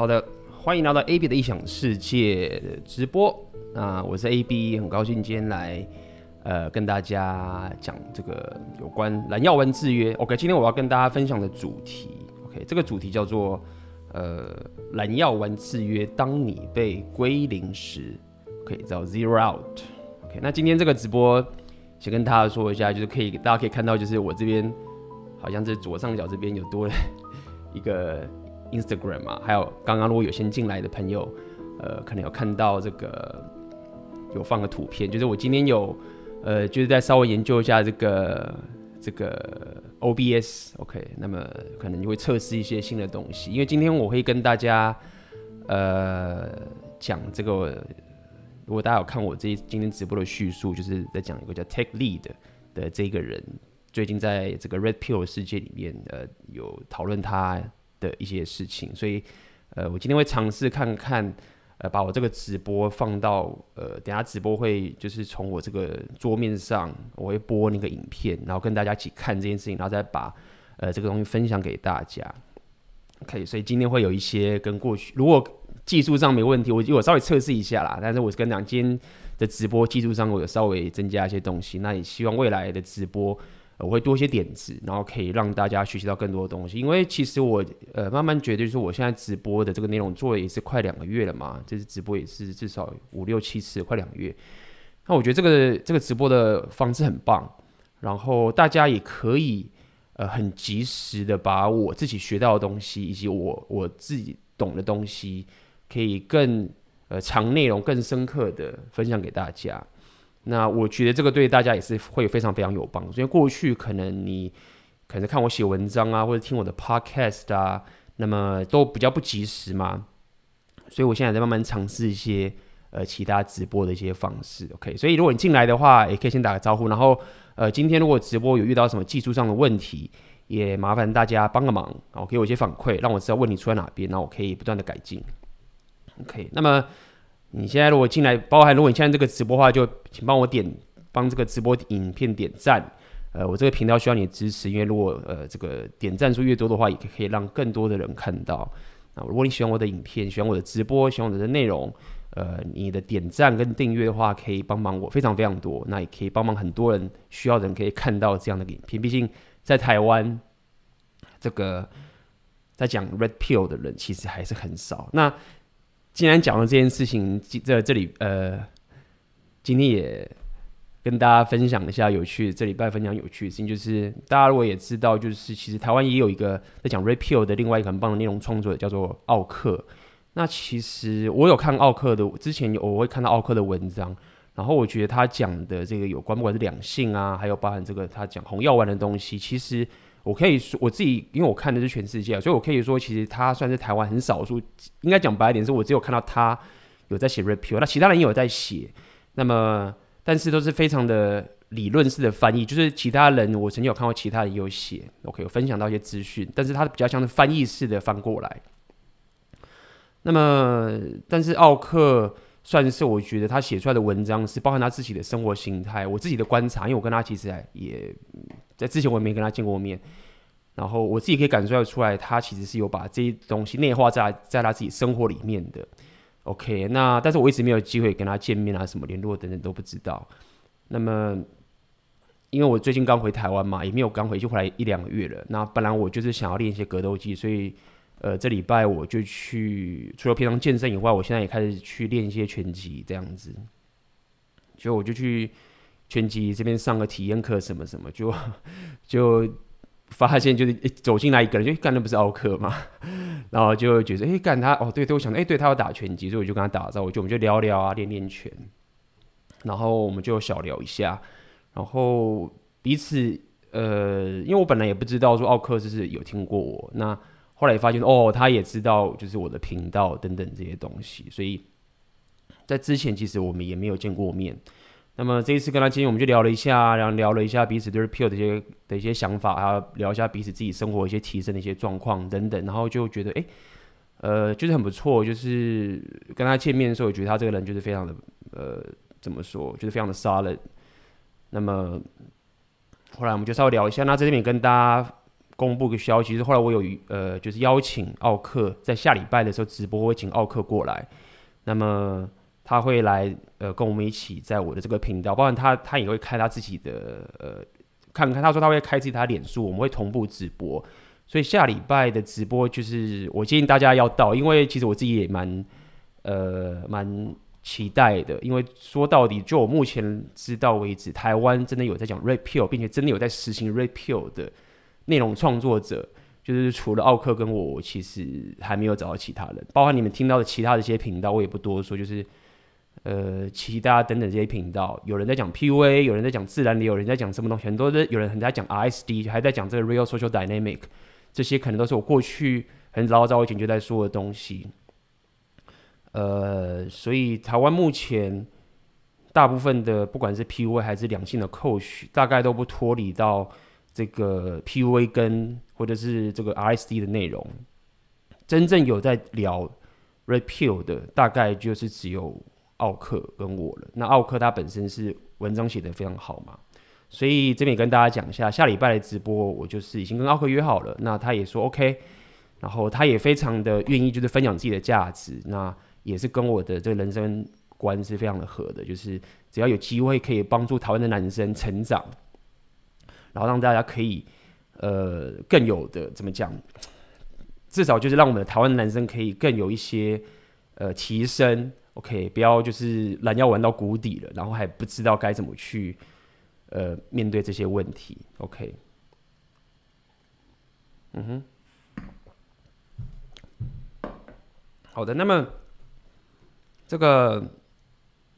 好的，欢迎来到 AB 的异想世界直播啊！我是 AB，很高兴今天来呃跟大家讲这个有关蓝药丸制约。OK，今天我要跟大家分享的主题，OK，这个主题叫做呃蓝药丸制约，当你被归零时，可以叫 Zero Out。OK，那今天这个直播先跟大家说一下，就是可以大家可以看到，就是我这边好像是左上角这边有多了一个。Instagram 嘛，还有刚刚如果有先进来的朋友，呃，可能有看到这个有放个图片，就是我今天有呃，就是在稍微研究一下这个这个 OBS，OK，那么可能就会测试一些新的东西，因为今天我会跟大家呃讲这个，如果大家有看我这今天直播的叙述，就是在讲一个叫 Tech Lead 的这个人，最近在这个 Red Pill 世界里面呃有讨论他。的一些事情，所以，呃，我今天会尝试看看，呃，把我这个直播放到，呃，等下直播会就是从我这个桌面上，我会播那个影片，然后跟大家一起看这件事情，然后再把，呃，这个东西分享给大家。OK，所以今天会有一些跟过去，如果技术上没问题，我我稍微测试一下啦。但是我是跟你讲，今天的直播技术上我有稍微增加一些东西，那也希望未来的直播。我会多些点子，然后可以让大家学习到更多的东西。因为其实我呃慢慢觉得，就是我现在直播的这个内容做了也是快两个月了嘛，这次直播也是至少五六七次，快两个月。那我觉得这个这个直播的方式很棒，然后大家也可以呃很及时的把我自己学到的东西，以及我我自己懂的东西，可以更呃长内容、更深刻的分享给大家。那我觉得这个对大家也是会非常非常有帮助，因为过去可能你可能看我写文章啊，或者听我的 podcast 啊，那么都比较不及时嘛，所以我现在在慢慢尝试一些呃其他直播的一些方式，OK，所以如果你进来的话，也可以先打个招呼，然后呃今天如果直播有遇到什么技术上的问题，也麻烦大家帮个忙，然后给我一些反馈，让我知道问题出在哪边，那我可以不断的改进，OK，那么。你现在如果进来，包含如果你现在这个直播的话，就请帮我点帮这个直播影片点赞。呃，我这个频道需要你的支持，因为如果呃这个点赞数越多的话，也可以让更多的人看到。那如果你喜欢我的影片，喜欢我的直播，喜欢我的内容，呃，你的点赞跟订阅的话，可以帮忙我非常非常多。那也可以帮忙很多人需要的人可以看到这样的影片。毕竟在台湾，这个在讲 Red Pill 的人其实还是很少。那既然讲了这件事情，这这里呃，今天也跟大家分享一下有趣。这礼拜分享有趣的事情，就是大家如果也知道，就是其实台湾也有一个在讲 Red Pill 的另外一个很棒的内容创作者，叫做奥克。那其实我有看奥克的，之前我会看到奥克的文章，然后我觉得他讲的这个有关不管是两性啊，还有包含这个他讲红药丸的东西，其实。我可以说我自己，因为我看的是全世界，所以我可以说，其实他算是台湾很少数。应该讲白一点，是我只有看到他有在写 Red Pill，那其他人也有在写。那么，但是都是非常的理论式的翻译，就是其他人我曾经有看过，其他人也有写，OK，有分享到一些资讯，但是他比较像是翻译式的翻过来。那么，但是奥克算是我觉得他写出来的文章是包含他自己的生活形态，我自己的观察，因为我跟他其实也。在之前我也没跟他见过面，然后我自己可以感受出来，他其实是有把这些东西内化在在他自己生活里面的。OK，那但是我一直没有机会跟他见面啊，什么联络等等都不知道。那么，因为我最近刚回台湾嘛，也没有刚回去回来一两个月了。那本来我就是想要练一些格斗技，所以呃这礼拜我就去，除了平常健身以外，我现在也开始去练一些拳击这样子。就我就去。拳击这边上个体验课什么什么，就 就发现就是走进来一个人，就干的不是奥克嘛，然后就觉得哎干他哦对对，我想哎对他要打拳击，所以我就跟他打招呼，就我们就聊聊啊练练拳，然后我们就小聊一下，然后彼此呃，因为我本来也不知道说奥克就是有听过我，那后来也发现哦他也知道就是我的频道等等这些东西，所以在之前其实我们也没有见过面。那么这一次跟他见面，我们就聊了一下，然后聊了一下彼此对 Pill 的一些的一些想法，还有聊一下彼此自己生活一些提升的一些状况等等，然后就觉得哎，呃，就是很不错，就是跟他见面的时候，我觉得他这个人就是非常的呃，怎么说，就是非常的 solid。那么后来我们就稍微聊一下，那在这边跟大家公布个消息，是后来我有呃，就是邀请奥克在下礼拜的时候直播，会请奥克过来，那么他会来呃跟我们一起在我的这个频道，包括他他也会开他自己的呃看看，他说他会开自己他脸书，我们会同步直播，所以下礼拜的直播就是我建议大家要到，因为其实我自己也蛮呃蛮。期待的，因为说到底，就我目前知道为止，台湾真的有在讲 Repeal，并且真的有在实行 Repeal 的内容创作者，就是除了奥克跟我，我其实还没有找到其他人。包括你们听到的其他的一些频道，我也不多说，就是呃，其他等等这些频道，有人在讲 PUA，有人在讲自然流，有人在讲什么东西，很多的有人很在讲 RSD，还在讲这个 Real Social Dynamic，这些可能都是我过去很老早以前就在说的东西。呃，所以台湾目前大部分的不管是 PUA 还是两性的 coach，大概都不脱离到这个 PUA 跟或者是这个 RSD 的内容。真正有在聊 Repeal 的，大概就是只有奥克跟我了。那奥克他本身是文章写得非常好嘛，所以这边也跟大家讲一下，下礼拜的直播我就是已经跟奥克约好了。那他也说 OK，然后他也非常的愿意就是分享自己的价值。那也是跟我的这个人生观是非常的合的，就是只要有机会可以帮助台湾的男生成长，然后让大家可以呃更有的怎么讲，至少就是让我们的台湾的男生可以更有一些呃提升，OK，不要就是懒要玩到谷底了，然后还不知道该怎么去呃面对这些问题，OK，嗯哼，好的，那么。这个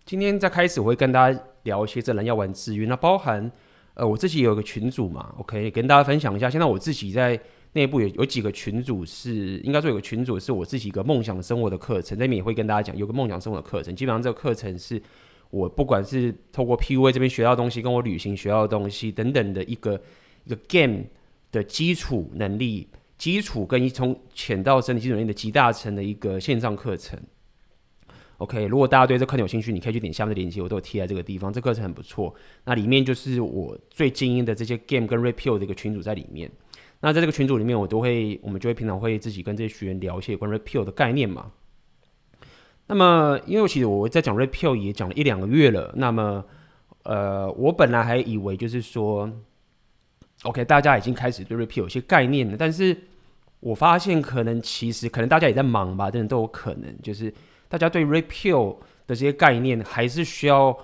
今天在开始，我会跟大家聊一些这人要玩制约，那包含呃我自己有个群组嘛，OK，跟大家分享一下。现在我自己在内部有有几个群组是，应该说有个群组是我自己一个梦想生活的课程，那边也会跟大家讲，有个梦想生活的课程，基本上这个课程是我不管是透过 PUA 这边学到东西，跟我旅行学到的东西等等的一个一个 game 的基础能力，基础跟一从浅到深的基础能力的集大成的一个线上课程。OK，如果大家对这课程有兴趣，你可以去点下面的链接，我都有贴在这个地方。这课程很不错，那里面就是我最精英的这些 game 跟 Repeal 的一个群组在里面。那在这个群组里面，我都会，我们就会平常会自己跟这些学员聊一些关于 Repeal 的概念嘛。那么，因为其实我在讲 Repeal 也讲了一两个月了，那么，呃，我本来还以为就是说，OK，大家已经开始对 Repeal 有些概念了，但是我发现可能其实可能大家也在忙吧，真的都有可能就是。大家对 Repeal 的这些概念还是需要，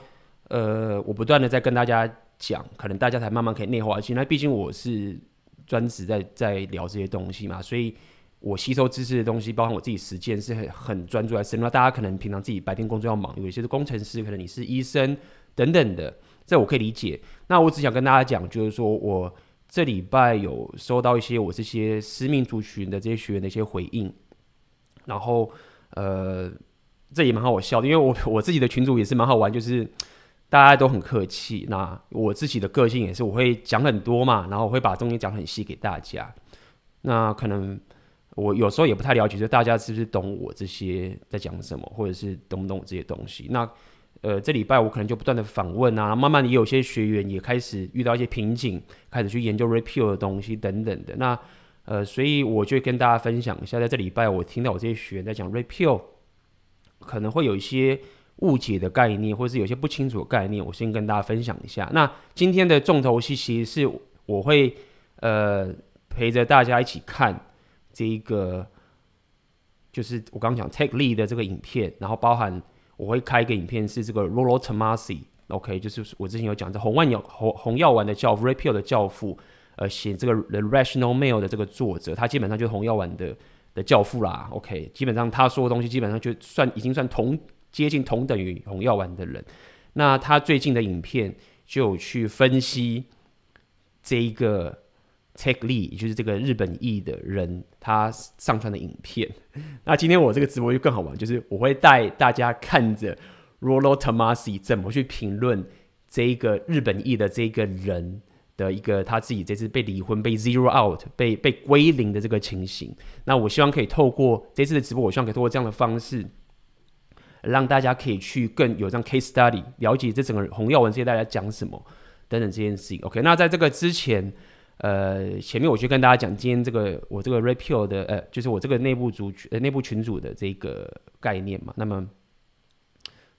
呃，我不断的在跟大家讲，可能大家才慢慢可以内化进来。毕竟我是专职在在聊这些东西嘛，所以我吸收知识的东西，包括我自己实践是很很专注在身。那大家可能平常自己白天工作要忙，有一些是工程师，可能你是医生等等的，这我可以理解。那我只想跟大家讲，就是说我这礼拜有收到一些我这些私密族群的这些学员的一些回应，然后呃。这也蛮好笑的，因为我我自己的群主也是蛮好玩，就是 大家都很客气。那我自己的个性也是，我会讲很多嘛，然后我会把东西讲很细给大家。那可能我有时候也不太了解，就大家是不是懂我这些在讲什么，或者是懂不懂这些东西？那呃，这礼拜我可能就不断的访问啊，慢慢也有些学员也开始遇到一些瓶颈，开始去研究 Repeal 的东西等等的。那呃，所以我就跟大家分享一下，在这礼拜我听到我这些学员在讲 Repeal。可能会有一些误解的概念，或是有些不清楚的概念，我先跟大家分享一下。那今天的重头戏其实是我会呃陪着大家一起看这一个，就是我刚刚讲 Take Lead 的这个影片，然后包含我会开一个影片是这个 Rolo Tomasi。OK，就是我之前有讲这红万药红红药丸的教父，Repeal 的教父，呃，写这个 The Rational Mail 的这个作者，他基本上就是红药丸的。的教父啦，OK，基本上他说的东西基本上就算已经算同接近同等于红药丸的人。那他最近的影片就有去分析这一个 Take Lead，也就是这个日本裔的人他上传的影片。那今天我这个直播就更好玩，就是我会带大家看着 Rollo Tomasi 怎么去评论这一个日本裔的这个人。的一个他自己这次被离婚、被 zero out、被被归零的这个情形，那我希望可以透过这次的直播，我希望可以透过这样的方式，让大家可以去更有这样 case study，了解这整个红药文这些大家讲什么等等这件事情。OK，那在这个之前，呃，前面我就跟大家讲，今天这个我这个 repeal 的，呃，就是我这个内部组群呃内部群组的这个概念嘛。那么，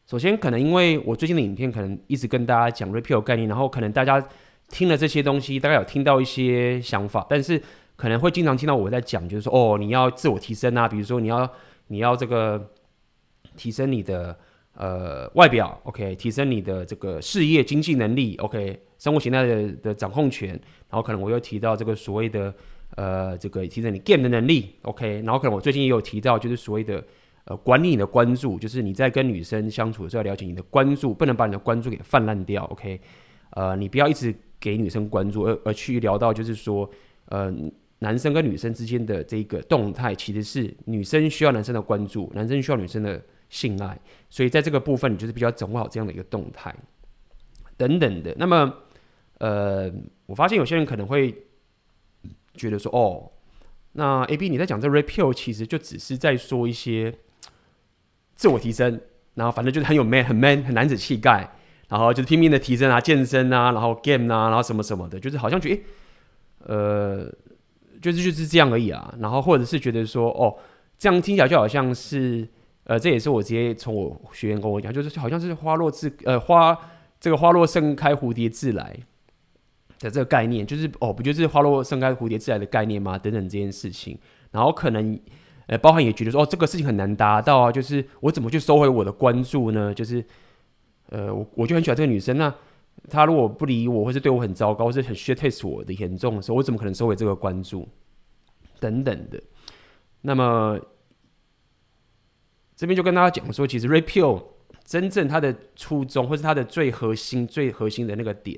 首先可能因为我最近的影片可能一直跟大家讲 repeal 概念，然后可能大家听了这些东西，大概有听到一些想法，但是可能会经常听到我在讲，就是说哦，你要自我提升啊，比如说你要你要这个提升你的。呃，外表 OK，提升你的这个事业经济能力 OK，生活形态的的掌控权，然后可能我又提到这个所谓的呃，这个提升你 game 的能力 OK，然后可能我最近也有提到就是所谓的呃管理你的关注，就是你在跟女生相处的时候要了解你的关注，不能把你的关注给泛滥掉 OK，呃，你不要一直给女生关注，而而去聊到就是说呃男生跟女生之间的这个动态，其实是女生需要男生的关注，男生需要女生的。性爱，所以在这个部分，你就是比较掌握好这样的一个动态，等等的。那么，呃，我发现有些人可能会觉得说，哦，那 A B 你在讲这 repeal，其实就只是在说一些自我提升，然后反正就是很有 man、很 man、很男子气概，然后就是拼命的提升啊、健身啊，然后 game 啊，然后什么什么的，就是好像觉得，呃，就是就是这样而已啊。然后或者是觉得说，哦，这样听起来就好像是。呃，这也是我直接从我学员跟我讲，就是好像是花落自呃花这个花落盛开，蝴蝶自来的这个概念，就是哦，不就是花落盛开，蝴蝶自来的概念吗？等等这件事情，然后可能呃，包含也觉得说哦，这个事情很难达到啊，就是我怎么去收回我的关注呢？就是呃，我我就很喜欢这个女生，那她如果不理我，或是对我很糟糕，或是很 shit test 我的严重的时候，我怎么可能收回这个关注？等等的，那么。这边就跟大家讲说，其实 Repeal 真正它的初衷，或是它的最核心、最核心的那个点，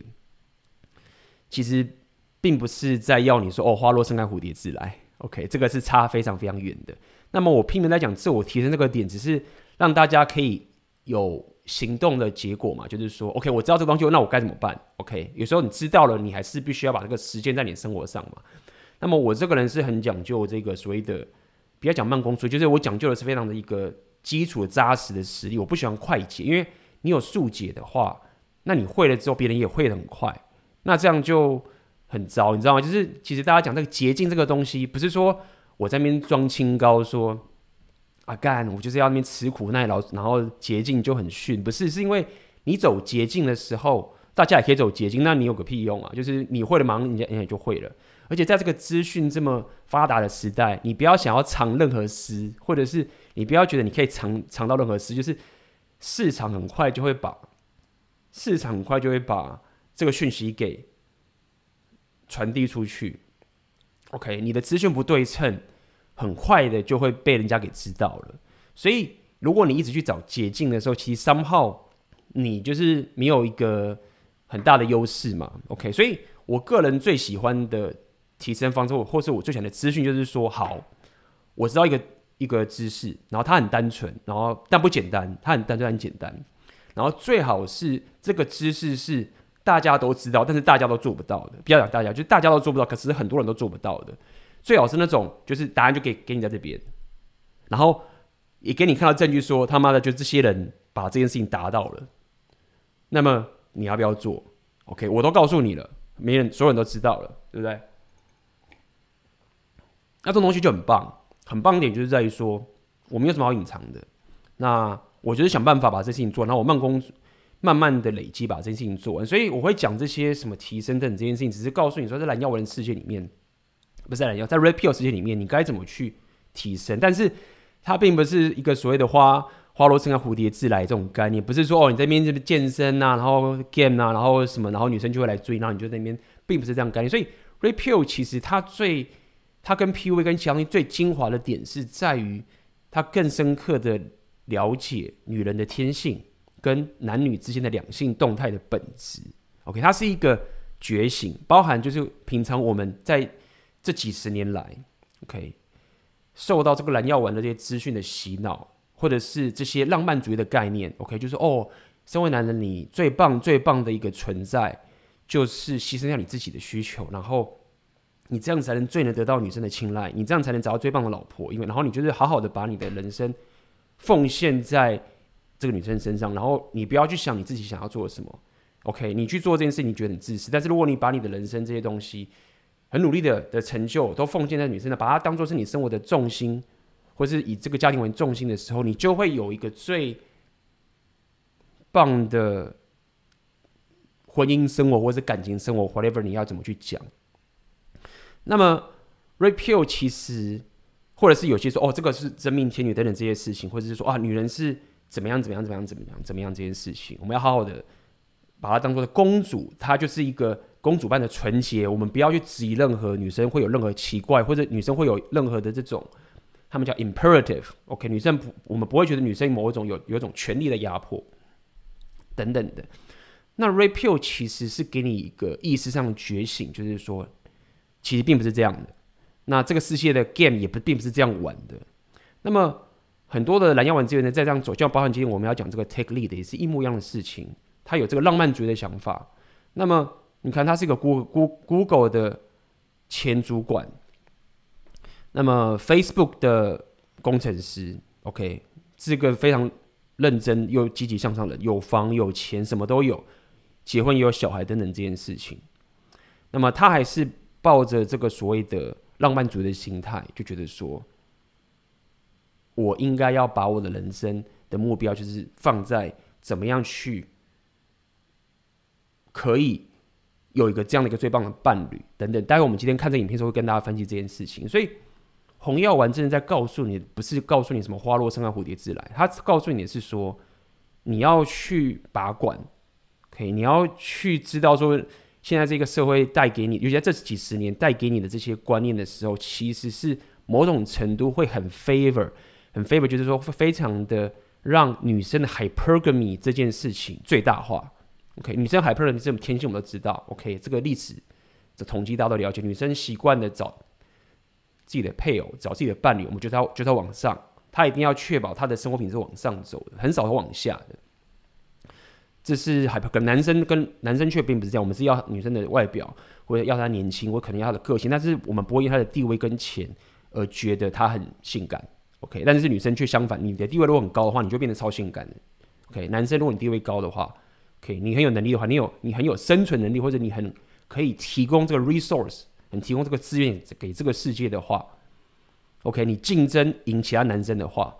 其实并不是在要你说“哦，花落盛开，蝴蝶自来”。OK，这个是差非常非常远的。那么我拼命在讲自我提升这个点，只是让大家可以有行动的结果嘛，就是说，OK，我知道这个东西，那我该怎么办？OK，有时候你知道了，你还是必须要把这个实践在你生活上嘛。那么我这个人是很讲究这个所谓的，不要讲慢工出，就是我讲究的是非常的一个。基础扎实的实力，我不喜欢快捷，因为你有速解的话，那你会了之后，别人也会很快，那这样就很糟，你知道吗？就是其实大家讲这个捷径这个东西，不是说我在那边装清高说，啊干，我就是要那边吃苦耐劳，然后捷径就很逊，不是，是因为你走捷径的时候，大家也可以走捷径，那你有个屁用啊？就是你会了忙，人家人家也就会了，而且在这个资讯这么发达的时代，你不要想要藏任何私，或者是。你不要觉得你可以藏藏到任何事，就是市场很快就会把市场很快就会把这个讯息给传递出去。OK，你的资讯不对称，很快的就会被人家给知道了。所以，如果你一直去找捷径的时候，其实三号你就是没有一个很大的优势嘛。OK，所以我个人最喜欢的提升方式，或是我最想的资讯，就是说，好，我知道一个。一个知识，然后它很单纯，然后但不简单，它很单纯很简单，然后最好是这个知识是大家都知道，但是大家都做不到的。不要讲大家，就大家都做不到，可是很多人都做不到的。最好是那种，就是答案就给给你在这边，然后也给你看到证据说他妈的，就这些人把这件事情达到了。那么你要不要做？OK，我都告诉你了，没人，所有人都知道了，对不对？那这种东西就很棒。很棒一点就是在于说，我没有什么好隐藏的。那我就是想办法把这事情做，然后我慢工慢慢的累积把这件事情做完。所以我会讲这些什么提升等这件事情，只是告诉你说，在蓝药丸世界里面，不是蓝药，在 Red Pill 世界里面，你该怎么去提升。但是它并不是一个所谓的花花落盛开蝴蝶自来这种概念，不是说哦，你在那边健身啊，然后 game 啊，然后什么，然后女生就会来追，然后你就在那边，并不是这样概念。所以 Red Pill 其实它最它跟 PUA 跟其他东西最精华的点是在于，它更深刻的了解女人的天性跟男女之间的两性动态的本质。OK，它是一个觉醒，包含就是平常我们在这几十年来，OK，受到这个蓝药丸的这些资讯的洗脑，或者是这些浪漫主义的概念，OK，就是哦，身为男人你最棒最棒的一个存在，就是牺牲掉你自己的需求，然后。你这样才能最能得到女生的青睐，你这样才能找到最棒的老婆。因为，然后你就是好好的把你的人生奉献在这个女生身上，然后你不要去想你自己想要做什么。OK，你去做这件事，你觉得很自私。但是如果你把你的人生这些东西很努力的的成就都奉献在女生的，把它当做是你生活的重心，或是以这个家庭为重心的时候，你就会有一个最棒的婚姻生活，或是感情生活，whatever 你要怎么去讲。那么 Red Pill 其实，或者是有些说哦，这个是真命天女等等这些事情，或者是说啊，女人是怎么样怎么样怎么样怎么样怎么样这件事情，我们要好好的把她当做公主，她就是一个公主般的纯洁。我们不要去质疑任何女生会有任何奇怪，或者女生会有任何的这种，他们叫 imperative。OK，女生不，我们不会觉得女生某一种有有一种权力的压迫等等的。那 Red Pill 其实是给你一个意识上的觉醒，就是说。其实并不是这样的，那这个世界的 game 也不并不是这样玩的。那么很多的蓝药丸资源呢，在这样走，就像包含今天我们要讲这个 take lead 也是一模一样的事情。他有这个浪漫主义的想法。那么你看，他是一个 Google Google 的前主管，那么 Facebook 的工程师，OK，是个非常认真又积极向上的，有房有钱，什么都有，结婚也有小孩等等这件事情。那么他还是。抱着这个所谓的浪漫主义的心态，就觉得说，我应该要把我的人生的目标，就是放在怎么样去可以有一个这样的一个最棒的伴侣等等。待会我们今天看这影片时候，会跟大家分析这件事情。所以红药丸真的在告诉你，不是告诉你什么花落生来蝴蝶自来，他告诉你的是说，你要去把管，可以，你要去知道说。现在这个社会带给你，尤其在这几十年带给你的这些观念的时候，其实是某种程度会很 favor，很 favor，就是说非常的让女生的 hypergamy 这件事情最大化。OK，女生 hypergamy 这种天性我们都知道。OK，这个历史的统计大家都了解，女生习惯的找自己的配偶，找自己的伴侣，我们觉得她觉得她往上，她一定要确保她的生活品质往上走的，很少往下的。这是还跟男生跟男生却并不是这样，我们是要女生的外表，或者要她年轻，或可能要她的个性，但是我们不会因她的地位跟钱而觉得她很性感，OK？但是女生却相反，你的地位如果很高的话，你就变得超性感，OK？男生如果你地位高的话，OK？你很有能力的话，你有你很有生存能力，或者你很可以提供这个 resource，很提供这个资源给这个世界的话，OK？你竞争赢其他男生的话，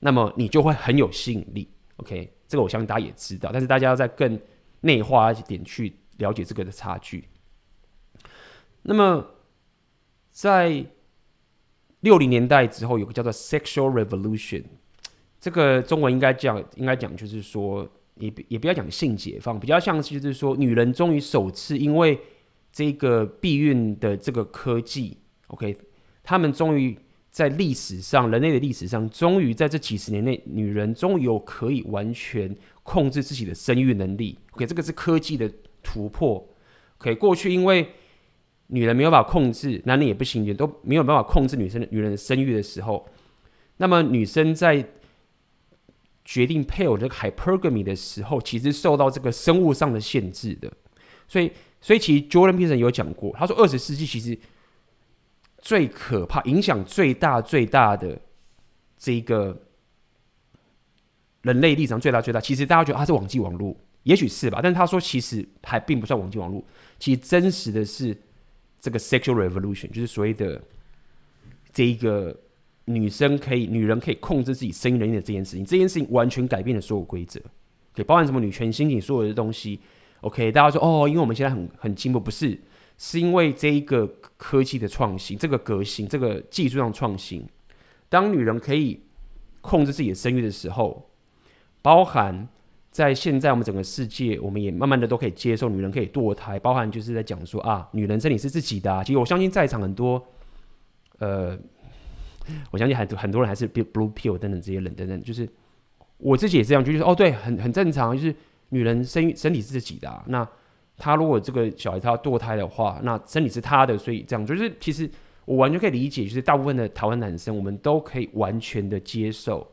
那么你就会很有吸引力，OK？这个我相信大家也知道，但是大家要再更内化一点去了解这个的差距。那么，在六零年代之后，有个叫做 “sexual revolution”，这个中文应该讲，应该讲就是说，也也不要讲性解放，比较像是就是说，女人终于首次因为这个避孕的这个科技，OK，他们终于。在历史上，人类的历史上，终于在这几十年内，女人终于有可以完全控制自己的生育能力。OK，这个是科技的突破。OK，过去因为女人没有办法控制，男人也不行，也都没有办法控制女生的女人的生育的时候，那么女生在决定配偶这个 hypergamy 的时候，其实受到这个生物上的限制的。所以，所以其实 Jordan Peterson 有讲过，他说二十世纪其实。最可怕、影响最大、最大的这个人类历史上最大、最大，其实大家觉得它是网际网络，也许是吧。但是他说，其实还并不算网际网络，其实真实的是这个 sexual revolution，就是所谓的这一个女生可以、女人可以控制自己生育能力的这件事情。这件事情完全改变了所有规则，对包含什么女权、心理所有的东西。OK，大家说哦，因为我们现在很很进步，不是？是因为这一个科技的创新，这个革新，这个技术上创新，当女人可以控制自己的生育的时候，包含在现在我们整个世界，我们也慢慢的都可以接受女人可以堕胎，包含就是在讲说啊，女人身体是自己的啊。其实我相信在场很多，呃，我相信很多很多人还是 blue pill 等等这些人等等，就是我自己也这样，就是哦对，很很正常，就是女人生身体是自己的啊，那。他如果这个小孩他要堕胎的话，那身体是他的，所以这样就是其实我完全可以理解，就是大部分的台湾男生，我们都可以完全的接受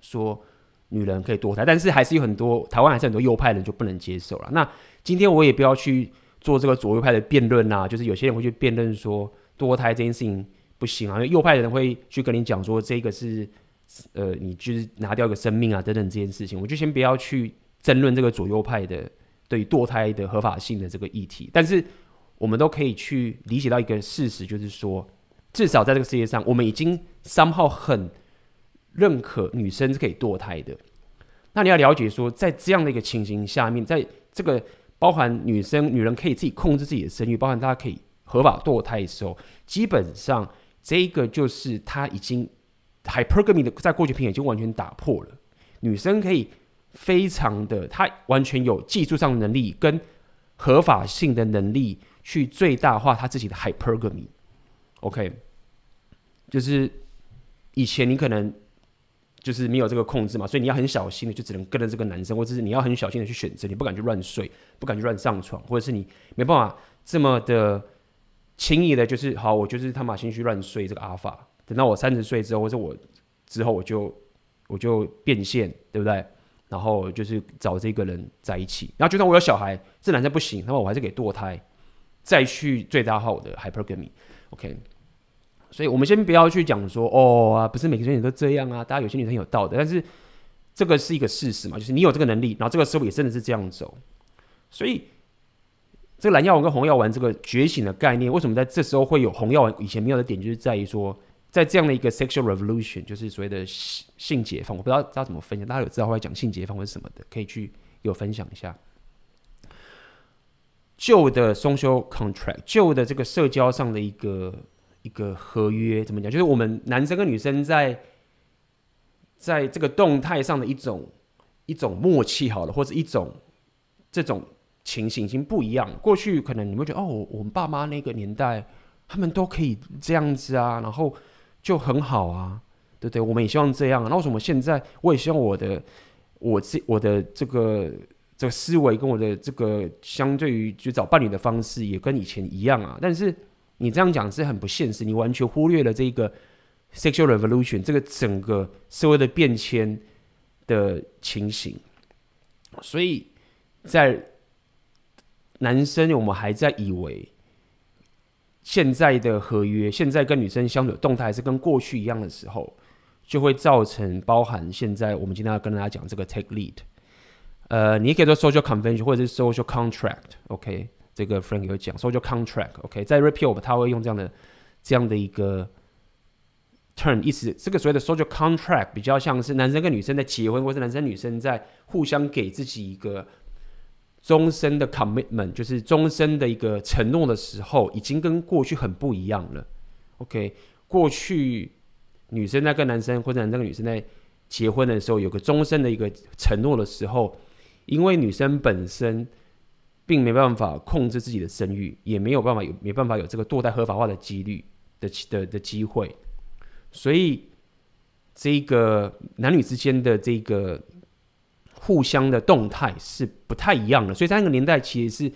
说女人可以堕胎，但是还是有很多台湾还是很多右派人就不能接受了。那今天我也不要去做这个左右派的辩论啦，就是有些人会去辩论说堕胎这件事情不行啊，因为右派的人会去跟你讲说这个是呃你就是拿掉一个生命啊等等这件事情，我就先不要去争论这个左右派的。对堕胎的合法性的这个议题，但是我们都可以去理解到一个事实，就是说，至少在这个世界上，我们已经 somehow 很认可女生是可以堕胎的。那你要了解说，在这样的一个情形下面，在这个包含女生、女人可以自己控制自己的生育，包含大家可以合法堕胎的时候，基本上这个就是他已经 hypergamy 的在过去平已经完全打破了。女生可以非常的，他完全有技术上的能力跟合法性的能力去最大化他自己的 hypergamy。OK，就是以前你可能。就是没有这个控制嘛，所以你要很小心的，就只能跟着这个男生，或者是你要很小心的去选择，你不敢去乱睡，不敢去乱上床，或者是你没办法这么的轻易的，就是好，我就是他妈先去乱睡这个阿法，等到我三十岁之后，或者我之后我就我就变现，对不对？然后就是找这个人在一起，然后就算我有小孩，这男生不行，那么我还是给堕胎，再去最大化我的 hypergamy，OK。所以，我们先不要去讲说，哦啊，不是每个女生都这样啊。大家有些女生有道德，但是这个是一个事实嘛，就是你有这个能力，然后这个社会也真的是这样走。所以，这个蓝药丸跟红药丸这个觉醒的概念，为什么在这时候会有红药丸以前没有的点，就是在于说，在这样的一个 sexual revolution，就是所谓的性解放。我不知道大家怎么分享，大家有知道会讲性解放或者什么的，可以去有分享一下。旧的 social contract，旧的这个社交上的一个。一个合约怎么讲？就是我们男生跟女生在在这个动态上的一种一种默契，好了，或者一种这种情形已经不一样。过去可能你会觉得，哦，我们爸妈那个年代，他们都可以这样子啊，然后就很好啊，对不对？我们也希望这样。那为什么现在我也希望我的我这我的这个这个思维跟我的这个相对于就找伴侣的方式也跟以前一样啊？但是。你这样讲是很不现实，你完全忽略了这个 sexual revolution 这个整个社会的变迁的情形。所以在男生，我们还在以为现在的合约，现在跟女生相处的动态还是跟过去一样的时候，就会造成包含现在我们今天要跟大家讲这个 take lead。呃，你也可以说 social convention 或者是 social contract，OK？这个 Frank 有讲，social contract，OK，、在 repeal 他会用这样的这样的一个 turn，意思这个所谓的 social contract 比较像是男生跟女生在结婚，或者男生女生在互相给自己一个终身的 commitment，就是终身的一个承诺的时候，已经跟过去很不一样了。OK，过去女生在跟男生或者男生跟女生在结婚的时候，有个终身的一个承诺的时候，因为女生本身。并没办法控制自己的生育，也没有办法有没办法有这个堕胎合法化的几率的的的机会，所以这个男女之间的这个互相的动态是不太一样的。所以在那个年代，其实是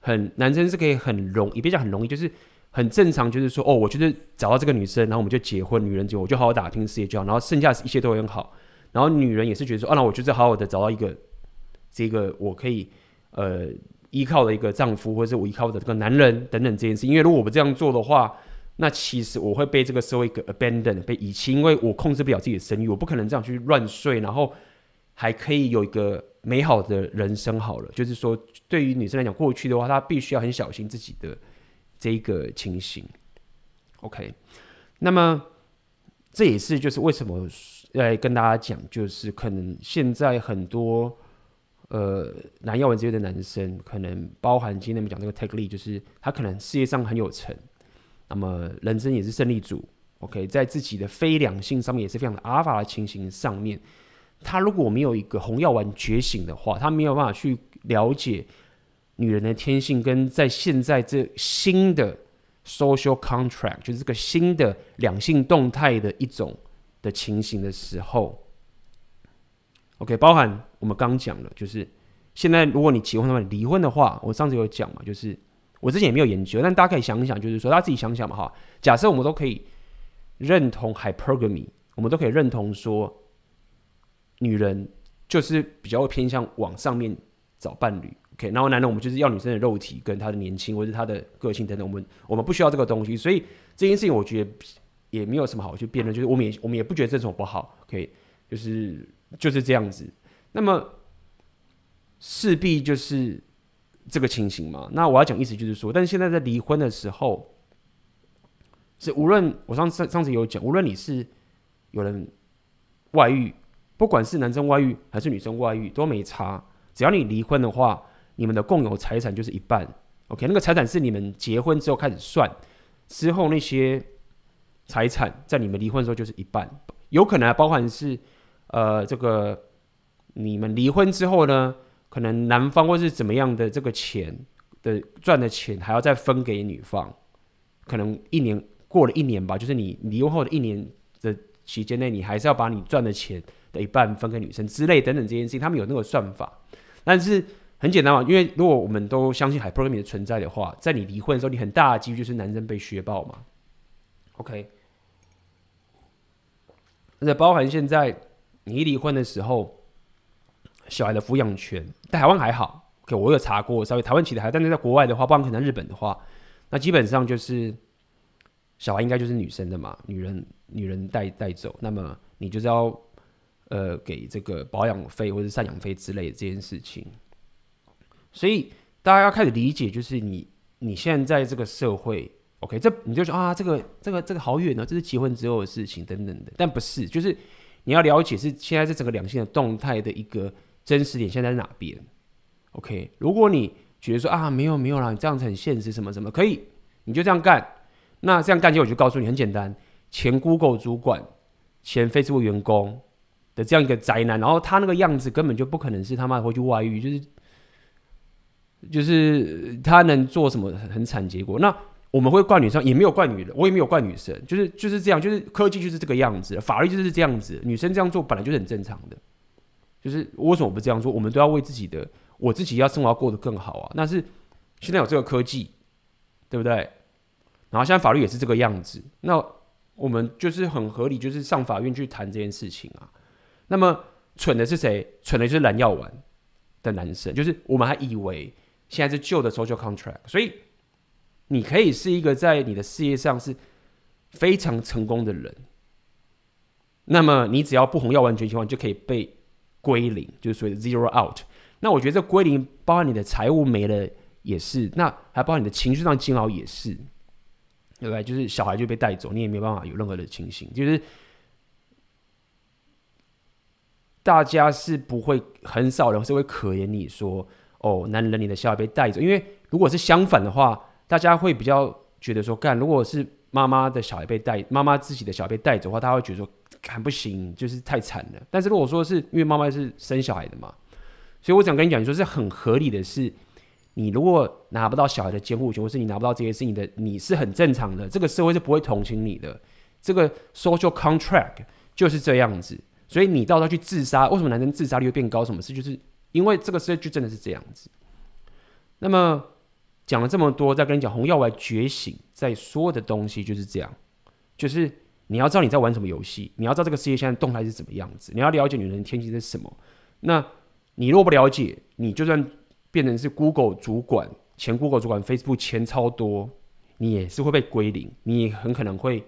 很男生是可以很容易，别讲很容易，就是很正常，就是说哦，我就是找到这个女生，然后我们就结婚，女人就我就好好打拼事业就好，然后剩下一切都很好。然后女人也是觉得说，啊，那我就是好好的找到一个这个我可以呃。依靠的一个丈夫，或者是我依靠的这个男人等等这件事，因为如果我不这样做的话，那其实我会被这个社会给 abandon 被遗弃，因为我控制不了自己的生育，我不可能这样去乱睡，然后还可以有一个美好的人生。好了，就是说对于女生来讲，过去的话，她必须要很小心自己的这一个情形。OK，那么这也是就是为什么来跟大家讲，就是可能现在很多。呃，男药丸这边的男生，可能包含今天我们讲这个 take lead，就是他可能事业上很有成，那么人生也是胜利组，OK，在自己的非两性上面也是非常的阿尔法的情形上面，他如果没有一个红药丸觉醒的话，他没有办法去了解女人的天性，跟在现在这新的 social contract，就是这个新的两性动态的一种的情形的时候。OK，包含我们刚讲了，就是现在如果你结婚的话，离婚的话，我上次有讲嘛，就是我之前也没有研究，但大家可以想一想，就是说大家自己想想嘛哈。假设我们都可以认同 hypergamy，我们都可以认同说，女人就是比较会偏向往上面找伴侣，OK，然后男人我们就是要女生的肉体跟她的年轻或者她的个性等等，我们我们不需要这个东西，所以这件事情我觉得也没有什么好去辩论，就是我们也我们也不觉得这种不好，OK，就是。就是这样子，那么势必就是这个情形嘛。那我要讲意思就是说，但是现在在离婚的时候，是无论我上次上次有讲，无论你是有人外遇，不管是男生外遇还是女生外遇都没差，只要你离婚的话，你们的共有财产就是一半。OK，那个财产是你们结婚之后开始算，之后那些财产在你们离婚的时候就是一半，有可能还包含是呃这个你们离婚之后呢，可能男方或是怎么样的这个钱的赚的钱还要再分给女方，可能一年。过了一年吧，就是你离婚后的一年的期间内，你还是要把你赚的钱的一半分给女生之类等等这件事情，他们有那个算法。但是很简单嘛，因为如果我们都相信 Hypergamy 的存在的话，在你离婚的时候，你很大的几率就是男生被削爆嘛。OK，而且包含现在你一离婚的时候，小孩的抚养权在台湾还好，OK，我有查过，稍微台湾其实还，但是在国外的话，包括可能日本的话，那基本上就是。小孩应该就是女生的嘛，女人女人带带走，那么你就是要呃给这个保养费或者赡养费之类的这件事情。所以大家要开始理解，就是你你现在在这个社会，OK，这你就说啊，这个这个这个好远呢，这是结婚之后的事情等等的，但不是，就是你要了解是现在是整个两性的动态的一个真实点，现在在哪边？OK，如果你觉得说啊没有没有啦，你这样子很现实什么什么，可以你就这样干。那这样干起，我就告诉你，很简单，前 Google 主管、前 Facebook 员工的这样一个宅男，然后他那个样子根本就不可能是他妈会去外遇，就是就是他能做什么很惨结果。那我们会怪女生，也没有怪女人，我也没有怪女生，就是就是这样，就是科技就是这个样子，法律就是这样子，女生这样做本来就是很正常的。就是为什么不这样做？我们都要为自己的，我自己要生活要过得更好啊。那是现在有这个科技，对不对？然后现在法律也是这个样子，那我们就是很合理，就是上法院去谈这件事情啊。那么蠢的是谁？蠢的就是蓝药丸的男生，就是我们还以为现在是旧的 social contract，所以你可以是一个在你的事业上是非常成功的人，那么你只要不红药丸全情况，就可以被归零，就是所谓的 zero out。那我觉得这归零包含你的财务没了也是，那还包含你的情绪上煎熬也是。对不对？就是小孩就被带走，你也没有办法有任何的情形。就是大家是不会很少人是会可怜你说哦，男人你的小孩被带走。因为如果是相反的话，大家会比较觉得说，干如果是妈妈的小孩被带，妈妈自己的小孩被带走的话，他会觉得说，干不行，就是太惨了。但是如果说是因为妈妈是生小孩的嘛，所以我想跟你讲，你说是很合理的是。你如果拿不到小孩的监护权，或是你拿不到这些事情的，你是很正常的。这个社会是不会同情你的。这个 social contract 就是这样子。所以你到时候去自杀，为什么男生自杀率会变高？什么事？就是因为这个世界就真的是这样子。那么讲了这么多，再跟你讲红药丸觉醒在说的东西就是这样，就是你要知道你在玩什么游戏，你要知道这个世界现在动态是怎么样子，你要了解女人的天性是什么。那你若不了解，你就算。变成是 Google 主管，前 Google 主管，Facebook 钱超多，你也是会被归零，你也很可能会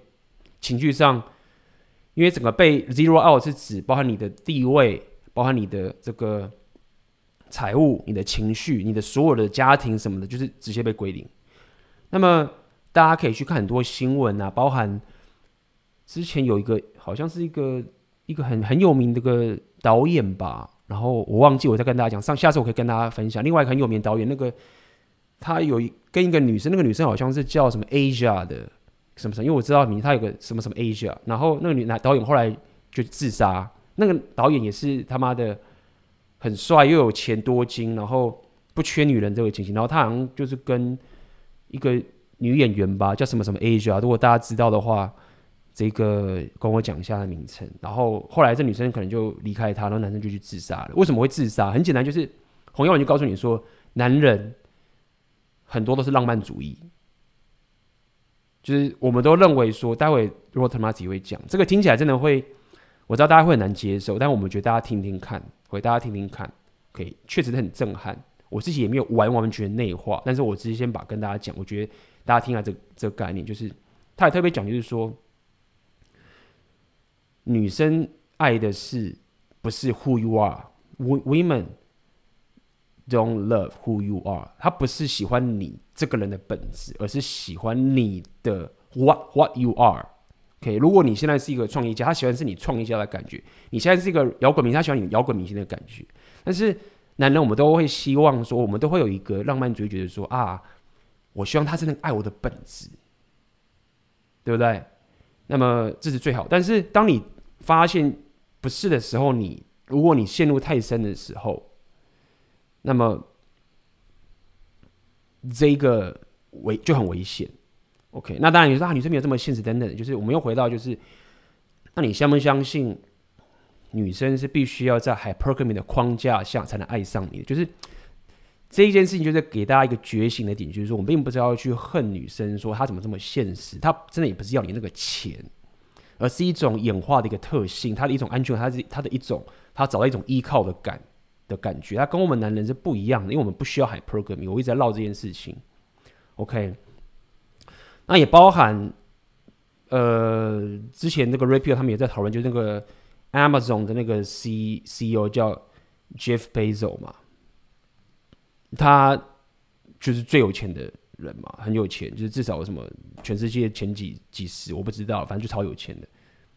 情绪上，因为整个被 zero out 是指包含你的地位，包含你的这个财务、你的情绪、你的所有的家庭什么的，就是直接被归零。那么大家可以去看很多新闻啊，包含之前有一个好像是一个一个很很有名的个导演吧。然后我忘记我再跟大家讲，上下次我可以跟大家分享。另外一个很有名导演，那个他有一跟一个女生，那个女生好像是叫什么 Asia 的什么什么，因为我知道名，他有个什么什么 Asia。然后那个女男导演后来就自杀。那个导演也是他妈的很帅又有钱多金，然后不缺女人这个情形。然后他好像就是跟一个女演员吧，叫什么什么 Asia。如果大家知道的话。这个跟我讲一下的名称，然后后来这女生可能就离开他，然后男生就去自杀了。为什么会自杀？很简单，就是红药丸就告诉你说，男人很多都是浪漫主义，就是我们都认为说，待会如果他妈自己会讲，这个听起来真的会，我知道大家会很难接受，但我们觉得大家听听看，会大家听听看，可以确实很震撼。我自己也没有完完全全内化，但是我直接先把跟大家讲，我觉得大家听下这这个概念，就是他也特别讲，就是说。女生爱的是不是 who you are？Women don't love who you are，她不是喜欢你这个人的本质，而是喜欢你的 what what you are。OK，如果你现在是一个创业家，他喜欢是你创业家的感觉；你现在是一个摇滚明星，他喜欢你摇滚明星的感觉。但是男人，我们都会希望说，我们都会有一个浪漫主义，觉得说啊，我希望他真的爱我的本质，对不对？那么这是最好。但是当你发现不是的时候，你如果你陷入太深的时候，那么这个危就很危险。OK，那当然你说啊，女生没有这么现实等等，就是我们又回到就是，那你相不相信女生是必须要在 hypergamy 的框架下才能爱上你？就是这一件事情，就是给大家一个觉醒的点，就是说我们并不是要去恨女生，说她怎么这么现实，她真的也不是要你那个钱，而是一种演化的一个特性，她的一种安全，她是她的一种，她找到一种依靠的感的感觉，他跟我们男人是不一样的，因为我们不需要 hypergamy。我一直在唠这件事情，OK。那也包含，呃，之前那个 Red Pill 他们也在讨论，就是那个 Amazon 的那个 C CEO 叫 Jeff Bezos 嘛，他就是最有钱的人嘛，很有钱，就是至少有什么全世界前几几十，我不知道，反正就超有钱的。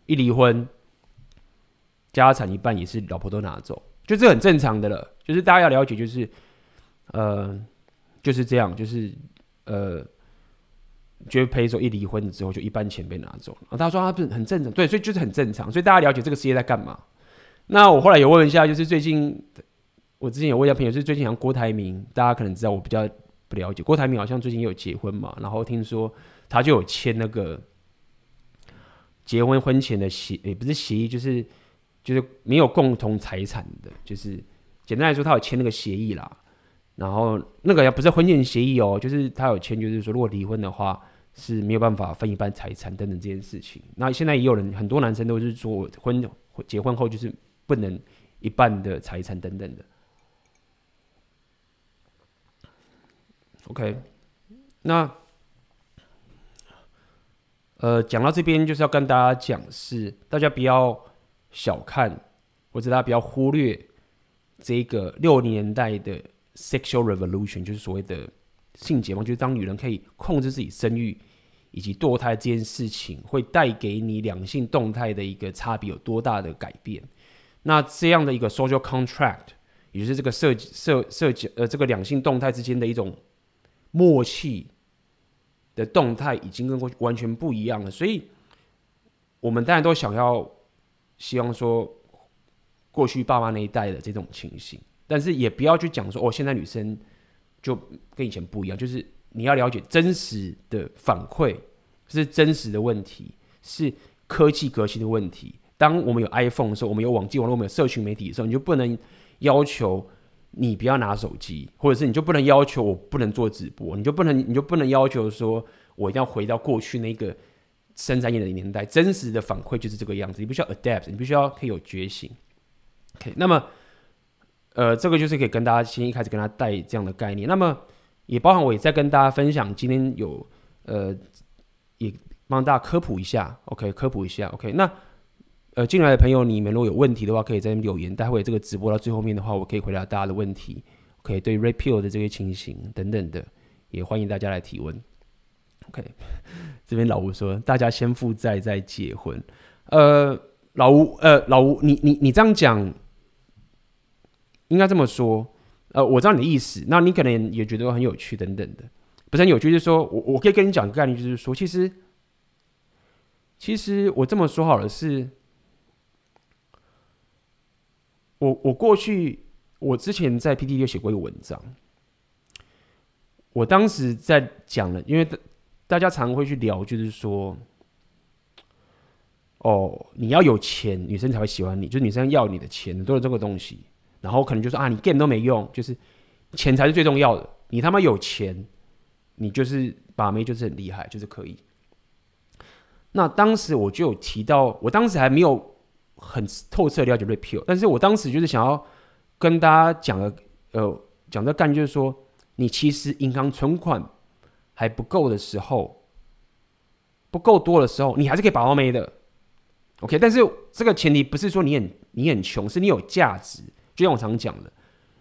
一离婚，家产一半也是老婆都拿走，就这很正常的了。就是大家要了解，就是呃，就是这样，就是呃。就陪走一离婚了之后，就一半钱被拿走了。他说他不是很正常，对，所以就是很正常。所以大家了解这个世界在干嘛？那我后来有问一下，就是最近我之前有问一下朋友，就是最近好像郭台铭，大家可能知道，我比较不了解。郭台铭好像最近有结婚嘛，然后听说他就有签那个结婚婚前的协，也不是协议，就是就是没有共同财产的，就是简单来说，他有签那个协议啦。然后那个也不是婚前协议哦，就是他有签，就是说如果离婚的话。是没有办法分一半财产等等这件事情。那现在也有人，很多男生都是说婚结婚后就是不能一半的财产等等的。OK，那呃讲到这边就是要跟大家讲是，大家不要小看或者大家不要忽略这个六零年代的 sexual revolution，就是所谓的。性解放就是当女人可以控制自己生育以及堕胎这件事情，会带给你两性动态的一个差别有多大的改变？那这样的一个 social contract，也就是这个设设设计呃这个两性动态之间的一种默契的动态，已经跟过去完全不一样了。所以，我们当然都想要希望说过去爸妈那一代的这种情形，但是也不要去讲说哦，现在女生。就跟以前不一样，就是你要了解真实的反馈是真实的问题，是科技革新的问题。当我们有 iPhone 的时候，我们有网际网络，我们有社群媒体的时候，你就不能要求你不要拿手机，或者是你就不能要求我不能做直播，你就不能你就不能要求说我一定要回到过去那个生产业的年代。真实的反馈就是这个样子，你必须要 adapt，你必须要可以有觉醒。OK，那么。呃，这个就是可以跟大家先一开始跟他带这样的概念，那么也包含我也在跟大家分享，今天有呃也帮大家科普一下，OK，科普一下，OK，那呃进来的朋友，你们如果有问题的话，可以在留言，待会这个直播到最后面的话，我可以回答大家的问题，OK，对 repeal 的这些情形等等的，也欢迎大家来提问，OK，这边老吴说，大家先负债再结婚，呃，老吴，呃，老吴，你你你这样讲。应该这么说，呃，我知道你的意思，那你可能也觉得很有趣等等的，不是很有趣，就是说我我可以跟你讲个概念，就是说，其实其实我这么说好了，是，我我过去我之前在 PTT 有写过一个文章，我当时在讲了，因为大家常会去聊，就是说，哦，你要有钱，女生才会喜欢你，就是女生要你的钱，都是这个东西。然后可能就说啊，你 game 都没用，就是钱才是最重要的。你他妈有钱，你就是把妹就是很厉害，就是可以。那当时我就有提到，我当时还没有很透彻了解 Red Pill，但是我当时就是想要跟大家讲的，呃，讲的概念就是说，你其实银行存款还不够的时候，不够多的时候，你还是可以把到妹的。OK，但是这个前提不是说你很你很穷，是你有价值。就像我常讲的，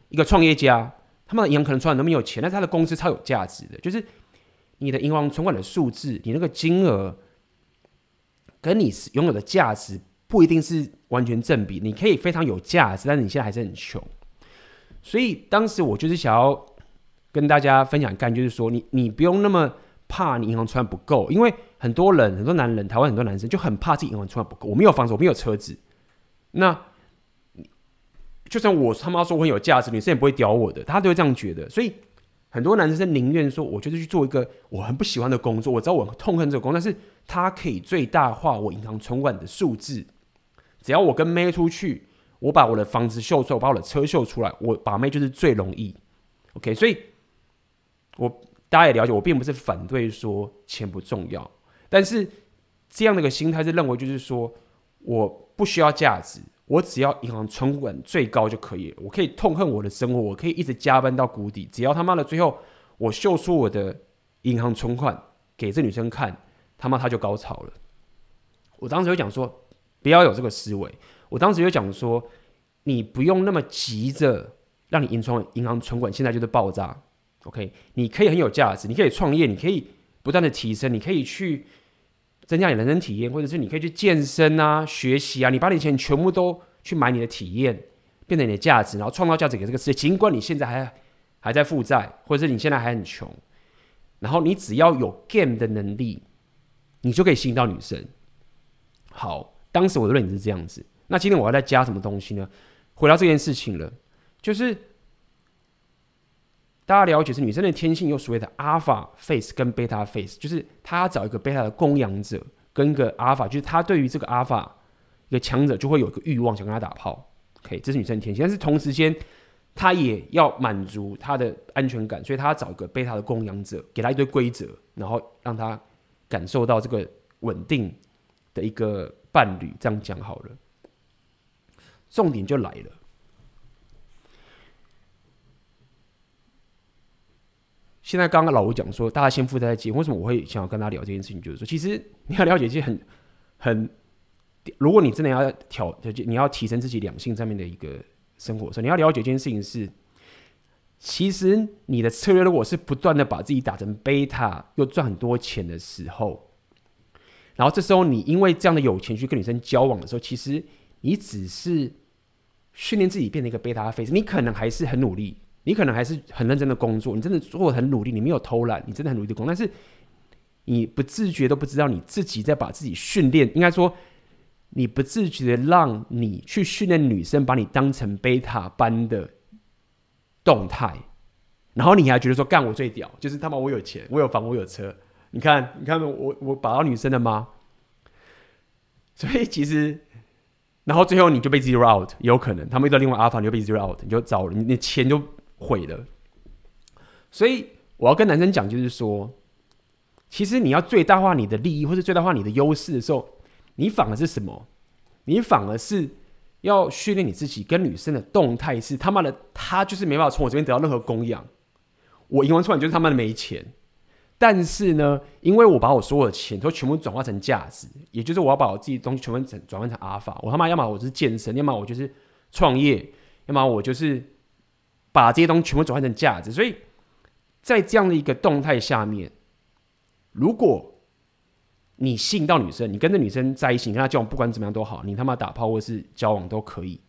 一个创业家，他们的银行可能存款都没有钱，但是他的公司超有价值的，就是你的银行存款的数字，你那个金额跟你拥有的价值不一定是完全正比，你可以非常有价值，但是你现在还是很穷。所以当时我就是想要跟大家分享干，就是说你你不用那么怕你银行存款不够，因为很多人很多男人，台湾很多男生就很怕自己银行存款不够。我没有房子，我没有车子，那就算我他妈说我很有价值，女生也不会屌我的，他都会这样觉得。所以很多男生宁愿说，我就是去做一个我很不喜欢的工作，我知道我痛恨这个工作，但是他可以最大化我银行存款的数字，只要我跟妹出去。我把我的房子秀出来，我把我的车秀出来，我把妹就是最容易。OK，所以我大家也了解，我并不是反对说钱不重要，但是这样的一个心态是认为就是说我不需要价值，我只要银行存款最高就可以了，我可以痛恨我的生活，我可以一直加班到谷底，只要他妈的最后我秀出我的银行存款给这女生看，他妈她就高潮了。我当时就讲说，不要有这个思维。我当时就讲说，你不用那么急着让你银行银行存款现在就是爆炸，OK？你可以很有价值，你可以创业，你可以不断的提升，你可以去增加你人生体验，或者是你可以去健身啊、学习啊，你把你钱全部都去买你的体验，变成你的价值，然后创造价值给这个世界。尽管你现在还还在负债，或者是你现在还很穷，然后你只要有 game 的能力，你就可以吸引到女生。好，当时我的论点是这样子。那今天我要再加什么东西呢？回到这件事情了，就是大家了解是女生的天性，有所谓的 alpha face 跟 beta face，就是她找一个 beta 的供养者，跟一个 alpha，就是她对于这个 alpha 一个强者就会有一个欲望想跟他打炮。OK，这是女生的天性，但是同时间她也要满足她的安全感，所以她要找一个 beta 的供养者，给她一堆规则，然后让她感受到这个稳定的一个伴侣。这样讲好了。重点就来了。现在刚刚老吴讲说，大家先负债再结。为什么我会想要跟他聊这件事情？就是说，其实你要了解一些很很，如果你真的要挑，你要提升自己两性上面的一个生活的时候，你要了解一件事情是，其实你的策略如果是不断的把自己打成贝塔，又赚很多钱的时候，然后这时候你因为这样的有钱去跟女生交往的时候，其实你只是。训练自己变成一个贝塔 face，你可能还是很努力，你可能还是很认真的工作，你真的做的很努力，你没有偷懒，你真的很努力的工作，但是你不自觉都不知道你自己在把自己训练，应该说你不自觉的让你去训练女生把你当成贝塔般的动态，然后你还觉得说干我最屌，就是他妈我有钱，我有房，我有车，你看你看我我把到女生了吗？所以其实。然后最后你就被 zero out，有可能他们遇到另外 alpha，你就被 zero out，你就糟了，你你钱就毁了。所以我要跟男生讲，就是说，其实你要最大化你的利益，或是最大化你的优势的时候，你反而是什么？你反而是要训练你自己跟女生的动态是他妈的，他就是没办法从我这边得到任何供养，我赢完出来就是他妈的没钱。但是呢，因为我把我所有的钱都全部转化成价值，也就是我要把我自己东西全部转转换成阿尔法。我他妈要么我就是健身，要么我就是创业，要么我就是把这些东西全部转换成价值。所以在这样的一个动态下面，如果你吸引到女生，你跟这女生在一起，你跟她交往，不管怎么样都好，你他妈打炮或是交往都可以。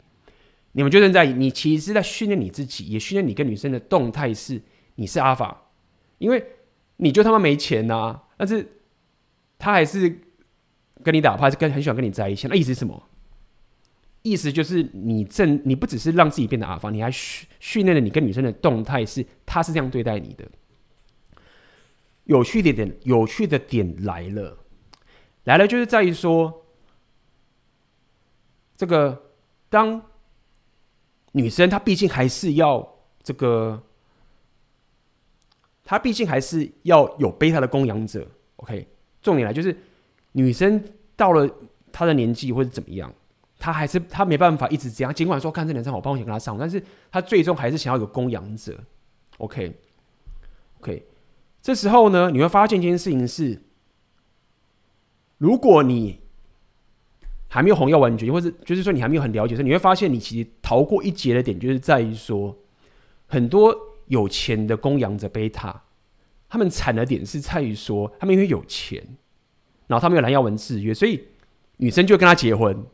你们就正在，你其实是在训练你自己，也训练你跟女生的动态是你是阿法，因为。你就他妈没钱呐、但是他还是跟你打炮，是跟很喜欢跟你在一起。那意思是什么？意思就是你正你不只是让自己变得阿发，你还训训练了你跟女生的动态是，他是这样对待你的。有趣的点，有趣的点来了，来了就是在于说，这个当女生她毕竟还是要这个。她毕竟还是要有贝塔的供养者，OK。重点来就是，女生到了她的年纪或者怎么样，他还是他没办法一直这样。尽管说看这两场好棒，我想跟他上，但是他最终还是想要有供养者，OK。OK。这时候呢，你会发现一件事情是，如果你还没有红药丸诀，或者就是说你还没有很了解，说你会发现你其实逃过一劫的点，就是在于说很多。有钱的供养者贝塔，他们惨的点是在于说，他们因为有钱，然后他们有蓝耀文制约，所以女生就跟他结婚。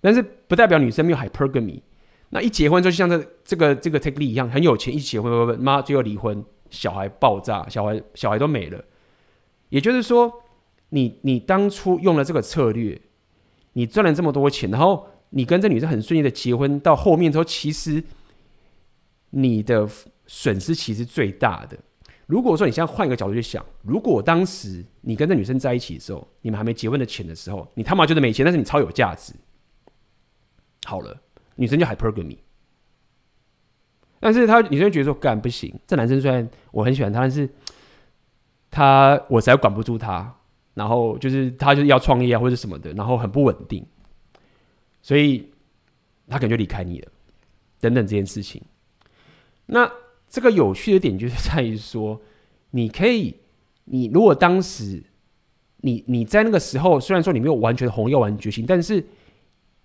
但是不代表女生没有 hypergamy。那一结婚就像这这个这个 Takeley 一样，很有钱，一结婚，妈最后离婚，小孩爆炸，小孩小孩都没了。也就是说，你你当初用了这个策略，你赚了这么多钱，然后你跟这女生很顺利的结婚，到后面之后，其实你的损失其实最大的。如果说你现在换一个角度去想，如果当时你跟这女生在一起的时候，你们还没结婚的钱的时候，你他妈就是没钱，但是你超有价值。好了，女生就 hypergamy，但是她女生觉得说干不行，这男生虽然我很喜欢他，但是他我实在管不住他，然后就是他就是要创业啊或者什么的，然后很不稳定，所以他可能就离开你了，等等这件事情。那这个有趣的点就是在于说，你可以，你如果当时你你在那个时候，虽然说你没有完全的红药丸决心，但是。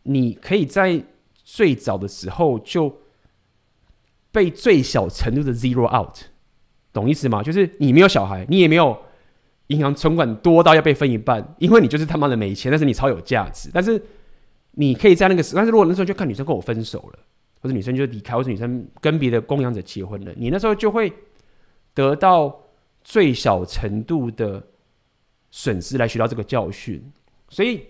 你可以在最早的时候就被最小程度的 zero out，懂意思吗？就是你没有小孩，你也没有银行存款多到要被分一半，因为你就是他妈的没钱，但是你超有价值。但是你可以在那个时，但是如果那时候就看女生跟我分手了，或者女生就离开，或者女生跟别的供养者结婚了，你那时候就会得到最小程度的损失来学到这个教训，所以。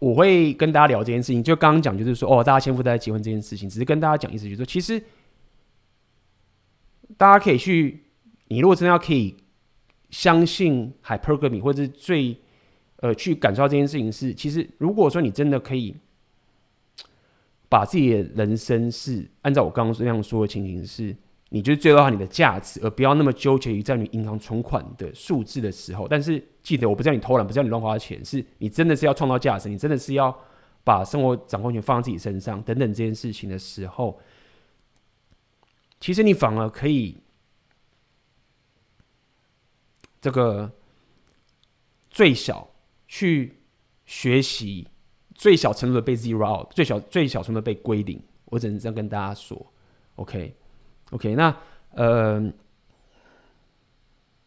我会跟大家聊这件事情，就刚刚讲，就是说，哦，大家先付大家结婚这件事情，只是跟大家讲意思，就是说，其实大家可以去，你如果真的要可以相信 hypergamy，或者是最呃去感受到这件事情是，其实如果说你真的可以把自己的人生是按照我刚刚那样说的情形是。你就是最大化你的价值，而不要那么纠结于在你银行存款的数字的时候。但是记得，我不叫你偷懒，不叫你乱花钱，是你真的是要创造价值，你真的是要把生活掌控权放在自己身上等等这件事情的时候，其实你反而可以这个最小去学习，最小程度的被 zero out，最小最小程度的被归零。我只能这样跟大家说，OK。OK，那呃，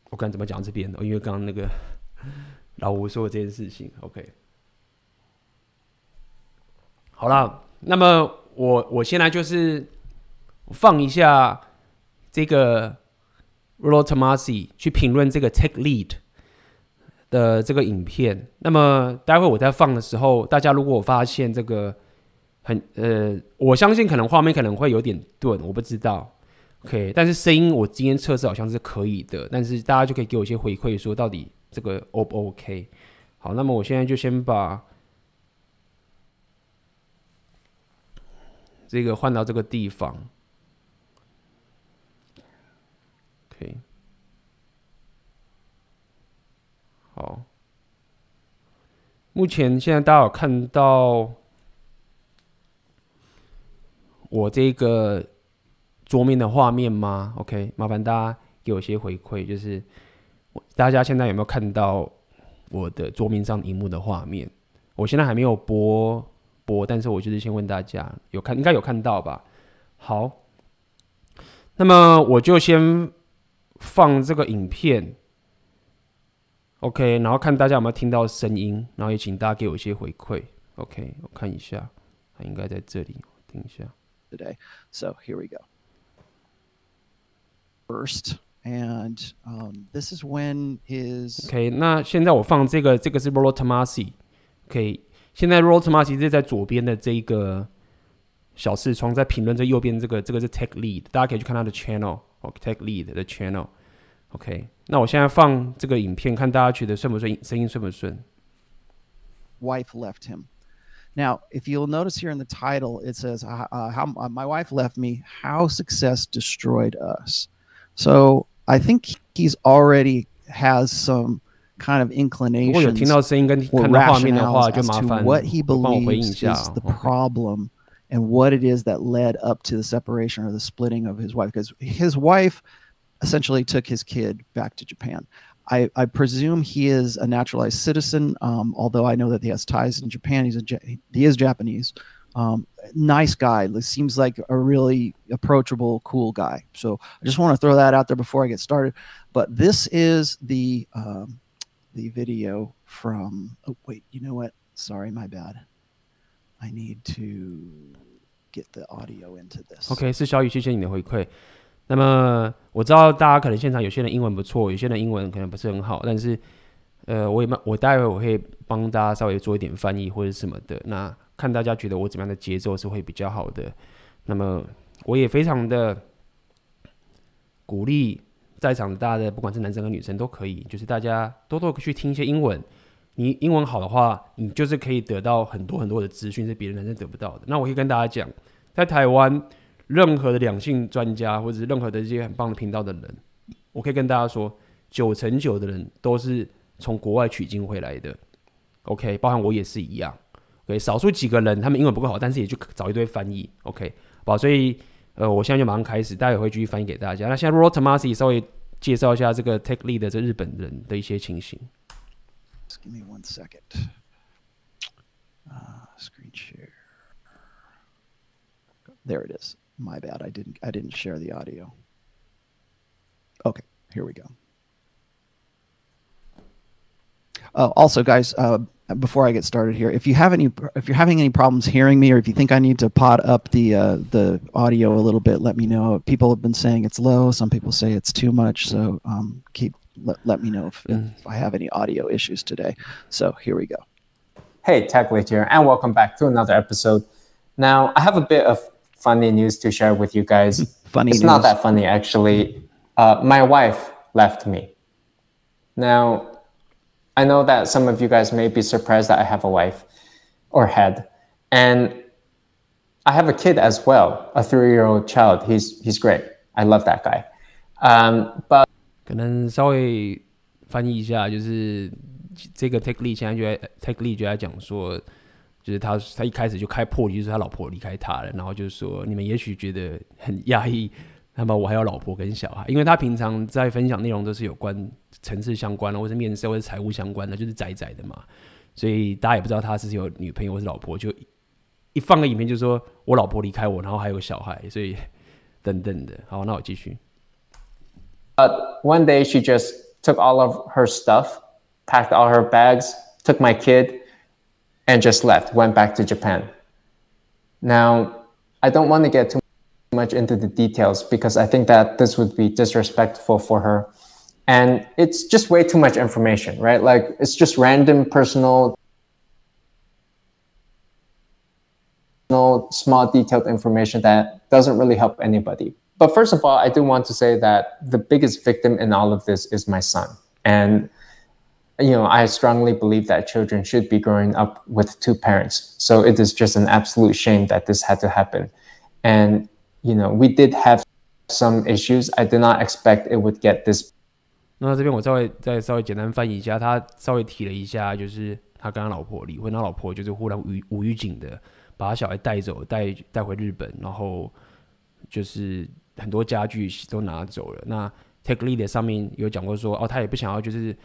我刚怎么讲这边的？因为刚刚那个老吴说的这件事情。OK，好了，那么我我现在就是放一下这个 Rolo Tomasi 去评论这个 Take Lead 的这个影片。那么待会我在放的时候，大家如果我发现这个很呃，我相信可能画面可能会有点钝，我不知道。OK，但是声音我今天测试好像是可以的，但是大家就可以给我一些回馈，说到底这个 O 不 OK？好，那么我现在就先把这个换到这个地方。OK，好，目前现在大家有看到我这个。桌面的画面吗？OK，麻烦大家给我一些回馈，就是大家现在有没有看到我的桌面上荧幕的画面？我现在还没有播播，但是我就是先问大家，有看应该有看到吧？好，那么我就先放这个影片，OK，然后看大家有没有听到声音，然后也请大家给我一些回馈，OK，我看一下，它应该在这里，等一下。Today, so here we go. First, and um, this is when his. OK，那现在我放这个，这个是 Rollo Tomassi。OK，现在 Rollo Tomassi 是在左边的这一个小视窗，在评论这右边这个，这个是 Take Lead，大家可以去看他的 channel。OK，Take Lead 的 channel。OK，那我现在放这个影片，看大家觉得顺不顺，声音顺不顺？Wife left him. Now, if you'll notice here in the title, it says, uh, "How uh, my wife left me. How success destroyed us." So I think he's already has some kind of inclination or rationale to what he believes is the problem and what it is that led up to the separation or the splitting of his wife. Because his wife essentially took his kid back to Japan. I, I presume he is a naturalized citizen, um, although I know that he has ties in Japan. He's a he is Japanese. Um, nice guy. Seems like a really approachable, cool guy. So I just want to throw that out there before I get started. But this is the um, the video from. Oh wait, you know what? Sorry, my bad. I need to get the audio into this. OK，是小雨，谢谢你的回馈。那么我知道大家可能现场有些人英文不错，有些人英文可能不是很好，但是呃，我也我待会我会帮大家稍微做一点翻译或者什么的。那 看大家觉得我怎么样的节奏是会比较好的。那么我也非常的鼓励在场的大家的，不管是男生和女生都可以，就是大家多多去听一些英文。你英文好的话，你就是可以得到很多很多的资讯，是别的男生得不到的。那我可以跟大家讲，在台湾。任何的两性专家，或者是任何的这些很棒的频道的人，我可以跟大家说，九成九的人都是从国外取经回来的。OK，包含我也是一样。OK，少数几个人他们英文不够好，但是也就找一堆翻译。OK，好，所以呃，我现在就马上开始，待会会继续翻译给大家。那现在 Rollo Tomassi 稍微介绍一下这个 Take Lead 的这日本人的一些情形。Just give me one second. Uh, screen share. There it is. My bad. I didn't I didn't share the audio. Okay, here we go. Uh, also, guys, uh, before I get started here, if you have any, if you're having any problems hearing me, or if you think I need to pot up the uh, the audio a little bit, let me know. People have been saying it's low. Some people say it's too much. So um, keep let, let me know if, mm. if I have any audio issues today. So here we go. Hey, Tech here, and welcome back to another episode. Now, I have a bit of funny news to share with you guys. funny It's news. not that funny, actually. Uh, my wife left me. Now, I know that some of you guys may be surprised that I have a wife or had. And I have a kid as well, a three-year-old child. He's he's great. I love that guy. Um, but 可能稍微翻译一下，就是这个 Take Lead 现在就在 Take Lead 就在讲说。就是他，他一开始就开破题，就是他老婆离开他了，然后就是说，你们也许觉得很压抑， 那么我还有老婆跟小孩，因为他平常在分享内容都是有关层次相关的，或是面试或是财务相关的，就是宅宅的嘛，所以大家也不知道他是有女朋友或是老婆，就一放个影片就说我老婆离开我，然后还有小孩，所以等等的。好，那我继续。But one day she just took all of her stuff, packed all her bags, took my kid. and just left, went back to Japan. Now, I don't want to get too much into the details because I think that this would be disrespectful for her. And it's just way too much information, right? Like it's just random personal, small detailed information that doesn't really help anybody. But first of all, I do want to say that the biggest victim in all of this is my son. And you know, I strongly believe that children should be growing up with two parents. So it is just an absolute shame that this had to happen. And, you know, we did have some issues. I did not expect it would get this. 那这边我稍微再稍微简单翻译一下，他稍微提了一下，就是他跟他老婆离婚，他老婆就是忽然无无预警的把他小孩带走，带带回日本，然后就是很多家具都拿走了。那 Take Lead 上面有讲过说，哦，他也不想要就是。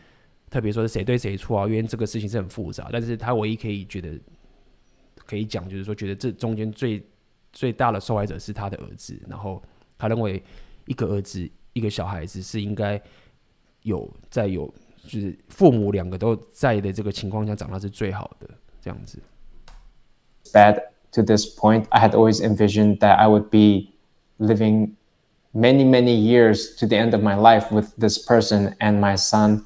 特别说是谁对谁错啊？因为这个事情是很复杂，但是他唯一可以觉得可以讲，就是说觉得这中间最最大的受害者是他的儿子，然后他认为一个儿子一个小孩子是应该有在有就是父母两个都在的这个情况下长大是最好的这样子。Bad to this point, I had always envisioned that I would be living many many years to the end of my life with this person and my son.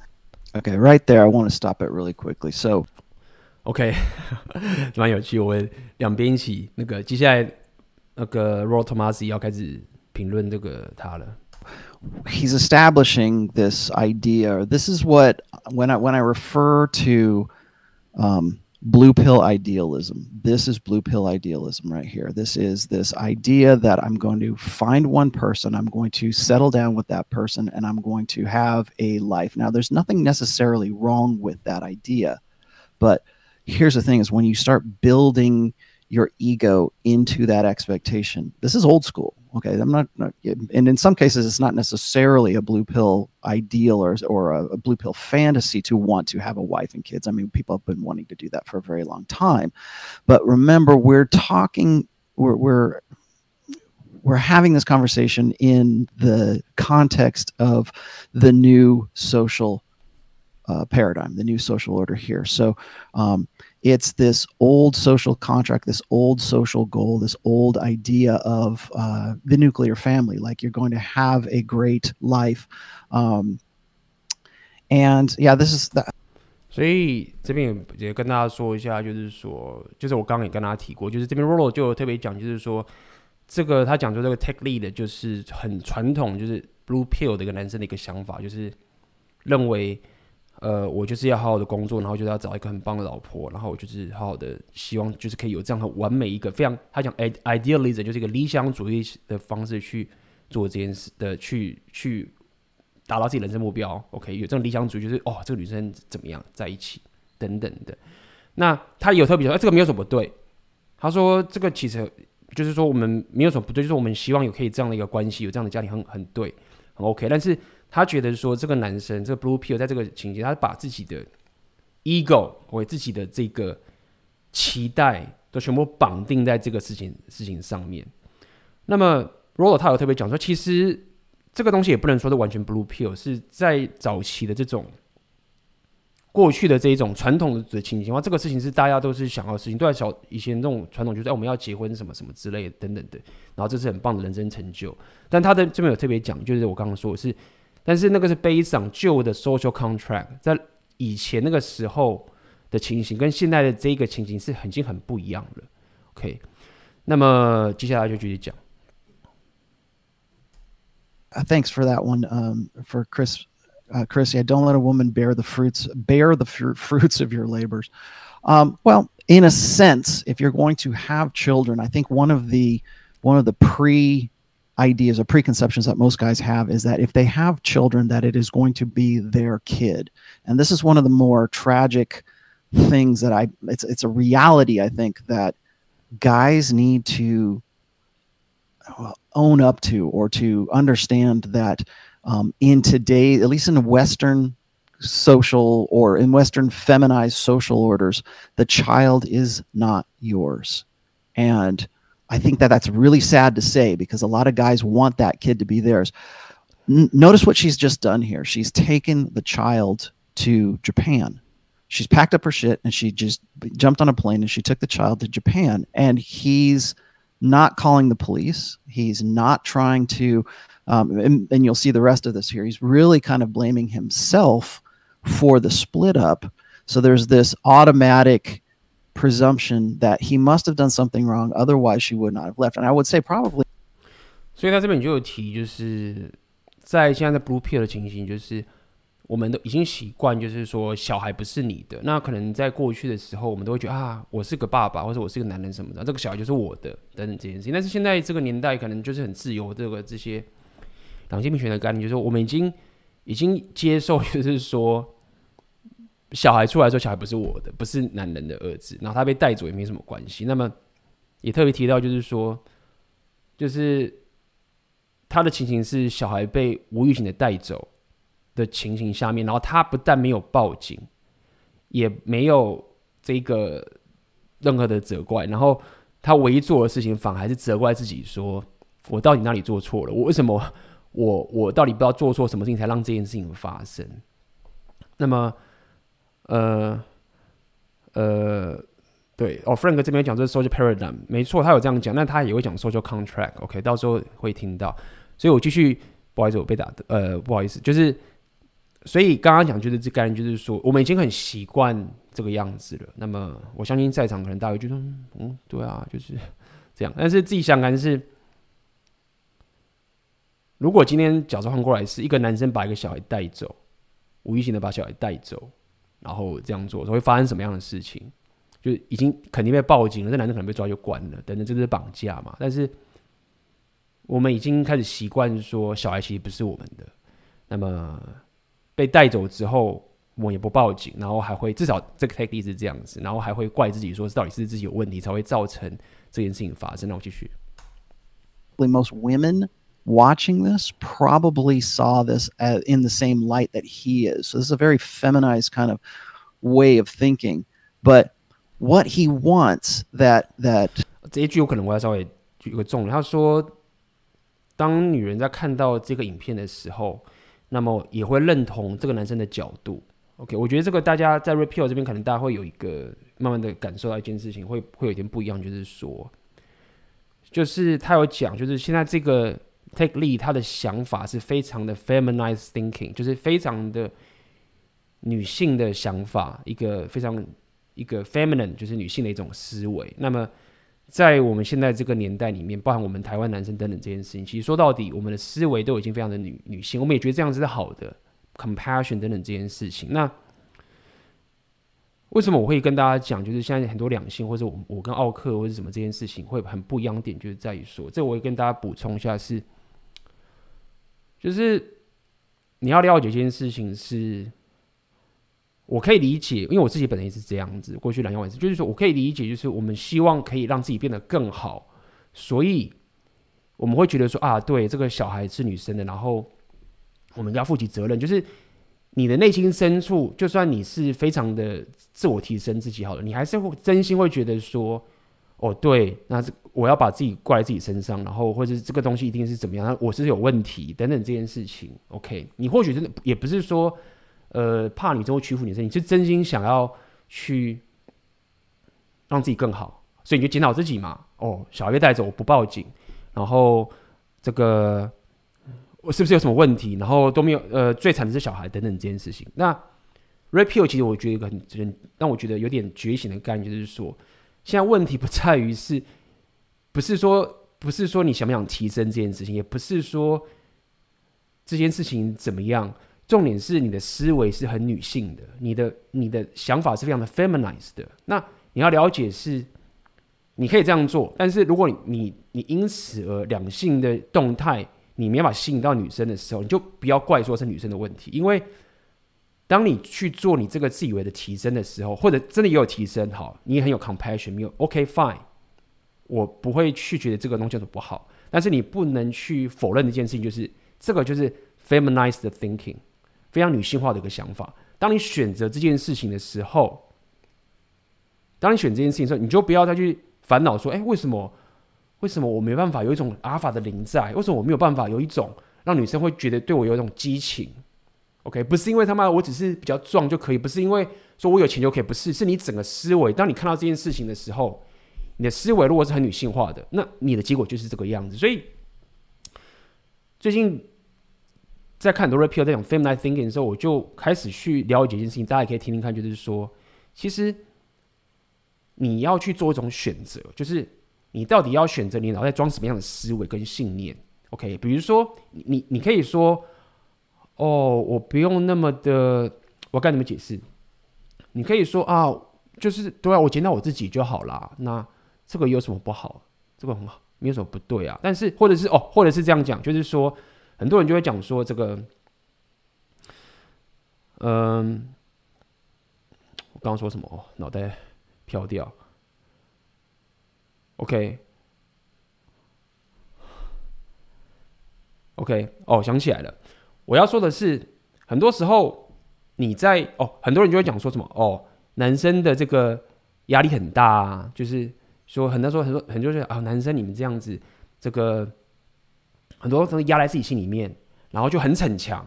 Okay, right there, I want to stop it really quickly. So, OK，蛮有趣。我两边一起那个，接下来 那个 Rollo Tomassi 要开始评论这个他了。He's establishing this idea. This is what when I when I refer to um, blue pill idealism. This is blue pill idealism right here. This is this idea that I'm going to find one person, I'm going to settle down with that person, and I'm going to have a life. Now, there's nothing necessarily wrong with that idea, but here's the thing is when you start building your ego into that expectation. This is old school. Okay, I'm not, not and in some cases, it's not necessarily a blue pill ideal or or a, a, blue pill fantasy to want to have a wife and kids. I mean, people have been wanting to do that for a very long time. But remember, we're talking, we're we're we're having this conversation in the context of the new social uh, paradigm, the new social order here. So um, it's this old social contract, this old social goal, this old idea of uh, the nuclear family, like you're going to have a great life. Um, and yeah, this is that. 所以这边也跟大家说一下，就是说，就是我刚刚也跟大家提过，就是这边 Rollo 就特别讲，就是说，这个他讲说这个 Tech Lead 就是很传统，就是 Blue Pill 的一个男生的一个想法，就是认为。 呃，我就是要好好的工作，然后就是要找一个很棒的老婆，然后我就是好好的希望，就是可以有这样很完美一个非常，他讲 idealism 就是一个理想主义的方式去做这件事的，去去达到自己人生目标。OK，有这种理想主义，就是哦，这个女生怎么样在一起等等的。那他有特别说，哎，这个没有什么不对。他说这个其实就是说我们没有什么不对，就是我们希望有可以这样的一个关系，有这样的家庭很很对，很 OK，但是。他觉得说，这个男生，这个 Blue Pill 在这个情节，他把自己的 ego 为自己的这个期待，都全部绑定在这个事情事情上面。那么，Rollo 他有特别讲说，其实这个东西也不能说是完全 Blue Pill，是在早期的这种过去的这一种传统的情形，话这个事情是大家都是想要的事情，对，小以前这种传统就是我们要结婚什么什么之类的等等的，然后这是很棒的人生成就。但他的这边有特别讲，就是我刚刚说的是。但是那个是 based on 旧的 social contract，在以前那个时候的情形跟现在的这个情形是已经很不一样了。OK，那么接下来就继续讲。Uh, thanks for that one, um, for Chris. Uh, Chris, yeah, don't let a woman bear the fruits, bear the fr- fruits of your labors. Um, well, in a sense, if you're going to have children, I think one of the one of the pre ideas or preconceptions that most guys have is that if they have children that it is going to be their kid. And this is one of the more tragic things that i it's it's a reality i think that guys need to own up to or to understand that um, in today at least in western social or in western feminized social orders the child is not yours. And I think that that's really sad to say because a lot of guys want that kid to be theirs. N- notice what she's just done here. She's taken the child to Japan. She's packed up her shit and she just jumped on a plane and she took the child to Japan. And he's not calling the police. He's not trying to, um, and, and you'll see the rest of this here. He's really kind of blaming himself for the split up. So there's this automatic presumption that he must have done something wrong, otherwise she would not have left. And I would say probably. 所以他这边就有提，就是在现在的 Blue Pill 的情形，就是我们都已经习惯，就是说小孩不是你的。那可能在过去的时候，我们都会觉得啊，我是个爸爸，或者我是个男人什么的，这个小孩就是我的等等这件事情。但是现在这个年代，可能就是很自由，这个这些两性平权的概念，就是说我们已经已经接受，就是说。小孩出来之后，小孩不是我的，不是男人的儿子，然后他被带走也没什么关系。那么也特别提到，就是说，就是他的情形是小孩被无预警的带走的情形下面，然后他不但没有报警，也没有这个任何的责怪，然后他唯一做的事情，反而还是责怪自己，说我到底哪里做错了？我为什么我我到底不知道做错什么事情，才让这件事情发生？那么。呃呃，对哦，Frank 这边讲这是 social paradigm，没错，他有这样讲，但他也会讲 social contract，OK，、到时候会听到，所以我继续，不好意思，我被打的，呃，不好意思，就是，所以刚刚讲就是这概念，就是说我们已经很习惯这个样子了。那么我相信在场可能大家就说，嗯，对啊，就是这样。但是自己想看是，如果今天角色换过来是一个男生把一个小孩带走，无意识的把小孩带走。然后这样做，会发生什么样的事情？就已经肯定被报警了，这男的可能被抓就关了，等等，这是绑架嘛？但是我们已经开始习惯说，小孩其实不是我们的。那么被带走之后，我也不报警，然后还会至少这个 take 例是这样子，然后还会怪自己说到底是自己有问题才会造成这件事情发生。那我继续。Most women watching this probably saw this as, in the same light that he is. So this is a very feminized kind of way of thinking. But what he wants that that 这一句我可能我要稍微举一个重点。他说，当女人在看到这个影片的时候，那么也会认同这个男生的角度。OK，我觉得这个大家在 Repeal 这边可能大家会有一个慢慢的感受到一件事情，会会有点不一样，就是说，就是他有讲，就是现在这个 Take Lee，他的想法是非常的 feminized thinking，就是非常的女性的想法，一个非常一个 feminine，就是女性的一种思维。那么在我们现在这个年代里面，包含我们台湾男生等等这件事情，其实说到底，我们的思维都已经非常的女女性，我们也觉得这样子是好的。compassion 等等这件事情，那为什么我会跟大家讲？就是现在很多两性，或者我我跟奥克或者什么这件事情会很不一样点，就是在于说，这我会跟大家补充一下，是就是你要了解这件事情是，我可以理解，因为我自己本身也是这样子，过去两样也是，就是说我可以理解，就是我们希望可以让自己变得更好，所以我们会觉得说啊，对，这个小孩是女生的，然后。我们要负起责任，就是你的内心深处，就算你是非常的自我提升自己好了，你还是会真心会觉得说，哦，对，那我要把自己挂在自己身上，然后或者是这个东西一定是怎么样，我是有问题等等这件事情。OK，你或许真的也不是说，呃，怕你之后屈服女生，你是真心想要去让自己更好，所以你就检讨自己嘛。哦，小孩被带走，我不报警，然后这个。我是不是有什么问题？然后都没有，呃，最惨的是小孩等等这件事情。那 Repeal 其实我觉得一个很很让我觉得有点觉醒的概念，就是说，现在问题不在于是，不是说不是说你想不想提升这件事情，也不是说这件事情怎么样，重点是你的思维是很女性的，你的你的想法是非常的 feminized 的。那你要了解是，你可以这样做，但是如果你你你因此而两性的动态。你没法吸引到女生的时候，你就不要怪说是女生的问题，因为当你去做你这个自以为的提升的时候，或者真的也有提升，好，你也很有 compassion，没有 OK fine，我不会去觉得这个东西叫做不好，但是你不能去否认一件事情，就是这个就是 feminized thinking，非常女性化的一个想法。当你选择这件事情的时候，当你选这件事情的时候，你就不要再去烦恼说，哎，为什么？为什么我没办法有一种阿法的灵在？为什么我没有办法有一种让女生会觉得对我有一种激情？OK，不是因为他妈我只是比较壮就可以，不是因为说我有钱就可以，不是，是你整个思维。当你看到这件事情的时候，你的思维如果是很女性化的，那你的结果就是这个样子。所以最近在看很多 Repeal 在讲 Feminine Thinking 的时候，我就开始去了解一件事情，大家也可以听听看，就是说，其实你要去做一种选择，就是。你到底要选择你脑袋装什么样的思维跟信念？OK，比如说你你可以说，哦，我不用那么的，我该怎么解释？你可以说啊，就是对啊，我检讨我自己就好啦。那这个有什么不好？这个很好，没有什么不对啊。但是或者是哦，或者是这样讲，就是说很多人就会讲说这个，嗯，我刚刚说什么？哦，脑袋飘掉。？OK，OK，哦，想起来了，我要说的是，很多时候你在哦，很多人就会讲说什么哦，男生的这个压力很大啊，就是说很多时候很多很多人啊，男生你们这样子，这个很多东西压在自己心里面，然后就很逞强，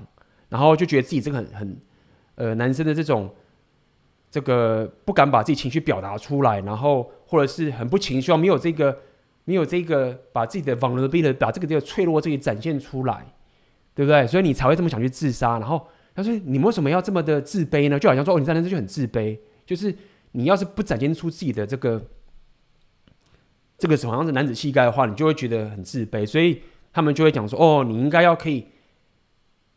然后就觉得自己这个很很呃，男生的这种。这个不敢把自己情绪表达出来，然后或者是很不情绪，没有这个，没有这个把自己的 vulnerability 把这个这个脆弱自己展现出来，对不对？所以你才会这么想去自杀。然后他说：“你为什么要这么的自卑呢？”就好像说：“哦，你这男生就很自卑，就是你要是不展现出自己的这个这个好像是男子气概的话，你就会觉得很自卑。”所以他们就会讲说：“哦，你应该要可以。”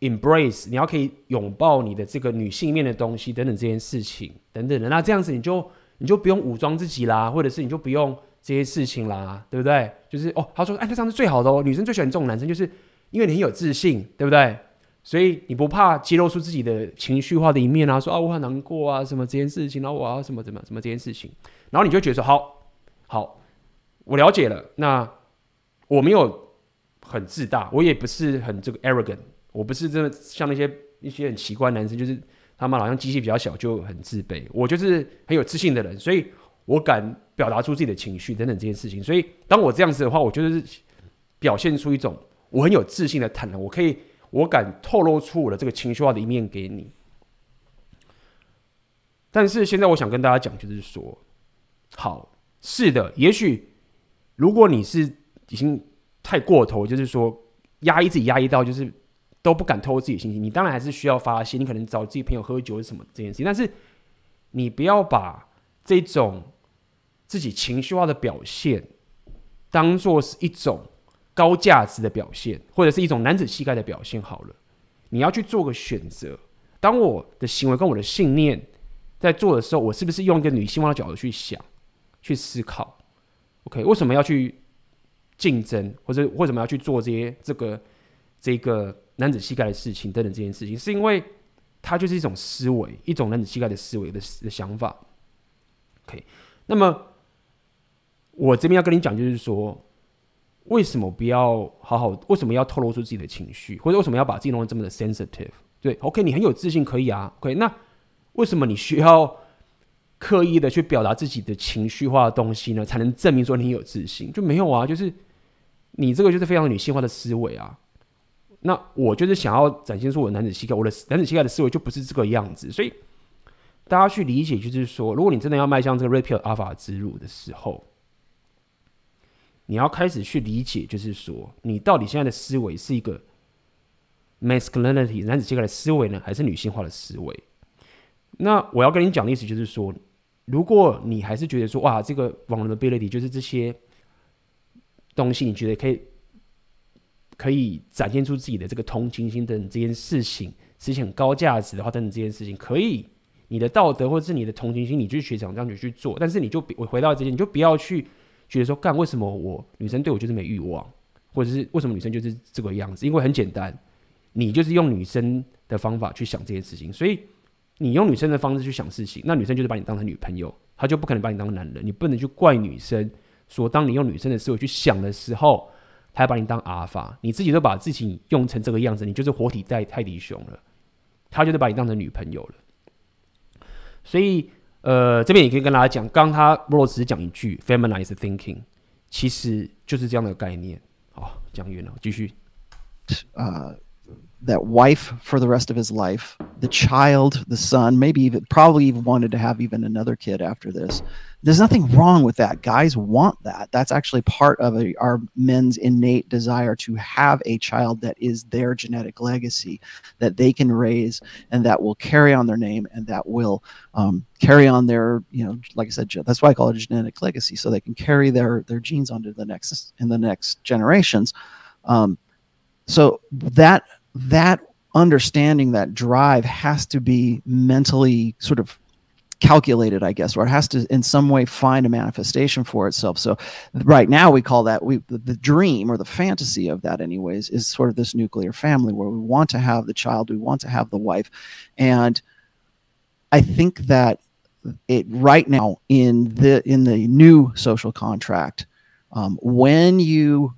Embrace，你要可以拥抱你的这个女性面的东西等等这件事情等等的，那这样子你就你就不用武装自己啦，或者是你就不用这些事情啦，对不对？就是哦，他说哎，那这样是最好的哦，女生最喜欢这种男生，就是因为你很有自信，对不对？所以你不怕揭露出自己的情绪化的一面啊？说啊，我很难过啊，什么这件事情，然后我要什么怎么怎么这件事情，然后你就觉得说，好，好，我了解了。那我没有很自大，我也不是很这个 arrogant，我不是真的像那些一些很奇怪男生，就是他们好像机器比较小就很自卑。我就是很有自信的人，所以我敢表达出自己的情绪等等这件事情。所以当我这样子的话，我就是表现出一种我很有自信的坦然，我可以。我敢透露出我的这个情绪化的一面给你，但是现在我想跟大家讲，就是说，好，是的，也许如果你是已经太过头，就是说压抑自己压抑到就是都不敢透露自己的心情，你当然还是需要发泄，你可能找自己朋友喝酒什么这件事情，但是你不要把这种自己情绪化的表现当做是一种。高价值的表现，或者是一种男子气概的表现。好了，你要去做个选择。当我的行为跟我的信念在做的时候，我是不是用一个女性化的角度去想、去思考？OK，为什么要去竞争，或者为什么要去做这些这个这个男子气概的事情等等这件事情？是因为它就是一种思维，一种男子气概的思维的的想法。OK，那么我这边要跟你讲，就是说。为什么不要好好？为什么要透露出自己的情绪？或者为什么要把自己弄得这么的 sensitive？对，OK，你很有自信，可以啊。OK，那为什么你需要刻意的去表达自己的情绪化的东西呢？才能证明说你有自信？就没有啊，就是你这个就是非常女性化的思维啊。那我就是想要展现出我的男子气概，我的男子气概的思维就不是这个样子。所以大家去理解，就是说，如果你真的要迈向这个 Red Pill Alpha 之路的时候。你要开始去理解，就是说，你到底现在的思维是一个 masculinity 男子气概的思维呢，还是女性化的思维？那我要跟你讲的意思就是说，如果你还是觉得说，哇，这个 vulnerability 就是这些东西，你觉得可以可以展现出自己的这个同情心等等这件事情，是很高价值的话，等等这件事情，可以你的道德或者是你的同情心，你去学长这样子去做，但是你就我回到这些，你就不要去。觉得说干，为什么我女生对我就是没欲望，或者是为什么女生就是这个样子？因为很简单，你就是用女生的方法去想这件事情，所以你用女生的方式去想事情，那女生就是把你当成女朋友，她就不可能把你当男人。你不能去怪女生，说当你用女生的思维去想的时候，她把你当阿尔法，你自己都把自己用成这个样子，你就是活体在泰迪熊了，她就是把你当成女朋友了，所以。呃，这边也可以跟大家讲，刚刚他罗只是讲一句 “feminized thinking”，其实就是这样的概念。好，讲远了，继续。啊 that wife for the rest of his life, the child, the son, maybe even probably even wanted to have even another kid after this. There's nothing wrong with that. Guys want that. That's actually part of a, our men's innate desire to have a child that is their genetic legacy that they can raise and that will carry on their name and that will um, carry on their, you know, like I said, that's why I call it genetic legacy. So they can carry their their genes onto the next in the next generations. Um, so that that understanding that drive has to be mentally sort of calculated i guess or it has to in some way find a manifestation for itself. So right now we call that we the, dream or the fantasy of that anyways is sort of this nuclear family where we want to have the child we want to have the wife. And i think that it right now in the in the new social contract um, when you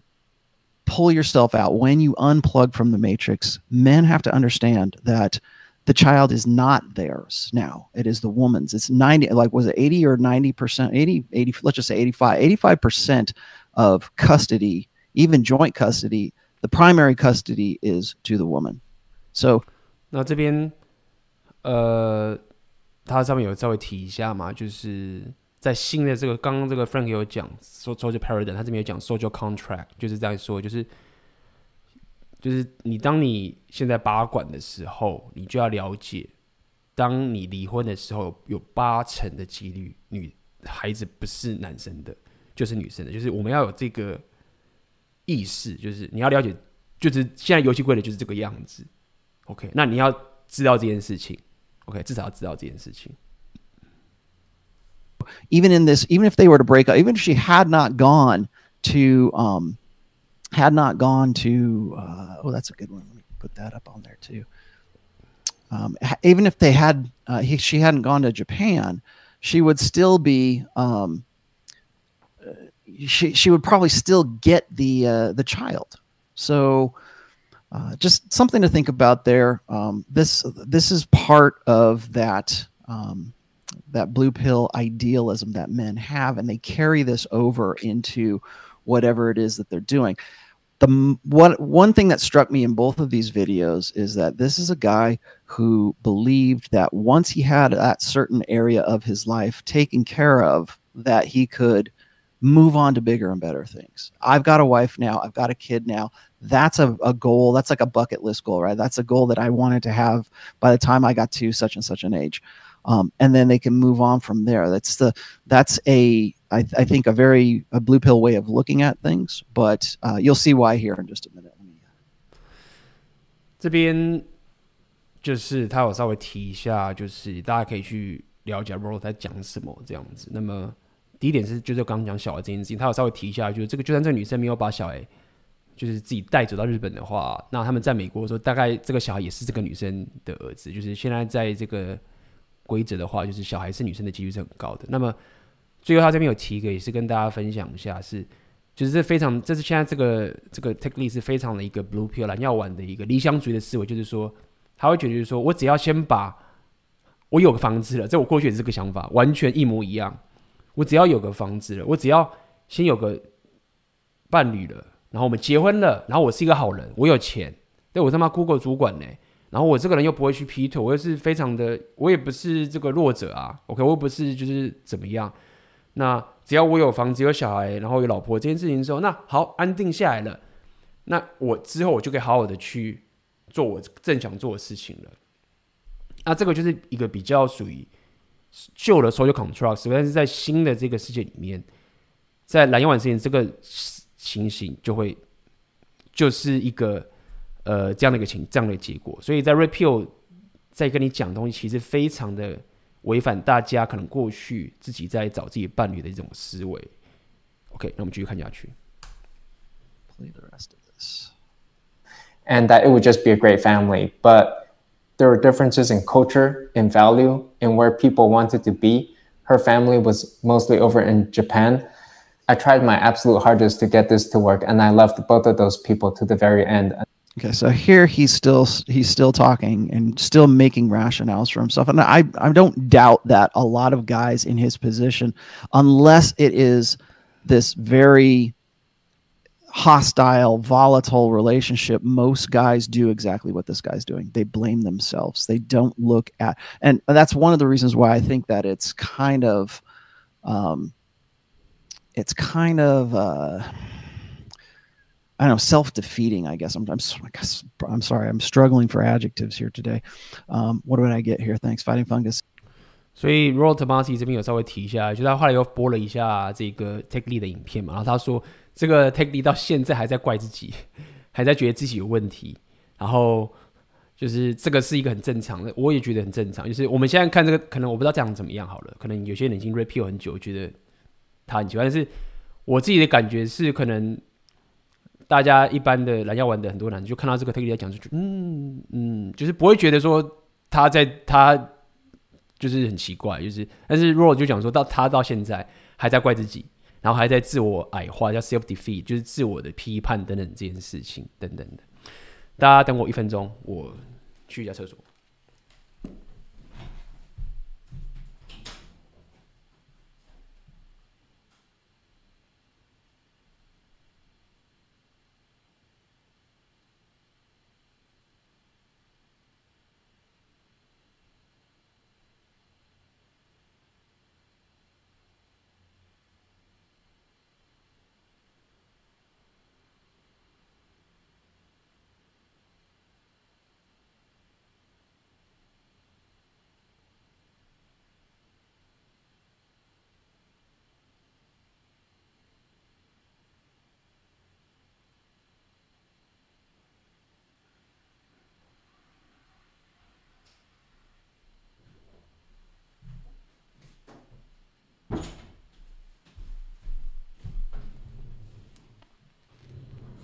pull yourself out, when you unplug from the matrix, men have to understand that the child is not theirs now. It is the woman's. It's 90, like, was it 80 or 90%? 80, 80, let's just say 85, 85% of custody, even joint custody, the primary custody is to the woman. So, 那这边，呃，它上面有稍微提一下嘛，就是 在新的这个，刚刚这个 Frank 有讲 social paradigm，他这边有讲 social contract，就是在说，就是就是你当你现在拔管的时候，你就要了解，当你离婚的时候，有八成的几率女孩子不是男生的，就是女生的，就是我们要有这个意识，就是你要了解，就是现在游戏规则就是这个样子，OK，那你要知道这件事情，OK，至少要知道这件事情。Even in this, even if they were to break up, even if she had not gone to, um, had not gone to, uh, oh, that's a good one. Let me put that up on there too. Um, even if they had, uh, he, she hadn't gone to Japan, she would still be. Um, uh, she she would probably still get the uh, the child. So uh, just something to think about there. Um, this this is part of that um, that blue pill idealism that men have, and they carry this over into whatever it is that they're doing. The one one thing that struck me in both of these videos is that this is a guy who believed that once he had that certain area of his life taken care of, that he could move on to bigger and better things. I've got a wife now. I've got a kid now. That's a, a goal. That's like a bucket list goal, right? That's a goal that I wanted to have by the time I got to such and such an age Um, and then they can move on from there. That's the that's a I, I think a very a blue pill way of looking at things, but uh, you'll see why here in just a minute. 这边就是他有稍微提一下，就是大家可以去了解 Rolo 在讲什么这样子。那么第一点是，就是刚刚讲小孩这件事情，他有稍微提一下，就是这个就算这个女生没有把小孩就是自己带走到日本的话，那他们在美国的时候，大概这个小孩也是这个女生的儿子。就是现在在这个 规则的话，就是小孩是女生的几率是很高的。那么最后他这边有提一个，也是跟大家分享一下，是就是这非常，这是现在这个这个 technique 是非常的一个 blue pill 蓝药丸的一个理想主义的思维，就是说他会觉得就是说我只要先把我有个房子了，在我过去也是这个想法，完全一模一样。我只要有个房子了，我只要先有个伴侣了，然后我们结婚了，然后我是一个好人，我有钱，对我他妈 Google 主管呢，然后我这个人又不会去劈腿，我又是非常的，我也不是这个弱者啊，OK，我又不是就是怎么样，那只要我有房子有小孩，然后有老婆这件事情的时候，那好安定下来了，那我之后我就可以好好的去做我正想做的事情了，那这个就是一个比较属于。旧的 social contract，但是在新的这个世界里面，在蓝夜晚之前，这个情形就会就是一个呃这样的一个情这样的结果。所以在 repeal 在跟你讲东西，其实非常的违反大家可能过去自己在找自己伴侣的一种思维。OK，那我们继续看下去。Play the rest of this. And that it would just be a great family, but. there were differences in culture, in value, in where people wanted to be. Her family was mostly over in Japan. I tried my absolute hardest to get this to work, and I left both of those people to the very end. Okay, so here he's still he's still talking and still making rationales for himself, and I I don't doubt that a lot of guys in his position, unless it is this very hostile, volatile relationship, most guys do exactly what this guy's doing. They blame themselves. They don't look at, and that's one of the reasons why I think that it's kind of, um, it's kind of, uh, I don't know, self-defeating. I guess I'm, I'm, I'm sorry, I'm struggling for adjectives here today. What did I get here? Thanks, fighting fungus. 所以 Roll Tomasi 这边有稍微提一下，就他后来又播了一下这个 Take Lee 的影片嘛，然后他说。这个 Take Lee 到现在还在怪自己，还在觉得自己有问题，然后就是这个是一个很正常的，我也觉得很正常。就是我们现在看这个，可能我不知道这样怎么样好了，可能有些人已经 repeal 很久，觉得他很奇怪，但是我自己的感觉是，可能大家一般的蓝药丸的很多男就看到这个 Take 在讲，就觉得嗯嗯，就是不会觉得说他在他就是很奇怪，就是但是 Roll 就讲说到他到现在还在怪自己。然后还在自我矮化，叫 self defeat，就是自我的批判等等这件事情等等的。大家等我一分钟，我去一下厕所。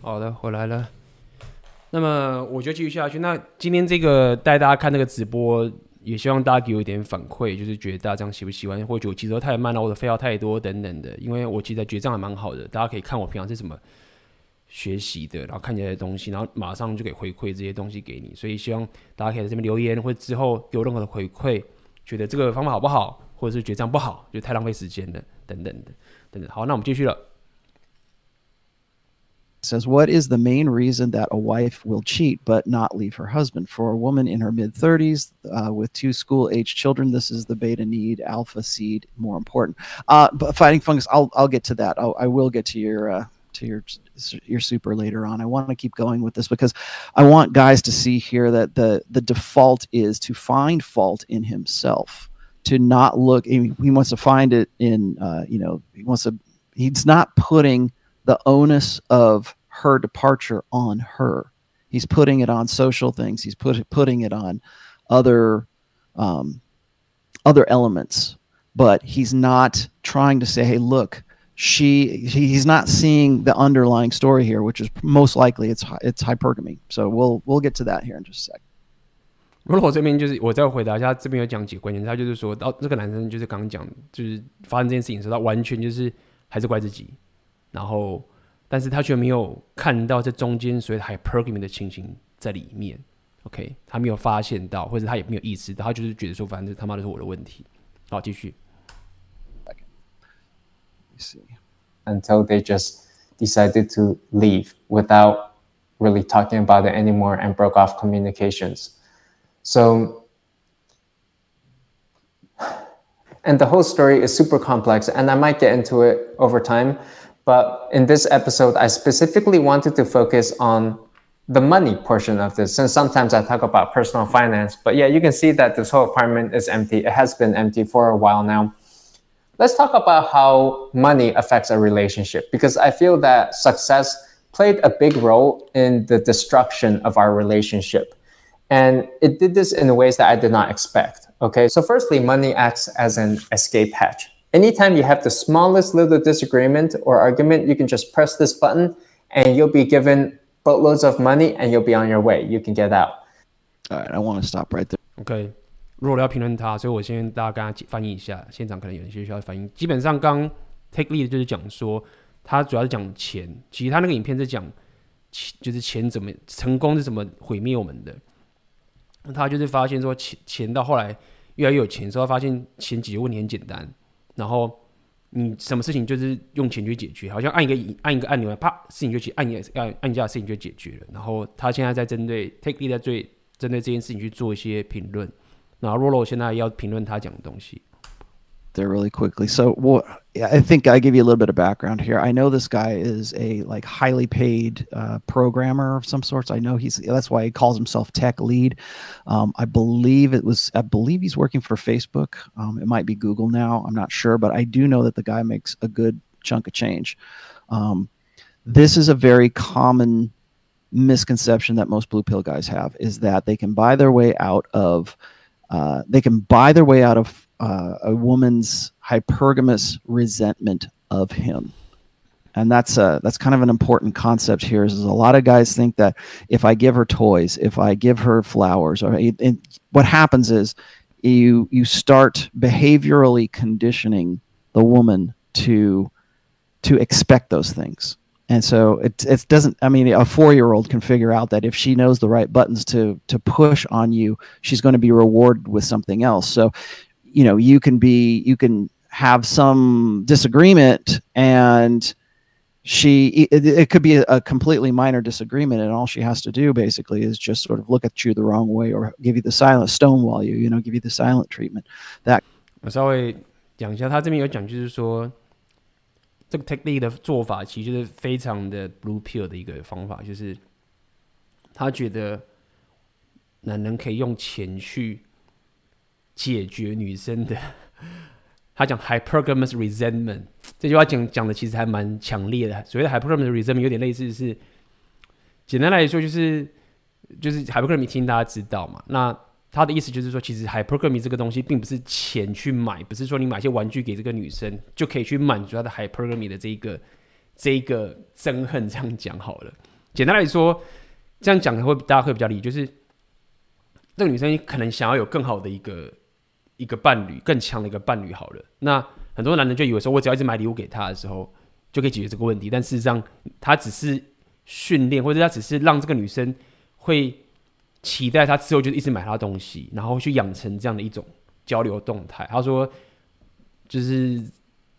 好的，回来了。那么我就继续下去。那今天这个带大家看这个直播，也希望大家给我一点反馈，就是觉得大家这样喜不喜欢，或者我节奏太慢了，我的废话太多等等的。因为我其实觉得这样还蛮好的，大家可以看我平常是怎么学习的，然后看起来的东西，然后马上就可以回馈这些东西给你。所以希望大家可以在这边留言，或者之后给我任何的回馈，觉得这个方法好不好，或者是觉得这样不好，就太浪费时间了，等等的，等等。好，那我们继续了。Says, What is the main reason that a wife will cheat but not leave her husband? For a woman in her mid 30s uh, with two school age children, this is the beta need, alpha seed more important. Uh, but fighting fungus, I'll, I'll get to that. I'll, I will get to your, uh, to your, your super later on. I want to keep going with this because I want guys to see here that the, the default is to find fault in himself, to not look, he wants to find it in, uh, you know, he wants to, he's not putting the onus of her departure on her. He's putting it on social things. He's put, putting it on other um, other elements, but he's not trying to say, "Hey, look, she." He's not seeing the underlying story here, which is most likely it's it's hypergamy. So we'll we'll get to that here in just a sec. 如果我这边就是我再回答一下，这边有讲几个关键，他就是说到这个男生就是刚刚讲，就是发生这件事情的时候，他完全就是还是怪自己， 然后。但是他却没有看到这中间所谓的 hypergamy 的情形在里面，OK，他没有发现到，或者他也没有意识到，他就是觉得说，反正他妈的是我的问题。好，继续。Until they just decided to leave without really talking about it anymore and broke off communications. So, and the whole story is super complex, and I might get into it over time. But in this episode, I specifically wanted to focus on the money portion of this, since sometimes I talk about personal finance. But yeah, you can see that this whole apartment is empty. It has been empty for a while now. Let's talk about how money affects a relationship, because I feel that success played a big role in the destruction of our relationship. And it did this in ways that I did not expect. Okay, so firstly, money acts as an escape hatch anytime you have the smallest little disagreement or argument, you can just press this button and you'll be given boatloads of money and you'll be on your way. You can get out. All right, I want to stop right there. OK，如果要评论他，所以我先大家跟他翻译一下，现场可能有一些需要翻译。基本上刚 take lead 就是讲说，他主要是讲钱，其实他那个影片是讲钱，就是钱怎么成功是怎么毁灭我们的。他就是发现说钱钱到后来越来越有钱之后，发现钱解决问题很简单。 然后你什么事情就是用钱去解决，好像按一个按一个按钮，啪，事情就解，按一按按一下，事情就解决了。然后他现在在针对 Take Lead 在最针对这件事情去做一些评论。然后 Rolo 现在要评论他讲的东西。There really quickly. So, I think I give you a little bit of background here. I know this guy is a like highly paid uh, programmer of some sorts. I know he's that's why he calls himself tech lead. Um, I believe it was I believe he's working for Facebook. Um, it might be Google now. I'm not sure, but I do know that the guy makes a good chunk of change. Um, this is a very common misconception that most blue pill guys have is that they can buy their way out of uh, they can buy their way out of uh, a woman's hypergamous resentment of him. And that's a that's kind of an important concept here is, is a lot of guys think that if i give her toys if i give her flowers or and what happens is you you start behaviorally conditioning the woman to to expect those things. And so it it doesn't i mean a 4-year-old can figure out that if she knows the right buttons to to push on you she's going to be rewarded with something else. So you know you can be you can have some disagreement and she it, it could be a, a, completely minor disagreement and all she has to do basically is just sort of look at you the wrong way or give you the silent stonewall you you know give you the silent treatment that 我稍微讲一下他这边有讲就是说这个 technique 的做法其实就是非常的 blue pill 的一个方法就是他觉得男人可以用钱去 解决女生的，他讲 hypergamous resentment 这句话讲讲的其实还蛮强烈的。所谓的 hypergamous resentment 有点类似是，简单来说就是就是 hypergamy 听大家知道嘛。那他的意思就是说，其实 hypergamy 这个东西并不是钱去买，不是说你买些玩具给这个女生就可以去满足她的 hypergamy 的这一个这一个憎恨。这样讲好了，简单来说。这样讲会大家会比较理解，就是这个女生可能想要有更好的一个一个伴侣，更强的一个伴侣。好了，那很多男人就以为说，我只要一直买礼物给他的时候，就可以解决这个问题。但事实上，他只是训练，或者他只是让这个女生会期待他之后就一直买他东西，然后去养成这样的一种交流动态。他说，就是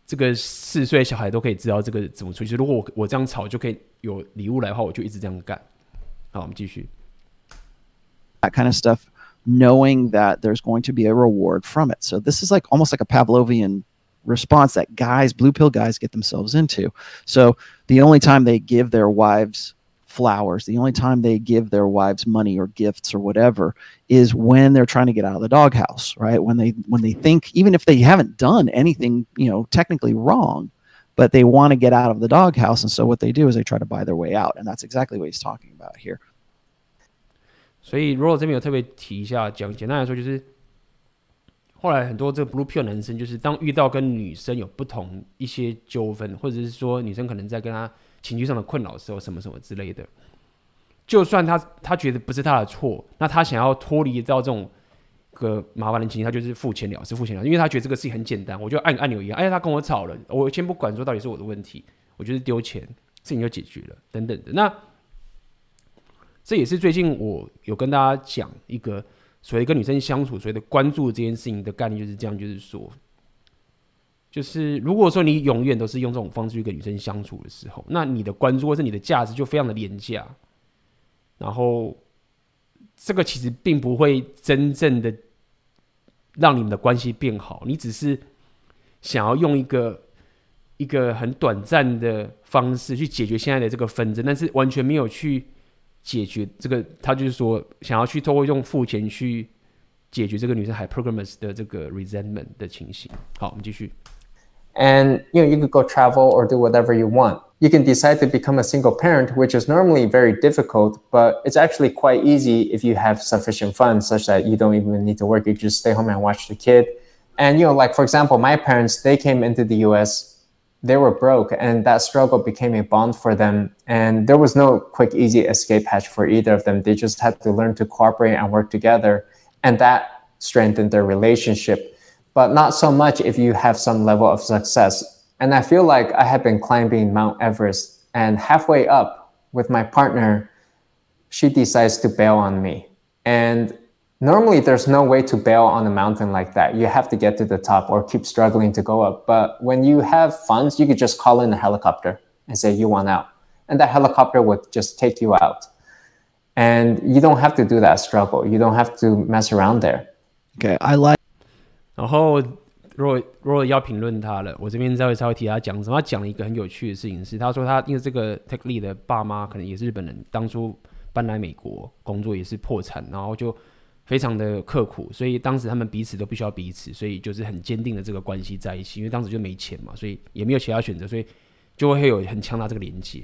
这个四岁小孩都可以知道这个怎么出去。如果我我这样吵就可以有礼物来的话，我就一直这样干。好，我们继续。That kind of stuff, knowing that there's going to be a reward from it. So this is like almost like a Pavlovian response that guys, blue pill guys, get themselves into. So the only time they give their wives flowers, the only time they give their wives money or gifts or whatever is when they're trying to get out of the doghouse, right? When they when they think even if they haven't done anything, you know, technically wrong, but they want to get out of the doghouse. And so what they do is they try to buy their way out. And that's exactly what he's talking about here. 所以如果这边有特别提一下，讲简单来说就是，后来很多这个 Blue Pill 男生，就是当遇到跟女生有不同一些纠纷，或者是说女生可能在跟他情绪上的困扰的时候，什么什么之类的，就算他他觉得不是他的错，那他想要脱离到这种。个麻烦的情形，他就是付钱了事，付钱了，因为他觉得这个事情很简单，我就按按钮一样。哎，他跟我吵了，我先不管说到底是我的问题，我就是丢钱，事情就解决了，等等的。那这也是最近我有跟大家讲一个所谓跟女生相处，所谓的关注这件事情的概念就是这样，就是说，就是如果说你永远都是用这种方式去跟女生相处的时候，那你的关注或是你的价值就非常的廉价，然后这个其实并不会真正的。让你们的关系变好，你只是想要用一个一个很短暂的方式去解决现在的这个纷争，但是完全没有去解决这个。他就是说，想要去透过用付钱去解决这个女生 hypergamous 的这个 resentment 的情形。好，我们继续。And you know, you could go travel or do whatever you want. You can decide to become a single parent, which is normally very difficult, but it's actually quite easy if you have sufficient funds such that you don't even need to work. You just stay home and watch the kid. And, you know, like, for example, my parents, they came into the US, they were broke, and that struggle became a bond for them. And there was no quick, easy escape hatch for either of them. They just had to learn to cooperate and work together. And that strengthened their relationship but not so much if you have some level of success. And I feel like I have been climbing Mount Everest, and halfway up with my partner, she decides to bail on me. And normally there's no way to bail on a mountain like that. You have to get to the top or keep struggling to go up. But when you have funds, you could just call in a helicopter and say you want out. And that helicopter would just take you out. And you don't have to do that struggle. You don't have to mess around there. Okay, I like 然后，如果如果要评论他了，我这边再会稍微提他讲什么。他讲了一个很有趣的事情是，他说他因为这个 Tech Lead 的爸妈可能也是日本人，当初搬来美国工作也是破产，然后就 非常的刻苦，所以当时他们彼此都必须要彼此，所以就是很坚定的这个关系在一起。因为当时就没钱嘛，所以也没有其他选择，所以就会有很强大这个连接。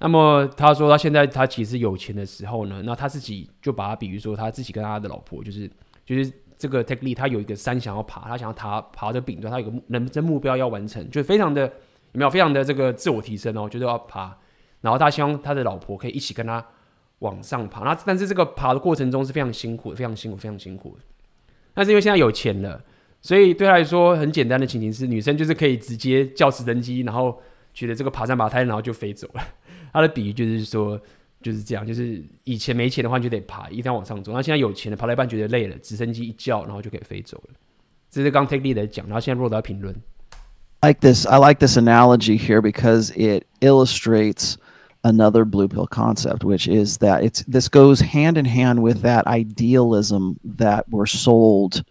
那么他说他现在他其实有钱的时候呢，那他自己就把他比喻说他自己跟他的老婆就是就是。这个 Tech Lead 他有一个山想要爬，他想要爬爬这个顶端，他有个人生目标要完成，就非常的有没有非常的这个自我提升哦，就是要爬，然后他希望他的老婆可以一起跟他往上爬。那但是这个爬的过程中是非常辛苦的，非常辛苦，非常辛苦。但是因为现在有钱了，所以对他来说很简单的情形是，女生就是可以直接叫直升机，然后觉得这个爬山爬太，然后就飞走了。他的比喻就是说。就是这样，就是以前没钱的话就得爬，一定要往上走。那现在有钱了，爬到一半觉得累了，直升机一叫，然后就可以飞走了。这是刚 Take Lead 的讲，然后现在落到评论。Like this, I like this analogy here because it illustrates another blue pill concept, which is that it's this goes hand in hand with that idealism that we're sold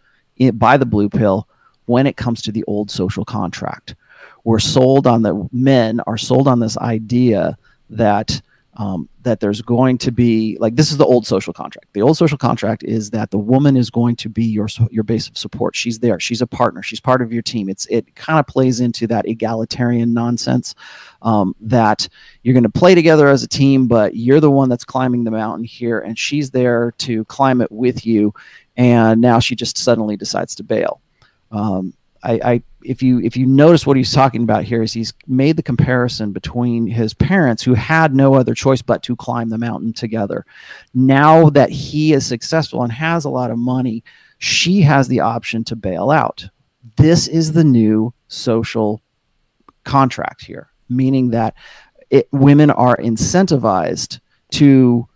by the blue pill when it comes to the old social contract. We're sold on the men are sold on this idea that um, that there's going to be like this is the old social contract. The old social contract is that the woman is going to be your your base of support. She's there. She's a partner. She's part of your team. It's it kind of plays into that egalitarian nonsense um, that you're going to play together as a team, but you're the one that's climbing the mountain here, and she's there to climb it with you. And now she just suddenly decides to bail. Um, I, I, if you if you notice what he's talking about here is he's made the comparison between his parents who had no other choice but to climb the mountain together. Now that he is successful and has a lot of money, she has the option to bail out. This is the new social contract here, meaning that it, women are incentivized to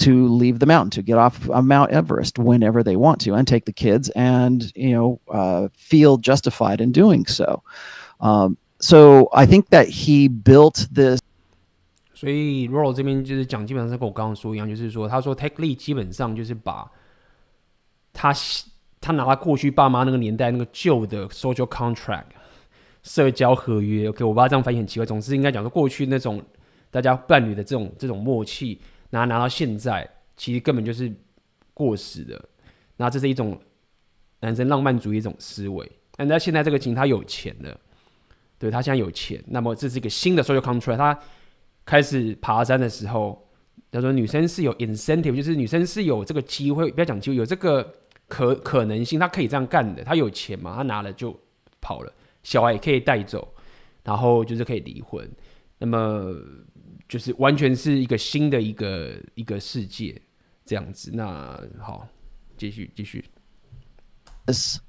to leave the mountain, to get off uh, Mount Everest whenever they want to, and take the kids, and you know, uh, feel justified in doing so. Um, so I think that he built this. 所以 Roro 这边就是讲，基本上是跟我刚刚说一样，就是说，他说 Tech Lee 基本上就是把他他拿他过去爸妈那个年代那个旧的 social contract 社交合约，OK，我不知道这样翻译很奇怪，总之应该讲说过去那种大家伴侣的这种这种默契。 拿拿到现在，其实根本就是过时的。那这是一种男生浪漫主义一种思维。但在现在这个情，他有钱了，对，他现在有钱，那么这是一个新的 social contract。他开始爬山的时候，他说女生是有 incentive，就是女生是有这个机会，不要讲机会，有这个可可能性，她可以这样干的。她有钱嘛，她拿了就跑了，小孩也可以带走，然后就是可以离婚。那么。就是完全是一个新的一个一个世界这样子。那好，继续继续。This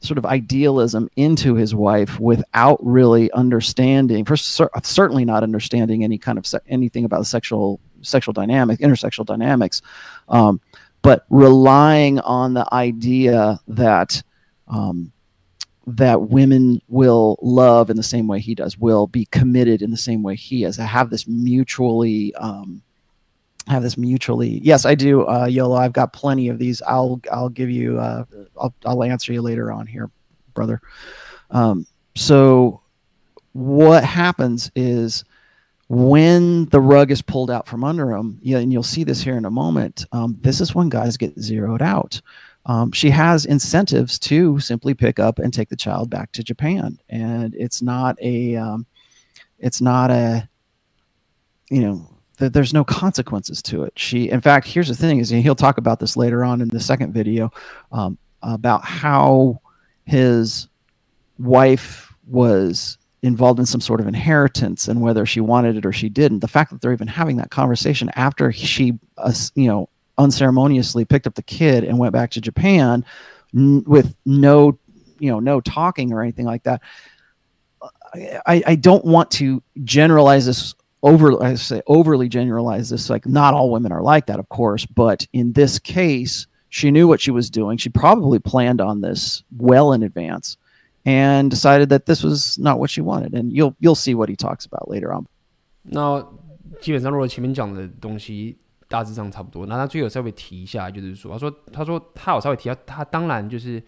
sort of idealism into his wife without really understanding, for certainly not understanding any kind of anything about sexual sexual dynamic, intersexual dynamics, um, but relying on the idea that um, that women will love in the same way he does, will be committed in the same way he is. I have this mutually, um, have this mutually. Yes, I do, uh, Yolo. I've got plenty of these. I'll, I'll give you. Uh, I'll, I'll answer you later on here, brother. Um, so, what happens is when the rug is pulled out from under them, yeah, and you'll see this here in a moment. Um, this is when guys get zeroed out um, she has incentives to simply pick up and take the child back to Japan. And it's not a, um, it's not a, you know, th- there's no consequences to it. She, in fact, here's the thing is he'll talk about this later on in the second video um, about how his wife was involved in some sort of inheritance and whether she wanted it or she didn't. The fact that they're even having that conversation after she, uh, you know, unceremoniously picked up the kid and went back to Japan n- with no, you know, no talking or anything like that. I, I don't want to generalize this over I say overly generalize this like not all women are like that of course but in this case she knew what she was doing she probably planned on this well in advance and decided that this was not what she wanted and you'll you'll see what he talks about later on 那基本上如果前面讲的东西 大致上差不多。那他最后稍微提一下，就是说，他说，他说他有稍微提到，他当然就是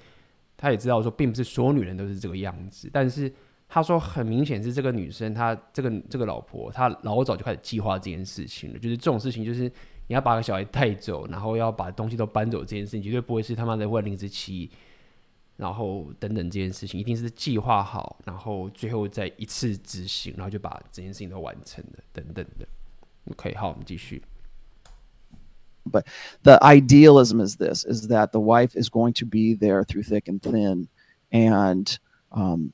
他也知道说，并不是所有女人都是这个样子。但是他说，很明显是这个女生，她这个这个老婆，她老早就开始计划这件事情了。就是这种事情，就是你要把个小孩带走，然后要把东西都搬走这件事情，绝对不会是他妈的会临时起，然后等等这件事情，一定是计划好，然后最后再一次执行，然后就把这件事情都完成了，等等的。OK，好，我们继续。but the idealism is this is that the wife is going to be there through thick and thin and um,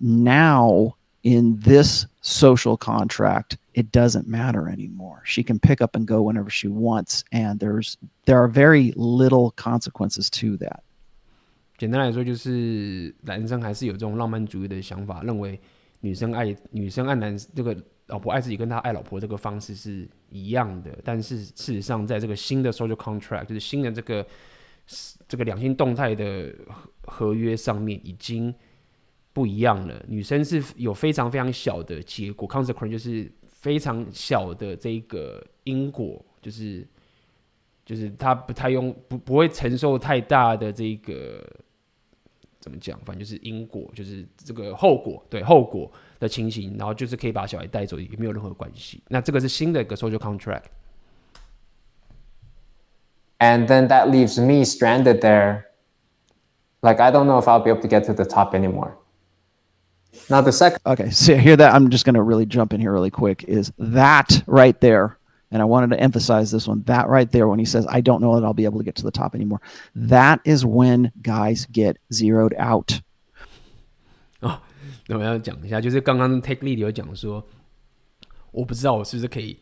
now in this social contract it doesn't matter anymore she can pick up and go whenever she wants and there's there are very little consequences to that 简单来说，就是男生还是有这种浪漫主义的想法，认为女生爱女生爱男这个 老婆爱自己，跟他爱老婆这个方式是一样的。但是事实上，在这个新的 social contract，就是新的这个这个两性动态的合约上面，已经不一样了。女生是有非常非常小的结果，consequence 就是非常小的这个因果，就是就是他不太用不不会承受太大的这个怎么讲，反正就是因果，就是这个后果，对后果。的情形，然后就是可以把小孩带走，也没有任何关系。那这个是新的一个 social contract。And then that leaves me stranded there. Like I don't know if I'll be able to get to the top anymore. Now the second. Okay, so here that I'm just going to really jump in here really quick is that right there. And I wanted to emphasize this one. That right there, when he says, I don't know that I'll be able to get to the top anymore, that is when guys get zeroed out 那我要讲一下，就是刚刚 Take Lead 有讲说，我不知道我是不是可以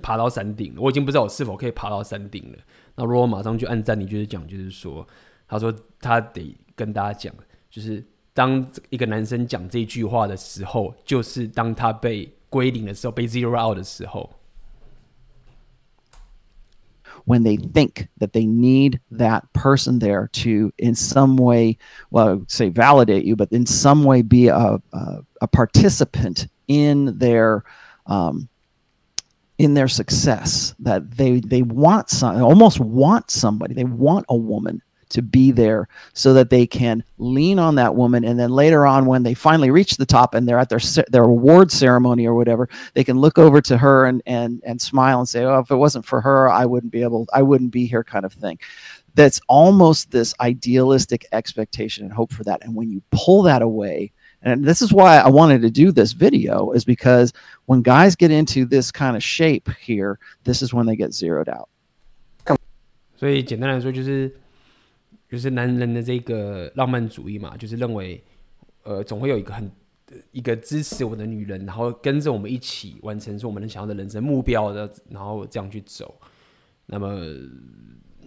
爬到山顶，我已经不知道我是否可以爬到山顶了。那如果马上就按暂停，就是讲，就是说，他说他得跟大家讲，就是当一个男生讲这句话的时候，就是当他被归零的时候，被 zero out 的时候。When they think that they need that person there to in some way well say validate you but in some way be a, a, a participant in their um, in their success that they they want some almost want somebody they want a woman to be there so that they can lean on that woman and then later on when they finally reach the top and they're at their their award ceremony or whatever they can look over to her and and and smile and say oh if it wasn't for her I wouldn't be able I wouldn't be here kind of thing that's almost this idealistic expectation and hope for that and when you pull that away and this is why I wanted to do this video is because when guys get into this kind of shape here this is when they get zeroed out 所以简单来说就是 就是男人的这个浪漫主义嘛，就是认为，呃，总会有一个很一个支持我的女人，然后跟着我们一起完成说我们想要的人生目标的，然后这样去走。那么，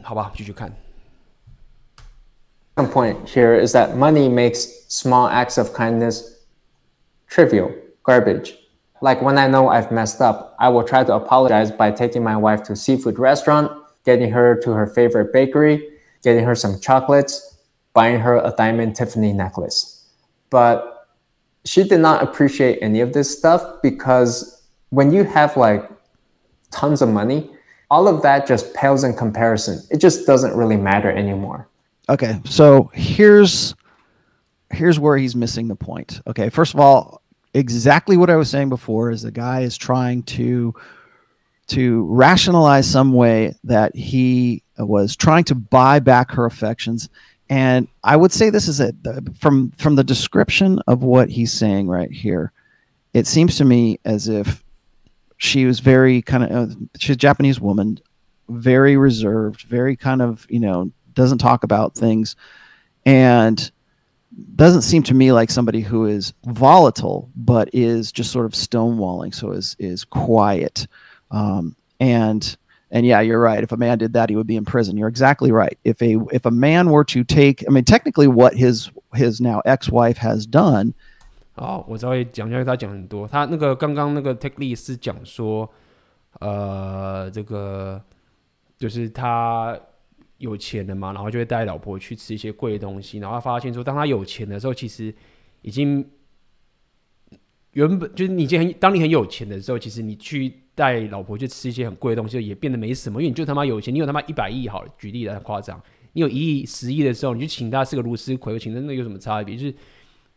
好吧，继续看。One point here is that money makes small acts of kindness trivial, garbage. Like when I know I've messed up, I will try to apologize by taking my wife to a seafood restaurant, getting her to her favorite bakery. getting her some chocolates, buying her a diamond Tiffany necklace. But she did not appreciate any of this stuff because when you have like tons of money, all of that just pales in comparison. It just doesn't really matter anymore. Okay, so here's here's where he's missing the point. Okay, first of all, exactly what I was saying before is the guy is trying to to rationalize some way that he was trying to buy back her affections. And i would say this is it. From from the description of what he's saying right here it seems to me as if she was very kind of uh, she's a japanese woman very reserved very kind of you know doesn't talk about things and doesn't seem to me like somebody who is volatile but is just sort of stonewalling so is is quiet. Um, and and yeah, you're right. If a man did that, he would be in prison. You're exactly right. If a if a man were to take, I mean, technically, what his his now ex-wife has done. 哦，我稍微讲一下，他讲很多。他那个刚刚那个 take lead 是讲说，呃，这个就是他有钱了嘛，然后就会带老婆去吃一些贵的东西，然后他发现说，当他有钱的时候，其实已经 原本就是你已经很，当你很有钱的时候，其实你去。带老婆去吃一些很贵的东西，也变得没什么，因为你就他妈有钱，你有他妈一百亿好了，举例来夸张，你有一亿、十亿的时候，你就请他是个卢斯奎，请他那有什么差别？就是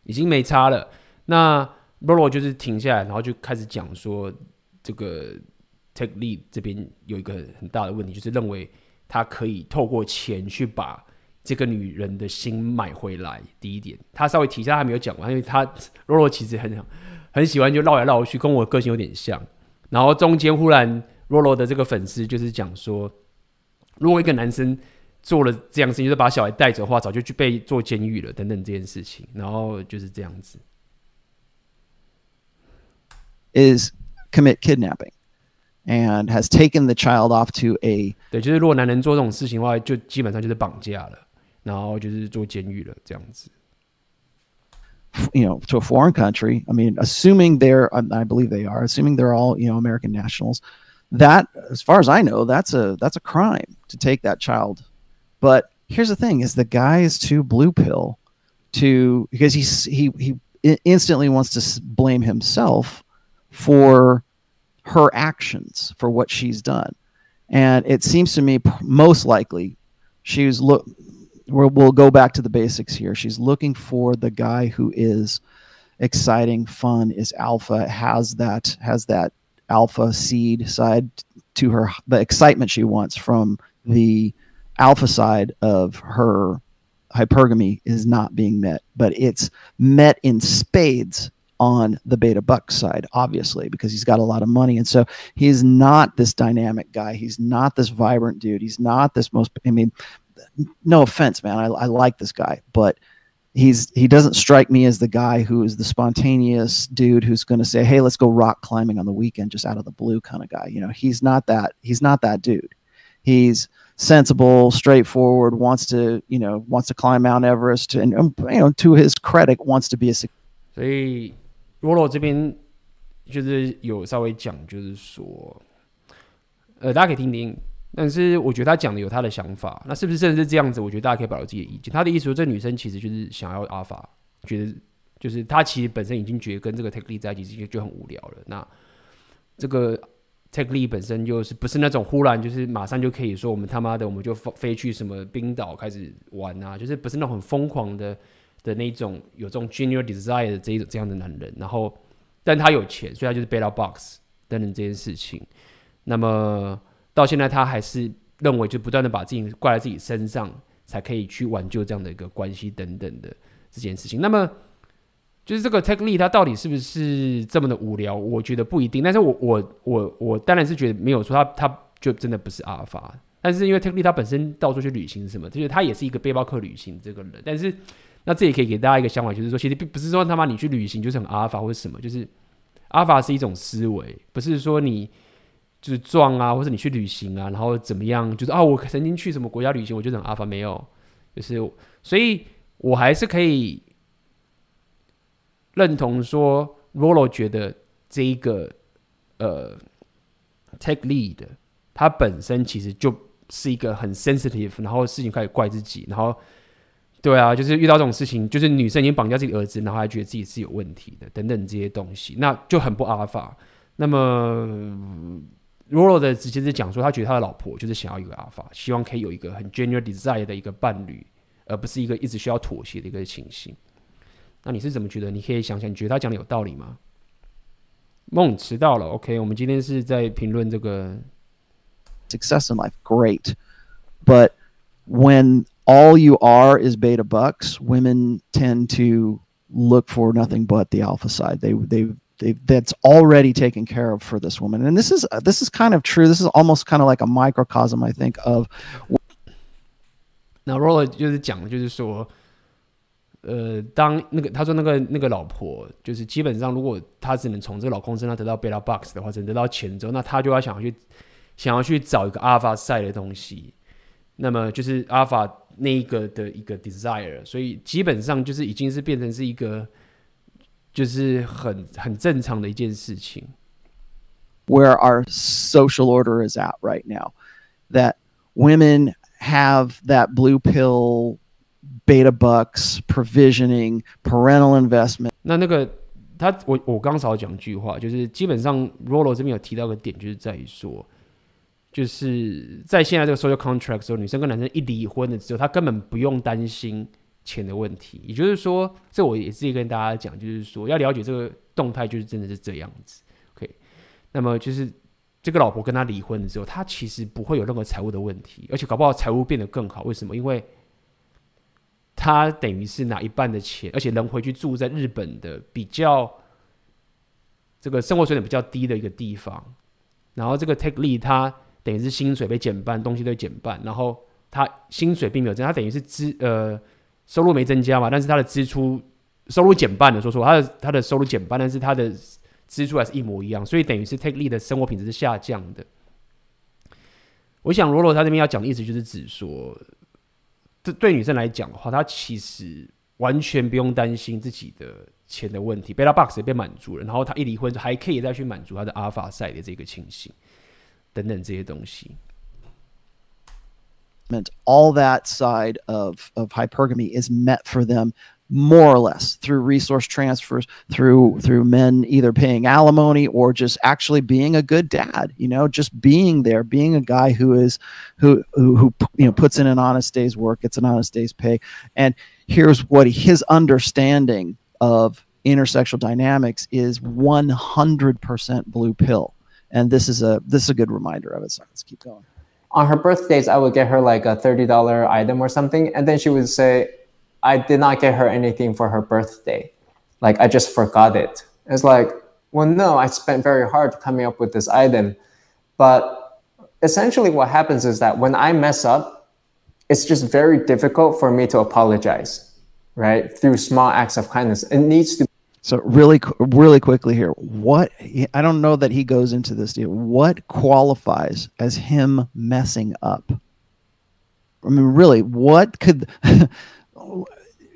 已经没差了。那 Bro 就是停下来，然后就开始讲说，这个 Take Lead 这边有一个很大的问题，就是认为他可以透过钱去把这个女人的心买回来。第一点，他稍微提一下，他还没有讲完，因为他 Bro 其实很想很喜欢就绕来绕去，跟我个性有点像。然后中间忽然罗罗的这个粉丝就是讲说，如果一个男生做了这样事情，就是把小孩带走的话，早就去被做监狱了等等这件事情，然后就是这样子。Is commit kidnapping and has taken the child off to a 对，就是如果男人做这种事情的话，就基本上就是绑架了，然后就是做监狱了这样子。You know, to a foreign country. I mean, assuming they're, I believe they are, assuming they're all, you know, American nationals. That, as far as I know, that's a that's a crime to take that child. But here's the thing: is the guy is too blue pill to because he's he he instantly wants to blame himself for her actions for what she's done, and it seems to me most likely she was look we'll, we'll go back to the basics here. She's looking for the guy who is exciting, fun, is alpha, has that has that alpha seed side to her, the excitement she wants from the alpha side of her hypergamy is not being met, but it's met in spades on the beta buck side, obviously, because he's got a lot of money. And so he's not this dynamic guy. He's not this vibrant dude. He's not this most, I mean, no offense, man. I, I like this guy, but he's he doesn't strike me as the guy who is the spontaneous dude who's going to say hey let's go rock climbing on the weekend just out of the blue kind of guy you know he's not that he's not that dude he's sensible straightforward wants to you know wants to climb mount everest and um, you know to his credit wants to be a 所以 Rolo 这边就是有稍微讲就是说呃大家可以听听 但是我觉得他讲的有他的想法，那是不是真的是这样子？我觉得大家可以保留自己的意见。他的意思说，这女生其实就是想要阿法，觉得就是她其实本身已经觉得跟这个 Tech Lead 在一起就就很无聊了。那这个 Tech Lead 本身就是不是那种忽然就是马上就可以说我们他妈的我们就飞去什么冰岛开始玩啊，就是不是那种很疯狂的的那种有这种 Junior Desire 的这一种这样的男人。然后，但他有钱，所以他就是 Beta Box 等等这件事情。那么。到现在，他还是认为就不断的把自己挂在自己身上，才可以去挽救这样的一个关系等等的这件事情。那么，就是这个 Tech Lead 他到底是不是这么的无聊？我觉得不一定。但是我我我我当然是觉得没有说他他就真的不是阿尔法。但是因为 Tech Lead 他本身到处去旅行什么，就是他也是一个背包客旅行这个人。但是那这也可以给大家一个想法，就是说其实并不是说他妈你去旅行就是很阿尔法或者什么，就是阿尔法是一种思维，不是说你。就是壮啊，或者你去旅行啊，然后怎么样？就是啊，我曾经去什么国家旅行，我觉得很阿法没有，就是所以，我还是可以认同说，Rolo 觉得这一个呃，take Lead 他本身其实就是一个很 sensitive，然后事情开始怪自己，然后对啊，就是遇到这种事情，就是女生已经绑架自己儿子，然后还觉得自己是有问题的，等等这些东西，那就很不阿法。那么。Roro 的直接是讲说，他觉得他的老婆就是想要一个阿法，希望可以有一个很 genuine desire 的一个伴侣，而不是一个一直需要妥协的一个情形。那你是怎么觉得？你可以想想，你觉得他讲的有道理吗？梦迟到了，OK，我们今天是在评论这个 success in life, great, but when all you are is beta bucks, women tend to look for nothing but the alpha side. They they that's already taken care of for this woman and this is uh, this is kind of true this is almost kind of like a microcosm i think of 那 Rolo 就是讲的就是说呃当那个他说那个那个老婆就是基本上如果他只能从这个老公身上得到 beta box 的话只能得到钱之后那他就要想要去想要去找一个 alpha side 的东西那么就是 alpha 那一个的一个 desire 所以基本上就是已经是变成是一个 就是很很正常的一件事情。Where our social order is at right now, that women have that blue pill, beta bucks, provisioning, parental investment。那那个他，我我刚少讲一句话，就是基本上 Rolo 这边有提到个点，就是在于说，就是在现在这个 social contract 的时候，女生跟男生一离婚了之后，他根本不用担心。钱的问题，也就是说，这我也是跟大家讲，就是说要了解这个动态，就是真的是这样子。OK，那么就是这个老婆跟他离婚的时候，他其实不会有任何财务的问题，而且搞不好财务变得更好。为什么？因为他等于是拿一半的钱，而且能回去住在日本的比较这个生活水准比较低的一个地方，然后这个 Takeley 他等于是薪水被减半，东西都减半，然后他薪水并没有增，他等于是支呃。收入没增加嘛，但是他的支出收入减半了。说实话，他的他的收入减半，但是他的支出还是一模一样，所以等于是 Tech Lead 的生活品质是下降的。我想罗罗他这边要讲的意思就是指说，这对女生来讲的话，她其实完全不用担心自己的钱的问题，Beta Box 被满足了，然后她一离婚还可以再去满足她的 Alpha Side 的这个情形等等这些东西。All that side of, of hypergamy is met for them more or less through resource transfers through through men either paying alimony or just actually being a good dad you know just being there being a guy who is who who, who you know puts in an honest day's work it's an honest day's pay. And here's what his understanding of intersexual dynamics is 100% blue pill. And this is a this is a good reminder of it. So let's keep going on her birthdays, I would get her like a $30 item or something. And then she would say, I did not get her anything for her birthday. Like, I just forgot it. It's like, well, no, I spent very hard coming up with this item. But essentially, what happens is that when I mess up, it's just very difficult for me to apologize. right? Through small acts of kindness. It needs to So really, really quickly here, what I don't know that he goes into this deal. What qualifies as him messing up? I mean, really, what could,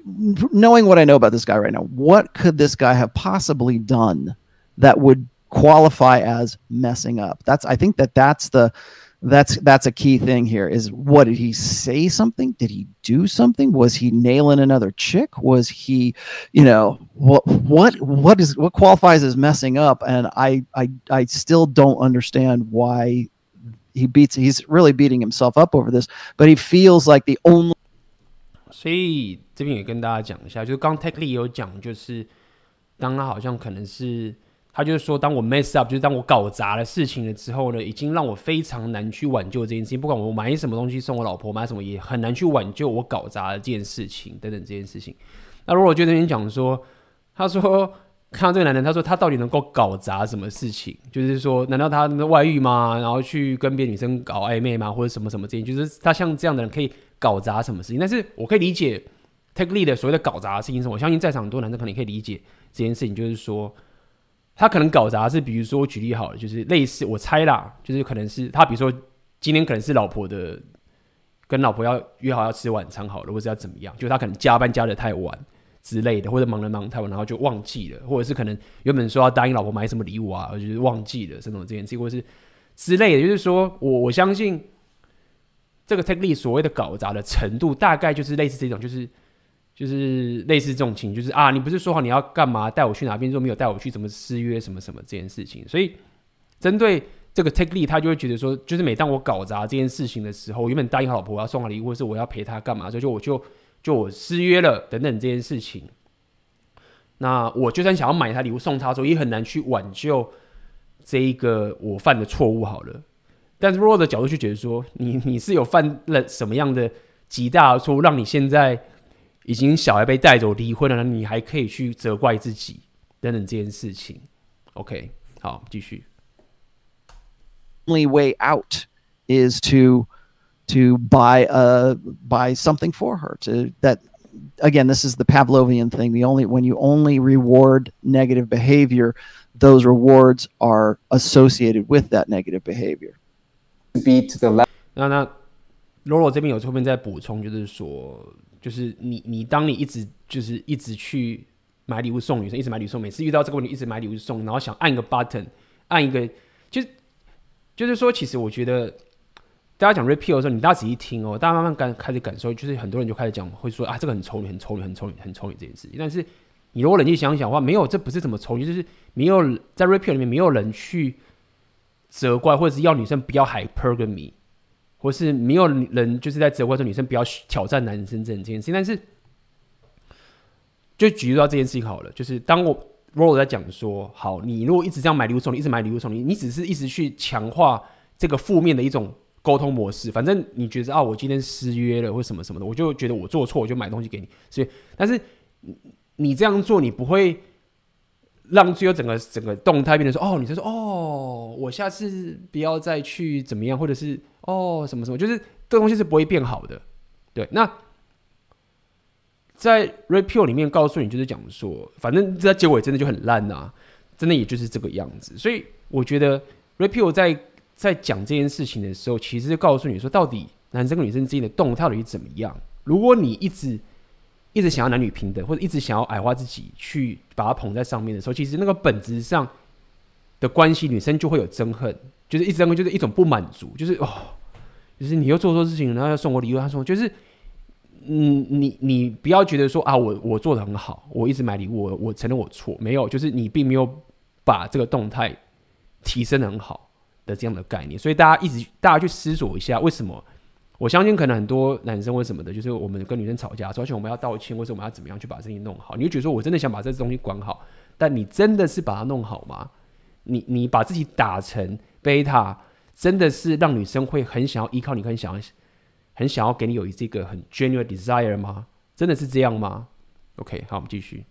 knowing what I know about this guy right now, what could this guy have possibly done that would qualify as messing up? That's I think that that's the that's that's a key thing here is what did he say something did he do something was he nailing another chick was he you know what what what is what qualifies as messing up and i i i still don't understand why he beats he's really beating himself up over this but he feels like the only 所以这边也跟大家讲一下，就是刚 Tech Lee 有讲，就是当他好像可能是 他就是说，当我 mess up，就是当我搞砸了事情了之后呢，已经让我非常难去挽救这件事情。不管我买什么东西送我老婆，买什么也很难去挽救我搞砸了这件事情等等这件事情。那如果我觉得那边讲说，他说看到这个男人，他说他到底能够搞砸什么事情？就是说，难道他外遇吗？然后去跟别的女生搞暧昧吗？或者什么什么这些？就是他像这样的人可以搞砸什么事情？但是我可以理解 Tech Lee 的所谓的搞砸的事情是？我相信在场很多男生可能也可以理解这件事情，就是说。他可能搞砸是，比如说我举例好了，就是类似我猜啦，就是可能是他，比如说今天可能是老婆的跟老婆要约好要吃晚餐好了，或者要怎么样，就他可能加班加的太晚之类的，或者忙人忙太晚，然后就忘记了，或者是可能原本说要答应老婆买什么礼物啊，就是忘记了这种这件事，或者是之类的，就是说我我相信这个 Tech Lee 所谓的搞砸的程度，大概就是类似这种，就是。就是类似这种情，就是啊，你不是说好你要干嘛，带我去哪边，说没有带我去怎么失约什么什么这件事情。所以针对这个 Tech Lee，他就会觉得说，就是每当我搞砸这件事情的时候，原本答应好老婆我要送她礼物，或是我要陪她干嘛，所以就我就就我失约了等等这件事情。那我就算想要买他礼物送她的时候，也很难去挽救这一个我犯的错误。好了，但是 Roy 的角度去觉得说，你你是有犯了什么样的极大的错误，让你现在。已经小孩被带走离婚了，你还可以去责怪自己等等这件事情。OK，好，继续。Only way out is to to buy a buy something for her. To that again, this is the Pavlovian thing. The only when you only reward negative behavior, those rewards are associated with that negative behavior. Be to the left. 那那 Lolo 这边有后面再补充，就是说。 就是你，你当你一直就是一直去买礼物送女生，一直买礼物送，每次遇到这个问题，一直买礼物送，然后想按一个 button，按一个，就是就是说，其实我觉得大家讲 repeal 的时候，你大家仔细听哦，大家慢慢感开始感受，就是很多人就开始讲，会说啊，这个很丑女，很丑女，很丑女，很丑女这件事情。但是你如果冷静想想的话，没有，这不是怎么丑女，就是没有在 repeal 里面没有人去责怪，或者是要女生不要 hypergamy。或是没有人就是在责怪说女生不要挑战男生这件事情，但是就举例到这件事情好了，就是当我 Roll 在讲说，好，你如果一直这样买礼物送你，一直买礼物送你，你只是一直去强化这个负面的一种沟通模式，反正你觉得啊，我今天失约了或什么什么的，我就觉得我做错，我就买东西给你，所以，但是你这样做，你不会。让最后整个整个动态变成说，哦，你就说，哦，我下次不要再去怎么样，或者是哦，什么什么，就是这个东西是不会变好的。对，那在 repeal 里面告诉你，就是讲说，反正这结尾真的就很烂呐、啊，真的也就是这个样子。所以我觉得 repeal 在在讲这件事情的时候，其实就告诉你说，到底男生跟女生之间的动态到底怎么样？如果你一直一直想要男女平等，或者一直想要矮化自己，去把它捧在上面的时候，其实那个本质上的关系，女生就会有憎恨，就是一直憎恨，就是一种不满足，就是哦，就是你又做错事情，然后要送我礼物，他说就是，嗯，你你不要觉得说啊，我我做的很好，我一直买礼物，我我承认我错，没有，就是你并没有把这个动态提升的很好的这样的概念，所以大家一直大家去思索一下，为什么？我相信可能很多男生或什么的，就是我们跟女生吵架，而且我们要道歉，或者我们要怎么样去把事情弄好。你就觉得说我真的想把这东西管好，但你真的是把它弄好吗？你你把自己打成贝塔，真的是让女生会很想要依靠你，很想要很想要给你有这个很 genuine desire 吗？真的是这样吗？OK，好，我们继续。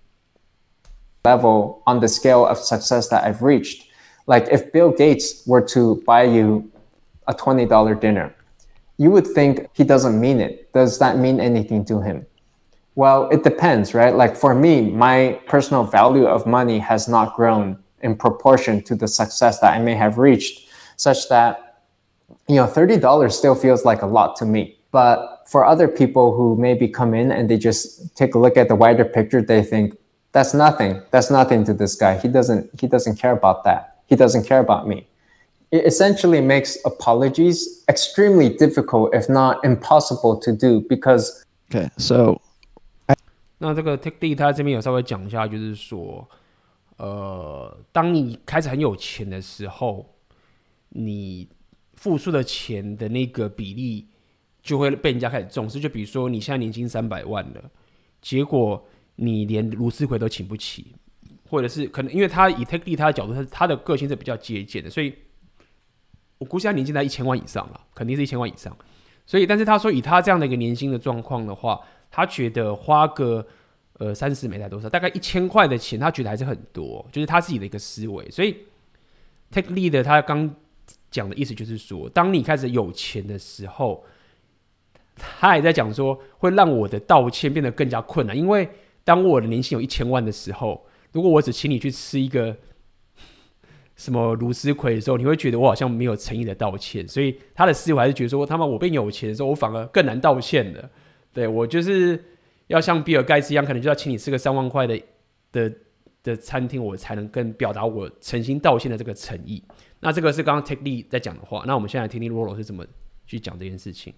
Level on the scale of success that I've reached, like if Bill Gates were to buy you a twenty dollar dinner. you would think he doesn't mean it. Does that mean anything to him? Well, it depends, right? Like for me, my personal value of money has not grown in proportion to the success that I may have reached, such that, you know, $30 still feels like a lot to me. But for other people who maybe come in and they just take a look at the wider picture, they think, that's nothing. That's nothing to this guy. He doesn't, he doesn't care about that. He doesn't care about me. It essentially makes apologies extremely difficult, if not impossible to do because Okay, so 那这个 Take D 他这边有稍微讲一下，就是说，呃，当你开始很有钱的时候， 你付出的钱的那个比例就会被人家开始重视。就比如说，你现在年薪三百万了，结果你连卢思奎都请不起，或者是可能因为他以 Take D 他的角度，他他的个性是比较节俭的，所以我估计他年薪在一千万以上了，肯定是一千万以上。所以，但是他说以他这样的一个年薪的状况的话，他觉得花个呃三十美台多少，大概一千块的钱，他觉得还是很多，就是他自己的一个思维。所以，Take Lead 他刚讲的意思就是说，当你开始有钱的时候，他也在讲说会让我的道歉变得更加困难，因为当我的年薪有一千万的时候，如果我只请你去吃一个。什么卢思奎的时候，你会觉得我好像没有诚意的道歉，所以他的思维还是觉得说，他妈我变有钱的时候，我反而更难道歉的。对，我就是要像比尔盖茨一样，可能就要请你吃个三万块的的的餐厅，我才能更表达我诚心道歉的这个诚意。那这个是刚刚 Take Lead 在讲的话，那我们现在来听听 Rolo 是怎么去讲这件事情。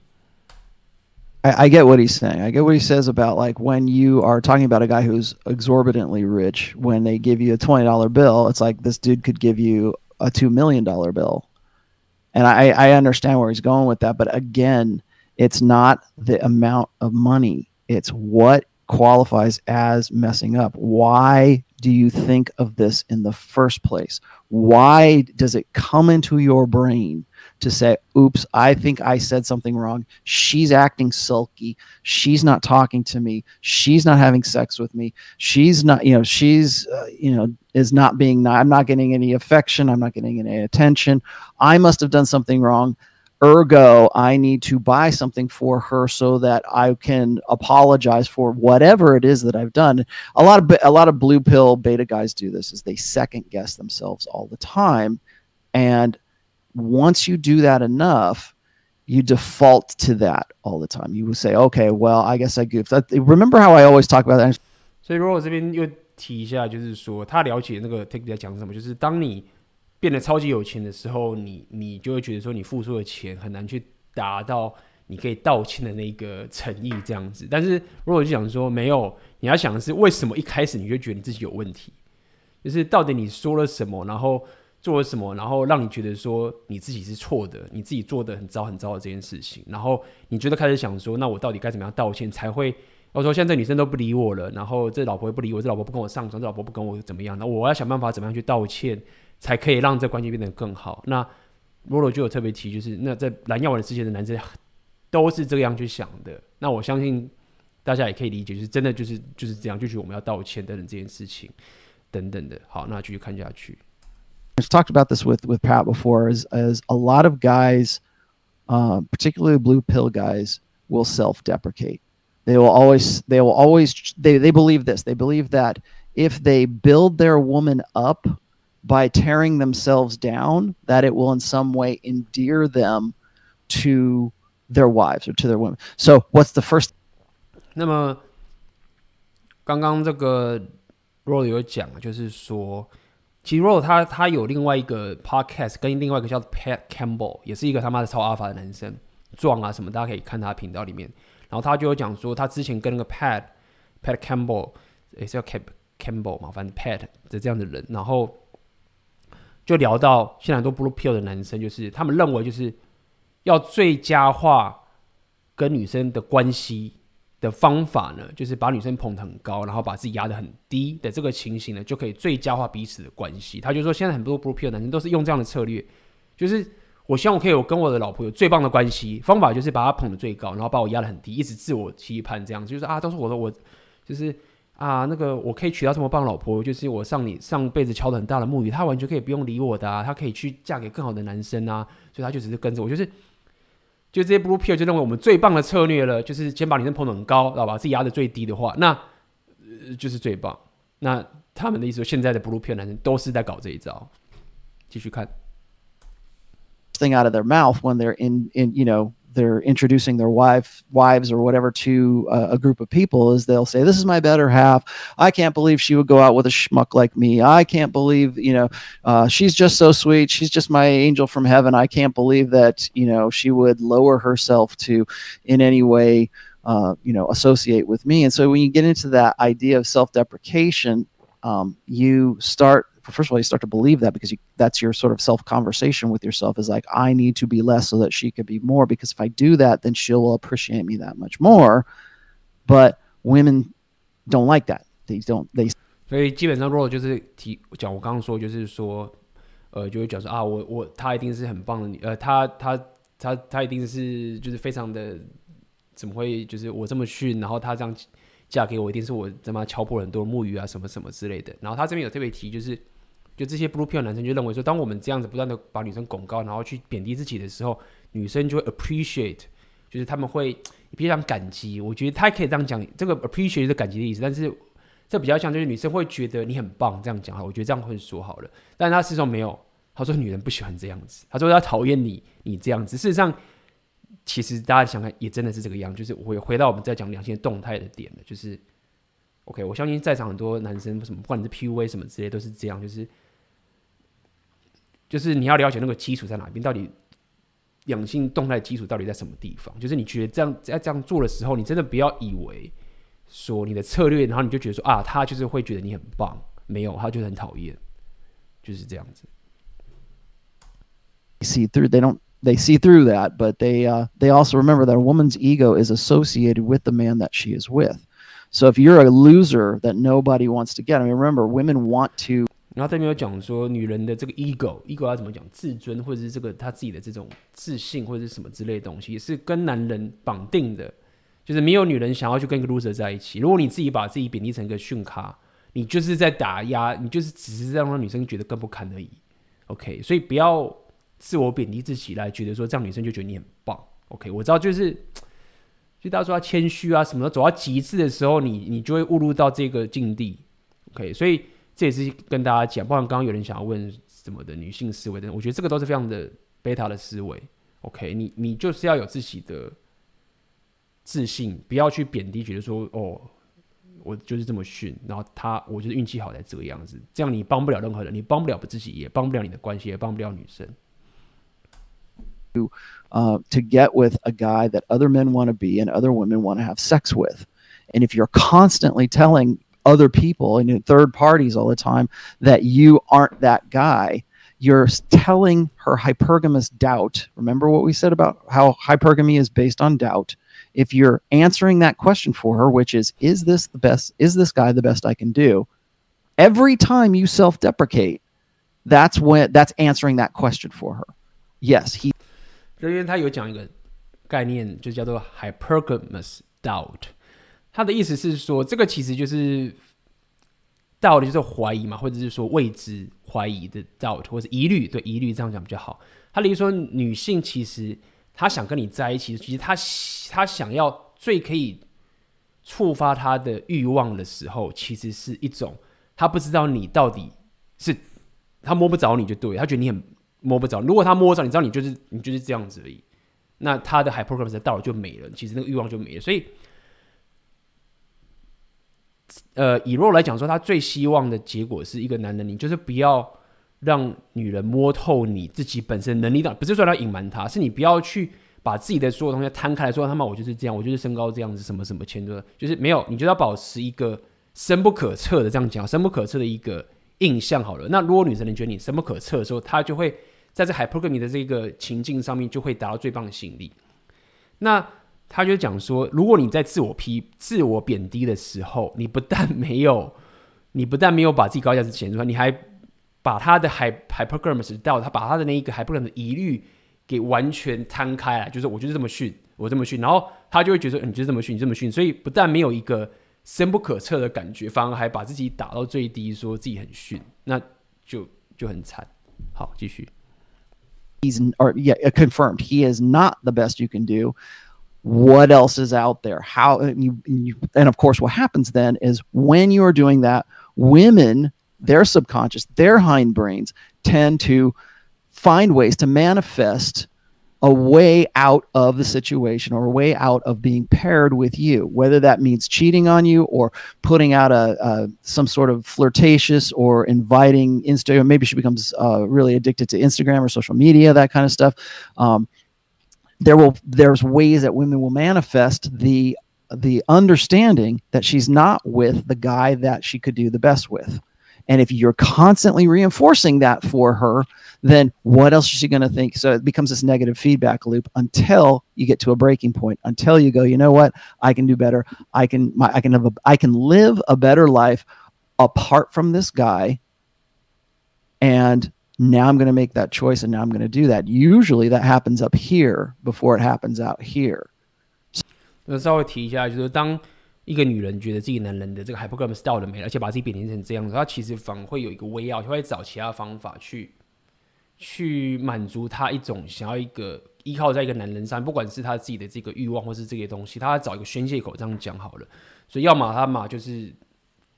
I, I, get what he's saying. I get what he says about like when you are talking about a guy who's exorbitantly rich, when they give you a twenty dollar bill, it's like this dude could give you a two million dollar bill. And I, I understand where he's going with that, but again, it's not the amount of money. It's what qualifies as messing up. Why do you think of this in the first place? Why does it come into your brain to say, oops, I think I said something wrong. She's acting sulky. She's not talking to me. She's not having sex with me. She's not, you know, she's, uh, you know, is not being, I'm not getting any affection. I'm not getting any attention. I must have done something wrong. Ergo, I need to buy something for her so that I can apologize for whatever it is that I've done. A lot of a lot of blue pill beta guys do this is they second guess themselves all the time and once you do that enough, you default to that all the time. You will say, okay, well, I guess I goofed. Remember how I always talk about that? 所以，如果我这边又提一下，就是说，他了解那个 Take 在讲什么，就是当你 变得超级有钱的时候，你你就会觉得说，你付出的钱很难去达到你可以道歉的那个诚意这样子。但是，如果我就想说没有，你要想的是为什么一开始你就觉得你自己有问题，就是到底你说了什么，然后。做了什么，然后让你觉得说你自己是错的，你自己做的很糟很糟的这件事情，然后你觉得开始想说，那我到底该怎么样道歉才会？我说现在女生都不理我了，然后这老婆也不理我，这老婆不跟我上床，这老婆不跟我怎么样？那我要想办法怎么样去道歉，才可以让这关系变得更好？那罗罗就有特别提，就是那在蓝药丸的世界的男生都是这样去想的。那我相信大家也可以理解，就是真的就是就是这样，就是我们要道歉等等这件事情等等的。好，那继续看下去。I've talked about this with with Pat before. Is as a lot of guys, uh, particularly blue pill guys, will self deprecate. They will always they will always they they believe this. They believe that if they build their woman up by tearing themselves down, that it will in some way endear them to their wives or to their women. So what's the first? 那么刚刚这个 Roy 有讲，就是说。其实 Ro 他他有另外一个 podcast，跟另外一个叫 Pat Campbell，也是一个他妈的超阿法的男生，壮啊什么，大家可以看他频道里面。然后他就有讲说，他之前跟那个 Pat Pat Campbell 也是叫 Cap Campbell 嘛，反正 Pat 的这样的人，然后 就聊到现在很多 Blue Pill 的男生，就是他们认为就是要最佳化跟女生的关系。的方法呢，就是把女生捧得很高，然后把自己压得很低的这个情形呢，就可以最佳化彼此的关系。他就说，现在很多 blue pill 男生都是用这样的策略，就是我希望我可以有跟我的老婆有最棒的关系，方法就是把她捧得最高，然后把我压得很低，一直自我期盼这样子，就是啊，都是我的，我就是啊，那个我可以娶到这么棒老婆，就是我上你上辈子敲得很大的木鱼，他完全可以不用理我的啊，他可以去嫁给更好的男生啊，所以他就只是跟着我，就是就这些 blue pill 就认为我们最棒的策略了，就是先把女生捧得很高，知道吧？自己压得最低的话，那、就是最棒。那他们的意思说，现在的 blue pill 男生都是在搞这一招。继续看。Thing out of their mouth when they're in in you know they're introducing their wife wives or whatever to uh, a group of people is they'll say this is my better half. I can't believe she would go out with a schmuck like me. I can't believe you know uh, she's just so sweet. She's just my angel from heaven. I can't believe that you know she would lower herself to in any way uh, you know associate with me. And so when you get into that idea of self-deprecation um, you start first of all, you start to believe that because you, that's your sort of self conversation with yourself is like, I need to be less so that she could be more. Because if I do that, then she'll appreciate me that much more. But women don't like that. They don't. They. 所以基本上，如果就是提讲我刚刚说，就是说，呃，就会讲说啊，我我她一定是很棒的女，呃，她她她她一定是就是非常的，怎么会就是我这么逊，然后她这样嫁给我，一定是我他妈敲破了很多木鱼啊，什么什么之类的。然后他这边有特别提，就是。 就这些 blue pill 男生就认为说，当我们这样子不断的把女生拱高，然后去贬低自己的时候，女生就会 appreciate，就是他们会非常感激。我觉得他可以这样讲，这个 appreciate 是感激的意思，但是这比较像就是女生会觉得你很棒这样讲哈。我觉得这样会说好了，但是他事实上没有，他说女人不喜欢这样子，他说他讨厌你你这样子。事实上，其实大家想看也真的是这个样，就是我回到我们在讲两性动态的点了，就是 OK，我相信在场很多男生什么，不管你是 PUA 什么之类，都是这样，就是。就是你要了解那个基础在哪边，到底两性动态基础到底在什么地方？就是你觉得这样在这样做的时候，你真的不要以为说你的策略，然后你就觉得说啊，他就是会觉得你很棒，没有，他就是很讨厌，就是这样子。See through, they don't, they see through that, but they, uh, they also remember that a woman's ego is associated with the man that she is with. So if you're a loser that nobody wants to get, I mean, remember, women want to. 然后这边有讲说，女人的这个 ego，ego 要怎么讲？自尊，或者是这个她自己的这种自信，或者是什么之类的东西，也是跟男人绑定的。就是没有女人想要去跟一个 loser 在一起。如果你自己把自己贬低成一个逊咖，你就是在打压，你就是只是让让女生觉得更不堪而已。OK，所以不要自我贬低自己来觉得说这样女生就觉得你很棒。OK，我知道就是，就大家说要谦虚啊什么的，走到极致的时候，你你就会误入到这个境地。OK，所以。这也是跟大家讲，包括刚刚有人想要问什么的女性思维的，我觉得这个都是非常的贝塔的思维。OK，你你就是要有自己的自信，不要去贬低，觉得说哦，我就是这么逊，然后他我就是运气好才这个样子，这样你帮不了任何人，你帮不了自己，也帮不了你的关系，也帮不了女生。To, uh, to get with a guy that other men want to be and other women want to have sex with, and if you're constantly telling other people and third parties all the time that you aren't that guy. You're telling her hypergamous doubt. Remember what we said about how hypergamy is based on doubt. If you're answering that question for her, which is, is this the best? Is this guy the best I can do? Every time you self deprecate, that's when that's answering that question for her. Yes, he. 这边他有讲一个概念，就叫做 hypergamous doubt。 他的意思是说，这个其实就是 doubt 就是怀疑嘛，或者是说未知怀疑的 doubt，或者疑虑，对疑虑这样讲比较好。他例如说，女性其实她想跟你在一起，其实她她想要最可以触发她的欲望的时候，其实是一种她不知道你到底是她摸不着你就对，她觉得你很摸不着。如果她摸着你知道你就是你就是这样子而已，那她的 hypergamous doubt 就没了，其实那个欲望就没了，所以。呃，以若来讲说，他最希望的结果是一个男人，你就是不要让女人摸透你自己本身能力的，不是说要隐瞒他，是你不要去把自己的所有东西摊开来说，他妈我就是这样，我就是身高这样子，什么什么前的，就是没有，你就要保持一个深不可测的这样讲，深不可测的一个印象好了。那如果女生能觉得你深不可测的时候，她就会在这 hypergamy 的这个情境上面就会达到最棒的吸引力。那。他就讲说，如果你在自我批、自我贬低的时候，你不但没有，你不但没有把自己高价值显出来，你还把他的 hypergamous doubt，他把他的那一个海伯格的疑虑给完全摊开来，就是我就是这么训，我这么训，然后他就会觉得你就是这么训，你这么训，所以不但没有一个深不可测的感觉，反而还把自己打到最低，说自己很逊，那就就很惨。好，继续。he's or yeah confirmed he is not the best you can do what else is out there? How and you, you and of course what happens then is when you are doing that women their subconscious their hindbrains tend to find ways to manifest a way out of the situation or a way out of being paired with you whether that means cheating on you or putting out a, a some sort of flirtatious or inviting instagram maybe she becomes uh, really addicted to instagram or social media that kind of stuff. Um, there will there's ways that women will manifest the the understanding that she's not with the guy that she could do the best with and if you're constantly reinforcing that for her, then what else is she going to think? So it becomes this negative feedback loop until you get to a breaking point, until you go, you know what? I can do better. I can, my, I can have a, I can live a better life apart from this guy. And now I'm going to make that choice and now I'm going to do that. Usually that happens up here before it happens out here. 那稍微提一下，就是当一个女人觉得自己男人的这个 hypergamy 到了没，而且把自己贬低成这样子，她其实反而会有一个 way out，会找其他方法去去满足她一种想要一个依靠在一个男人上，不管是她自己的这个欲望或是这些东西，她要找一个宣泄口。这样讲好了，所以要么她嘛就是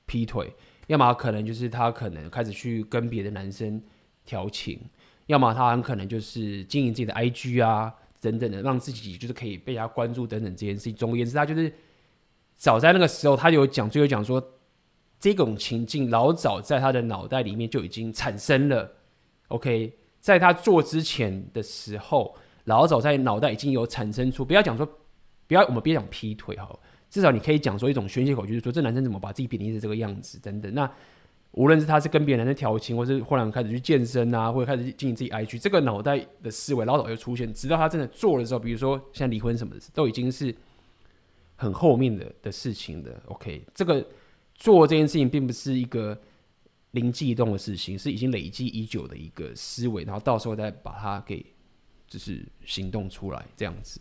劈腿，要么可能就是她可能开始去跟别的男生调情，要么他很可能就是经营自己的 IG 啊等等的，让自己就是可以被人家关注等等这件事情。总而言之，他就是。早在那个时候，他有讲，就有讲说，这种情境老早在他的脑袋里面就已经产生了。OK，在他做之前的时候，老早在脑袋已经有产生出，不要讲说，不要我们别讲劈腿哈，至少你可以讲说一种宣泄口，就是说这男生怎么把自己贬低成这个样子等等。那无论是他是跟别的男生调情，或是忽然开始去健身啊，或者开始经营自己 IG，这个脑袋的思维老早就出现，直到他真的做的时候，比如说像离婚什么的，都已经是。很后面的的事情的，OK，这个做这件事情并不是一个灵机一动的事情，是已经累积已久的一个思维，然后到时候再把它给就是行动出来这样子。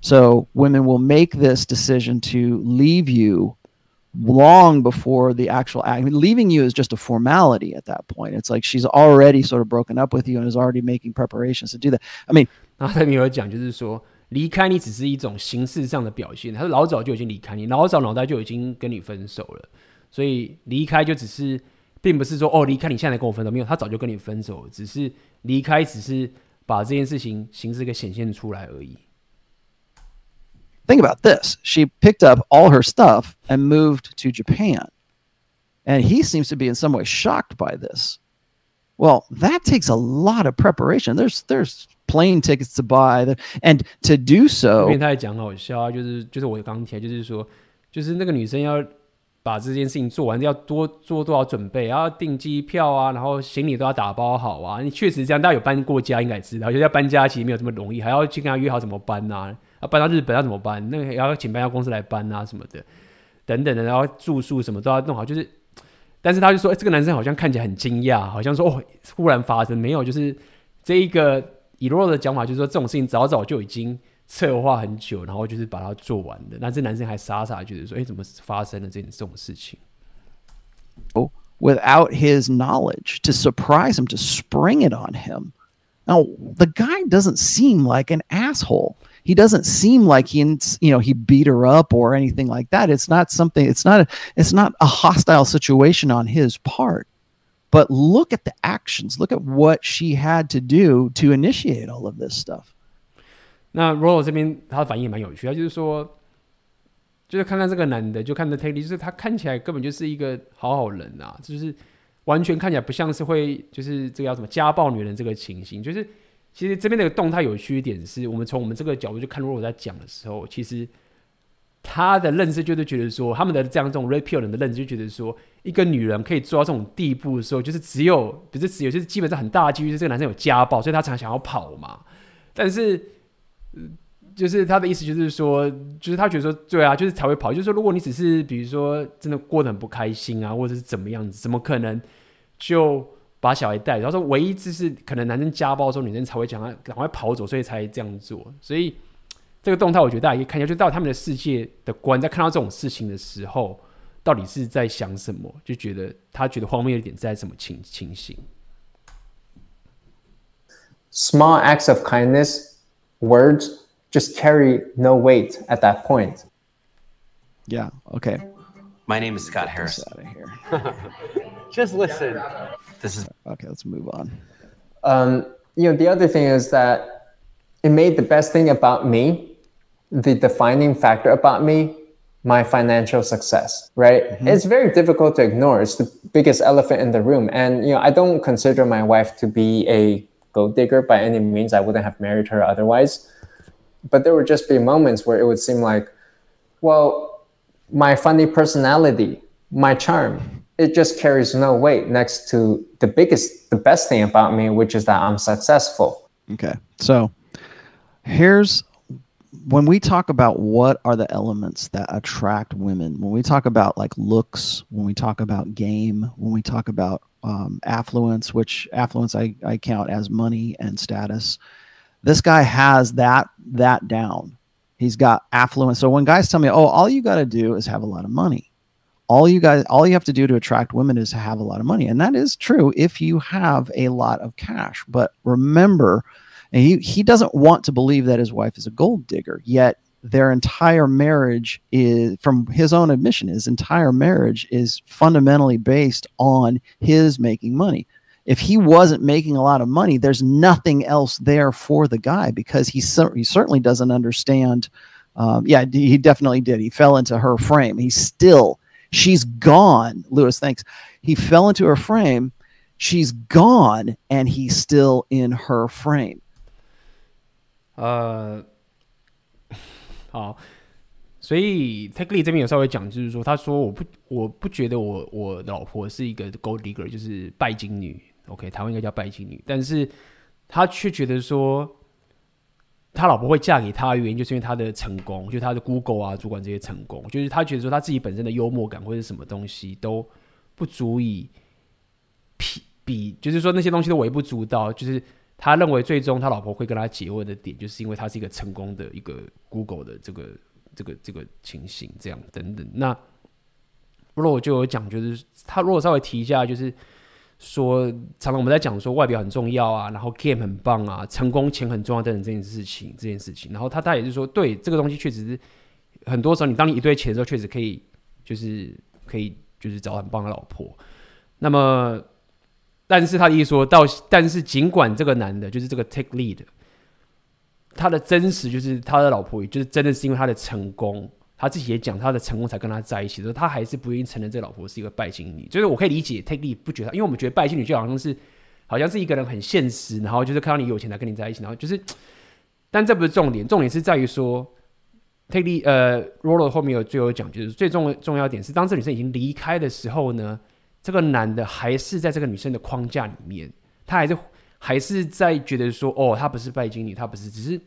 So women will make this decision to leave you long before the actual act. I mean, leaving you is just a formality at that point. It's like she's already sort of broken up with you and is already making preparations to do that. I mean，然后他没有讲，就是说。离开你只是一种形式上的表现，他老早就已经离开你，老早脑袋就已经跟你分手了，所以离开就只是，并不是说哦离开你现在跟我分手，没有，他早就跟你分手，只是离开只是把这件事情形式给显现出来而已。Think about this. She picked up all her stuff and moved to Japan. And he seems to be in some way shocked by this. Well, that takes a lot of preparation. There's there's plane tickets to buy, and to do so。因为他在讲好笑啊，就是就是我刚提，就是说，就是那个女生要把这件事情做完，要多做多少准备，然后订机票啊，然后行李都要打包好啊。你确实这样，大家有搬过家应该知道，就是要搬家其实没有这么容易，还要去跟他约好怎么搬啊， 要搬到日本要怎么搬，那个要请搬家公司来搬啊什么的，等等的，然后住宿什么都要弄好，就是。但是他就说：“哎，这个男生好像看起来很惊讶，好像说哦，忽然发生没有？就是这一个以罗的讲法，就是说这种事情早早就已经策划很久，然后就是把它做完的。那这男生还傻傻觉得说：哎，怎么发生了这这种事情哦，without his knowledge, to surprise him, to spring it on him. Now, the guy doesn't seem like an asshole.” he doesn't seem like he you know he beat her up or anything like that it's not something it's not a, it's not a hostile situation on his part but look at the actions look at what she had to do to initiate all of this stuff 那 Rolo 这边他的反应也蛮有趣，他就是说，就是看看这个男的，就看着 Teddy，就是他看起来根本就是一个好好人啊，就是完全看起来不像是会就是这个叫什么家暴女人这个情形，就是。 其实这边的动态有趣一点是，我们从我们这个角度去看，如果我在讲的时候，其实他的认知就是觉得说，他们的这样这种 red pill 人的认知就觉得说，一个女人可以做到这种地步的时候，就是只有不是只有，就是基本上很大的几率是这个男生有家暴，所以他常想要跑嘛。但是，就是他的意思就是说，就是他觉得说，对啊，就是才会跑。就是说，如果你只是比如说真的过得很不开心啊，或者是怎么样子，怎么可能就？把小孩带，然后说唯一就是可能男生家暴的时候，女生才会讲他赶快跑走，所以才这样做。所以这个动态，我觉得大家可以看一下，就到他们的世界的观，在看到这种事情的时候，到底是在想什么？就觉得他觉得荒谬的点在什么情情形 small acts of kindness, words just carry no weight at that point. Yeah. Okay. My name is Scott Harris. Out of here. Just listen. This is Okay. Let's move on. Um, you know, the other thing is that it made the best thing about me, the defining factor about me, my financial success, right? It's very difficult to ignore. It's the biggest elephant in the room. And, you know, I don't consider my wife to be a gold digger by any means. I wouldn't have married her otherwise. But there would just be moments where it would seem like, well, my funny personality, my charm, it just carries no weight next to the biggest, the best thing about me, which is that I'm successful. Okay. So here's when we talk about what are the elements that attract women, when we talk about like looks, when we talk about game, when we talk about um, affluence, which affluence I, I count as money and status, this guy has that that down. He's got affluence. So when guys tell me, "Oh, all you got to do is have a lot of money," all you guys, all you have to do to attract women is to have a lot of money, and that is true if you have a lot of cash. But remember, he, he doesn't want to believe that his wife is a gold digger, yet their entire marriage is, from his own admission, his entire marriage is fundamentally based on his making money. If he wasn't making a lot of money, there's nothing else there for the guy because he, he certainly doesn't understand. Um, yeah, he definitely did. He fell into her frame. He's still, she's gone. Lewis, thanks. He fell into her frame. She's gone, and he's still in her frame. 呃，好，所以 Take Lee 这边有稍微讲，就是说，他说我不我不觉得我我老婆是一个 Gold Digger，就是拜金女。OK，台湾应该叫拜金女，但是他却觉得说， 他老婆会嫁给他的原因，就是因为他的成功，就他的 Google 啊主管这些成功，就是他觉得说他自己本身的幽默感或者什么东西都不足以比比，就是说那些东西都微不足道，就是。他认为最终他老婆会跟他结婚的点，就是因为他是一个成功的一个 Google 的这个这个这个情形，这样等等。那如果我就有讲，就是他如果稍微提一下，就是说常常我们在讲说外表很重要啊，然后 game 很棒啊，成功钱很重要等等这件事情，这件事情。然后他他也是说，对这个东西确实是很多时候，你当你一堆钱的时候，确实可以就是可以就是找很棒的老婆。那么。但是他的意思说到，但是尽管这个男的，就是这个 take lead，他的真实就是他的老婆，也就是真的是因为他的成功，他自己也讲他的成功才跟他在一起的时候，他还是不愿意承认这老婆是一个拜金女。就是我可以理解 take lead 不觉得，因为我们觉得拜金女就好像是，好像是一个人很现实，然后就是看到你有钱才跟你在一起，然后就是，但这不是重点，重点是在于说 take lead，呃，Rollo 后面有最后讲，就是最重重要点是，当这女生已经离开的时候呢。这个男的还是在这个女生的框架里面，他还是还是在觉得说，哦，他不是拜金女，他不是，只是，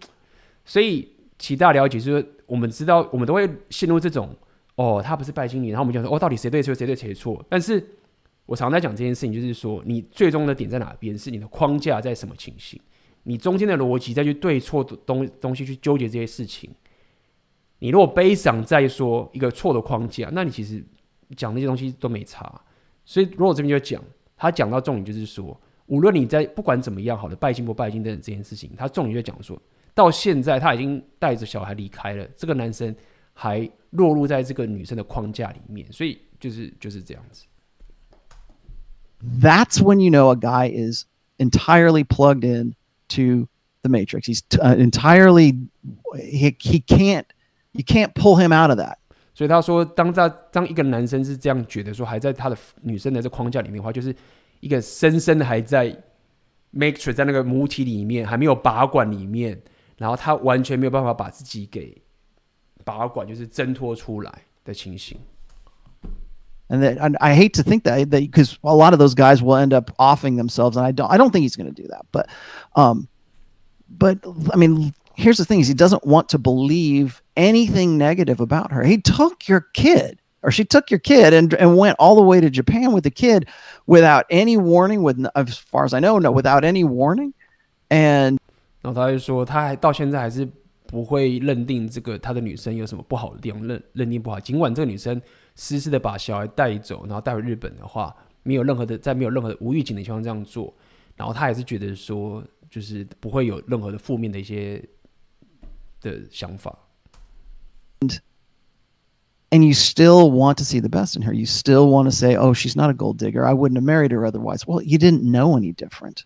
所以其大了解就是，我们知道，我们都会陷入这种，哦，他不是拜金女，然后我们就说，哦，到底谁对谁谁对谁错？但是我常在讲这件事情，就是说，你最终的点在哪边？是你的框架在什么情形？你中间的逻辑再去对错东东西去纠结这些事情。你如果悲伤在说一个错的框架，那你其实讲那些东西都没差。所以，如果这边就讲，他讲到重点就是说，无论你在不管怎么样，好的拜金不拜金等等这件事情，他重点就讲说，到现在他已经带着小孩离开了，这个男生还落入在这个女生的框架里面，所以就是就是这样子。That's when you know a guy is entirely plugged in to the matrix. He's uh, entirely he he can't you can't pull him out of that. 所以他说，当在当一个男生是这样觉得说，还在他的女生的这框架里面的话，就是一个深深的还在 matrix 在那个母体里面，还没有拔管里面，然后他完全没有办法把自己给拔管，就是挣脱出来的情形。And that and I hate to think that that because a lot of those guys will end up offing themselves, and I don't I don't think he's going to do that. But, um, but I mean. here's the thing is he doesn't want to believe anything negative about her. He took your kid or she took your kid and, and went all the way to Japan with the kid without any warning with as far as I know no without any warning and 然后他就说他还到现在还是不会认定这个他的女生有什么不好的地方认认定不好尽管这个女生私自的把小孩带走然后带回日本的话没有任何的在没有任何的无预警的情况这样做然后他还是觉得说就是不会有任何的负面的一些的想法。and you still want to see the best in her. You still want to say, oh, she's not a gold digger. I wouldn't have married her otherwise. Well, you didn't know any different.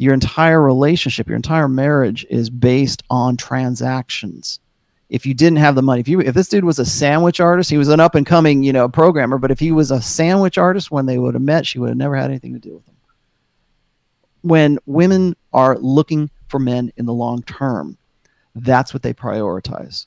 Your entire relationship, your entire marriage is based on transactions. If you didn't have the money, if you if this dude was a sandwich artist, he was an up and coming, you know, programmer, but if he was a sandwich artist when they would have met, she would have never had anything to do with him. When women are looking for men in the long term, that's what they prioritize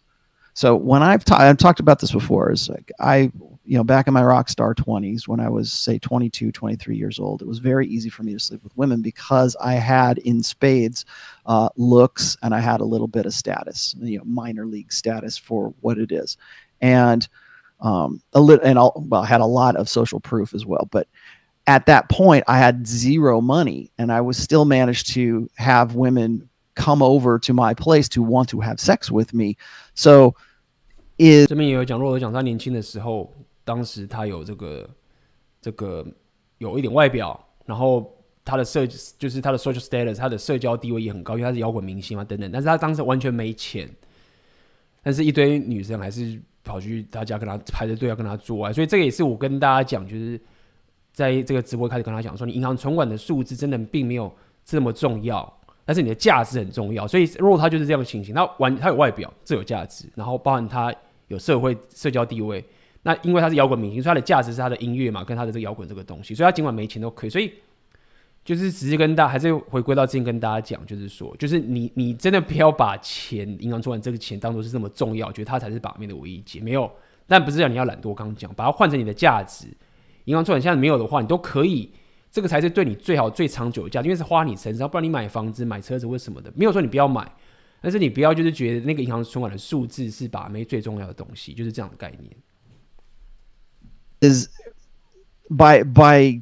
so when I've, ta- I've talked about this before, is like I, you know, back in my rock star 20s, when I was say 22, 23 years old, it was very easy for me to sleep with women because I had in spades uh, looks and I had a little bit of status, you know, minor league status for what it is, and um, a little, and I'll, well, I had a lot of social proof as well, but at that point I had zero money and I was still managed to have women come over to my place to want to have sex with me. So is 这边也有讲，若有讲他年轻的时候， 当时他有这个这个有一点外表，然后他的社就是他的 social status，他的社交地位也很高，因为他是摇滚明星嘛等等。但是他当时完全没钱，但是一堆女生还是跑去他家跟他排着队要跟他做爱，所以这个也是我跟大家讲，就是在这个直播开始跟他讲说，你银行存款的数字真的并没有这么重要。但是你的价值很重要，所以如果他就是这样的情形，他完他有外表，这有价值，然后包含他有社会社交地位，那因为他是摇滚明星，所以他的价值是他的音乐嘛，跟他的这个摇滚这个东西，所以他尽管没钱都可以。所以就是直接跟大家还是回归到之前跟大家讲，就是说，就是你你真的不要把钱银行存款这个钱当做是这么重要，觉得它才是把妹的唯一解，没有。但不是讲你要懒惰，刚刚讲把它换成你的价值，银行存款现在没有的话，你都可以。这个才是对你最好、最长久的价值，因为是花你身上，不然你买房子、买车子或什么的，没有说你不要买，但是你不要就是觉得那个银行存款的数字是把妹最重要的东西，就是这样的概念。Is by by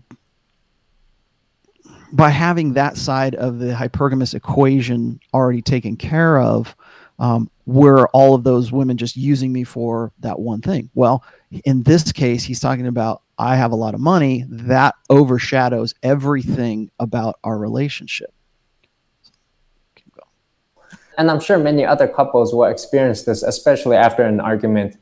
by having that side of the hypergamous equation already taken care of, um, were all of those women just using me for that one thing? Well, in this case, he's talking about I have a lot of money, that overshadows everything about our relationship. And I'm sure many other couples will experience this, especially after an argument.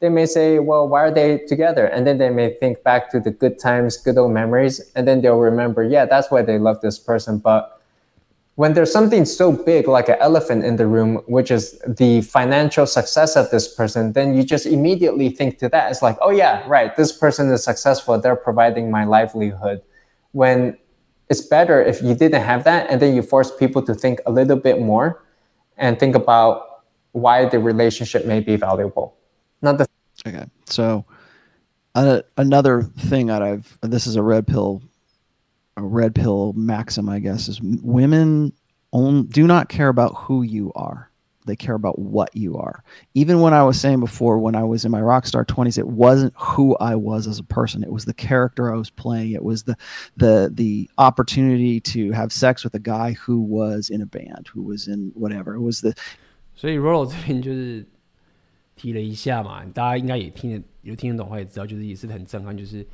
They may say, Well, why are they together? And then they may think back to the good times, good old memories, and then they'll remember, Yeah, that's why they love this person. But when there's something so big like an elephant in the room, which is the financial success of this person, then you just immediately think to that. It's like, oh, yeah, right, this person is successful. They're providing my livelihood. When it's better if you didn't have that and then you force people to think a little bit more and think about why the relationship may be valuable. Not the okay. So uh, another thing that I've this is a red pill a red pill maxim, I guess, is women own, do not care about who you are. They care about what you are. Even when I was saying before, when I was in my rock star 20s, it wasn't who I was as a person. It was the character I was playing. It was the the the opportunity to have sex with a guy who was in a band, who was in whatever. It was the 所以 Rolo 这边就是 提了一下嘛，大家应该也听得有听得懂，话也知道，就是也是很震撼，就是。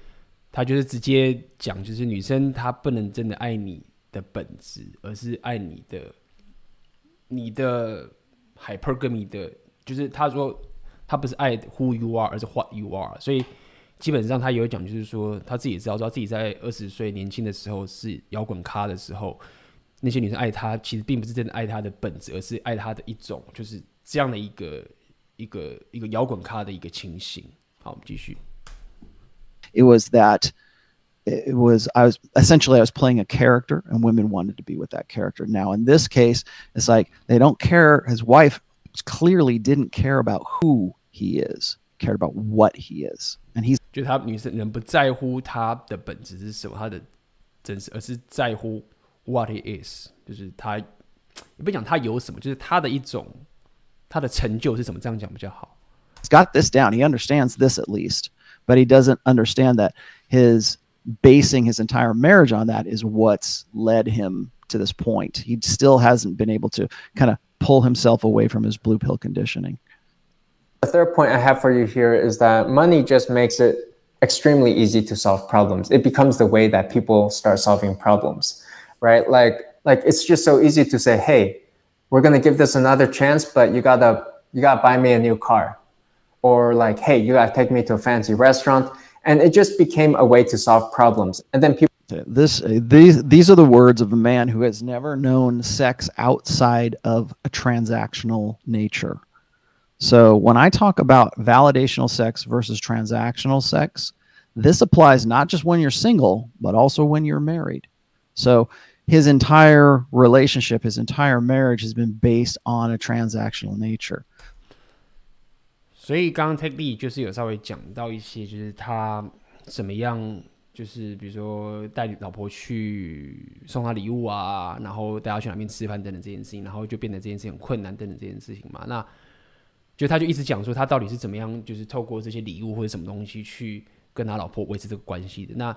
他就是直接讲，就是女生她不能真的爱你的本质，而是爱你的你的 hypergamy 的，就是他说他不是爱 who you are，而是 what you are。所以基本上他有讲，就是说他自己也知道，说他自己在二十岁年轻的时候是摇滚咖的时候，那些女生爱他，其实并不是真的爱他的本质，而是爱他的一种，就是这样的一个一个一个摇滚咖的一个情形。好，我们继续。It was that it was I was essentially I was playing a character and women wanted to be with that character. Now in this case, it's like they don't care his wife clearly didn't care about who he is, cared about what he is. And he's 就他女生人不在乎他的本质是什么，他的真实，而是在乎 what he is，就是他，也不讲他有什么，就是他的一种， 他的成就是什么，这样讲比较好。He's got this down. He understands this at least but he doesn't understand that his basing his entire marriage on that is what's led him to this point. He still hasn't been able to kind of pull himself away from his blue pill conditioning. The third point I have for you here is that money just makes it extremely easy to solve problems. It becomes the way that people start solving problems, right? Like like it's just so easy to say, "Hey, we're gonna give this another chance, but you gotta you gotta buy me a new car," or like, "Hey, you gotta take me to a fancy restaurant," and it just became a way to solve problems. And then people this uh, these these are the words of a man who has never known sex outside of a transactional nature. So when I talk about validational sex versus transactional sex, this applies not just when you're single, but also when you're married. So his entire relationship, his entire marriage has been based on a transactional nature. 所以刚刚 Take Lee 就是有稍微讲到一些，就是他怎么样，就是比如说带老婆去送她礼物啊，然后带她去哪边吃饭等等这件事情，然后就变得这件事情很困难等等这件事情嘛。那就他就一直讲说他到底是怎么样，就是透过这些礼物或者什么东西去跟他老婆维持这个关系的。那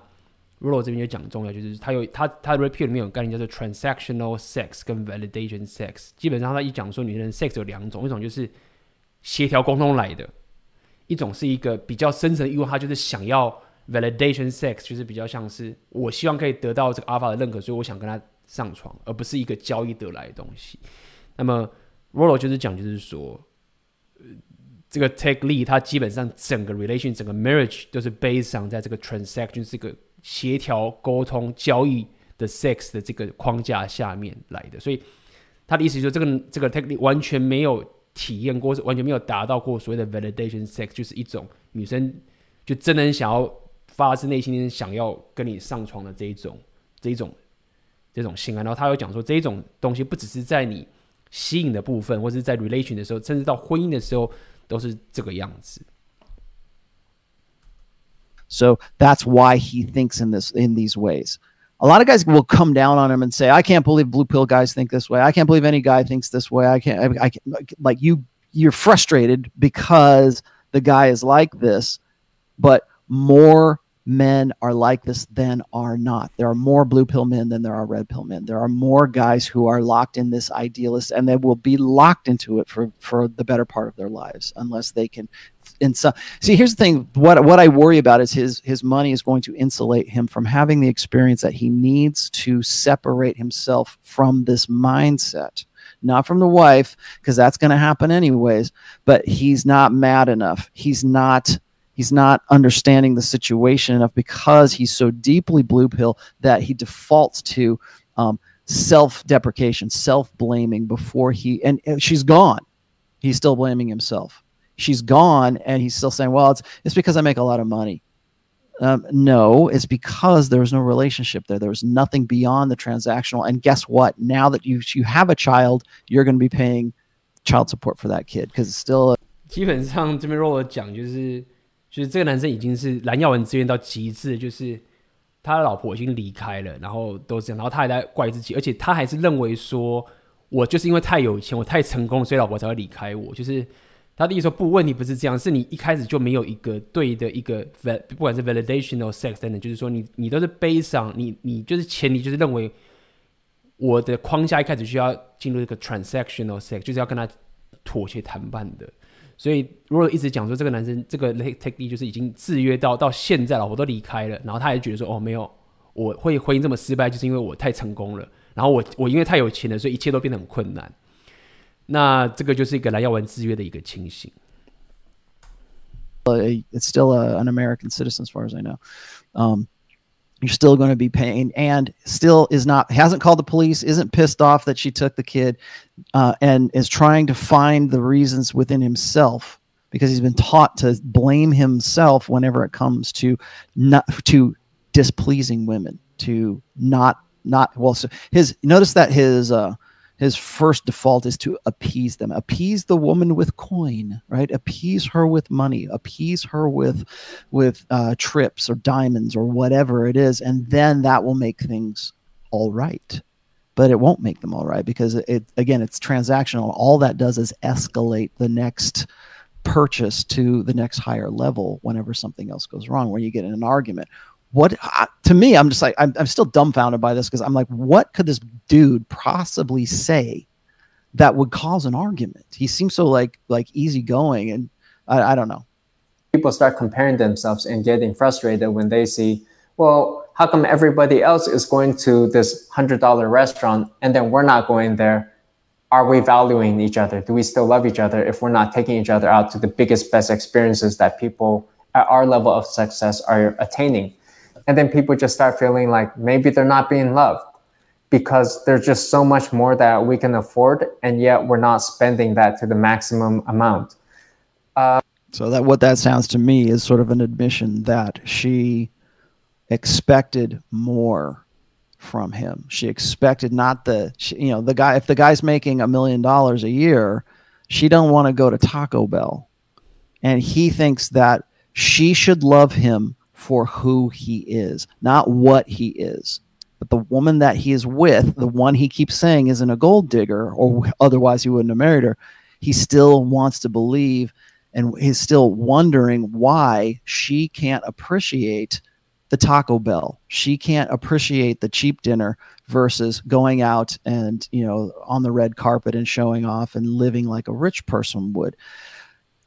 Rollo 这边就讲重要，就是他有他他 repeal 里面有概念叫做 transactional sex 跟 validation sex。基本上他一讲说女人 sex 有两种，一种就是协调沟通来的，一种是一个比较深层的欲望，他就是想要 validation sex，就是比较像是我希望可以得到这个 alpha 的认可，所以我想跟他上床，而不是一个交易得来的东西。那么 Rollo 就是讲，就是说。这个 take lead，它基本上整个 relation，整个 marriage 都是 based on 在这个 transaction 这个协调沟通交易的 sex 的这个框架下面来的。所以他的意思就是，这个这个 take lead 完全没有体验过，是完全没有达到过所谓的 validation sex，就是一种女生就真的想要发自内心想要跟你上床的这一种这一种这种性爱。然后他又讲说，这一种东西不只是在你吸引的部分，或者是在 relation 的时候，甚至到婚姻的时候。都是这个样子。So that's why he thinks in this in these ways. A lot of guys will come down on him and say, "I can't believe blue pill guys think this way. I can't believe any guy thinks this way. I can't. I, I can't." Like you, you're frustrated because the guy is like this, but more men are like this than are not. There are more blue pill men than there are red pill men. There are more guys who are locked in this idealist and they will be locked into it for, for the better part of their lives unless they can in some see here's the thing. What what I worry about is his his money is going to insulate him from having the experience that he needs to separate himself from this mindset. Not from the wife because that's going to happen anyways but he's not mad enough. He's not he's not understanding the situation enough because he's so deeply blue pill that he defaults to um, self-deprecation self-blaming before he and, and she's gone. He's still blaming himself she's gone and he's still saying well it's it's because i make a lot of money um, no it's because there was no relationship there there was nothing beyond the transactional and guess what now that you you have a child you're going to be paying child support for that kid because it's still a 基本上这边 Rollo 讲就是就是这个男生已经是蓝耀文自愿到极致，就是他的老婆已经离开了，然后都是这样，然后他还在怪自己，而且他还是认为说，我就是因为太有钱，我太成功，所以老婆才会离开我。就是 他的意思说，不，问题不是这样，是你一开始就没有一个对的一个 val，不管是 validation or sex 等等，就是说你你都是悲伤，你你就是前提就是认为我的框架一开始需要进入一个 transactional sex，就是要跟他妥协谈判的。所以，如果一直讲说这个男生这个 take lead 就是已经制约到到现在，了，我都离开了，然后他还觉得说哦，没有，我会婚姻这么失败，就是因为我太成功了，然后我我因为太有钱了，所以一切都变得很困难。那这个就是一个蓝耀文制约的一个情形。Uh, it's still a, an American citizen, as far as I know. Um, you're still going to be paying and still is not hasn't called the police isn't pissed off that she took the kid uh, and is trying to find the reasons within himself because he's been taught to blame himself whenever it comes to not to displeasing women to not not well so his notice that his uh his first default is to appease them appease the woman with coin right? Appease her with money appease her with with uh, trips or diamonds or whatever it is and then that will make things all right. But it won't make them all right because it again it's transactional. All that does is escalate the next purchase to the next higher level whenever something else goes wrong where you get in an argument what to me i'm just like i'm, I'm still dumbfounded by this because i'm like what could this dude possibly say that would cause an argument he seems so like like easygoing and I, I don't know people start comparing themselves and getting frustrated when they see well how come everybody else is going to this $100 restaurant and then we're not going there? Are we valuing each other? Do we still love each other if we're not taking each other out to the biggest, best experiences that people at our level of success are attaining? And then people just start feeling like maybe they're not being loved because there's just so much more that we can afford, and yet we're not spending that to the maximum amount. Uh, so that what that sounds to me is sort of an admission that she expected more from him. She expected not the she, you know the guy if the guy's making a million dollars a year, she don't want to go to Taco Bell. And he thinks that she should love him for who he is, not what he is. But the woman that he is with, the one he keeps saying isn't a gold digger, or otherwise he wouldn't have married her, he still wants to believe and he's still wondering why she can't appreciate the Taco Bell. She can't appreciate the cheap dinner versus going out and, you know, on the red carpet and showing off and living like a rich person would.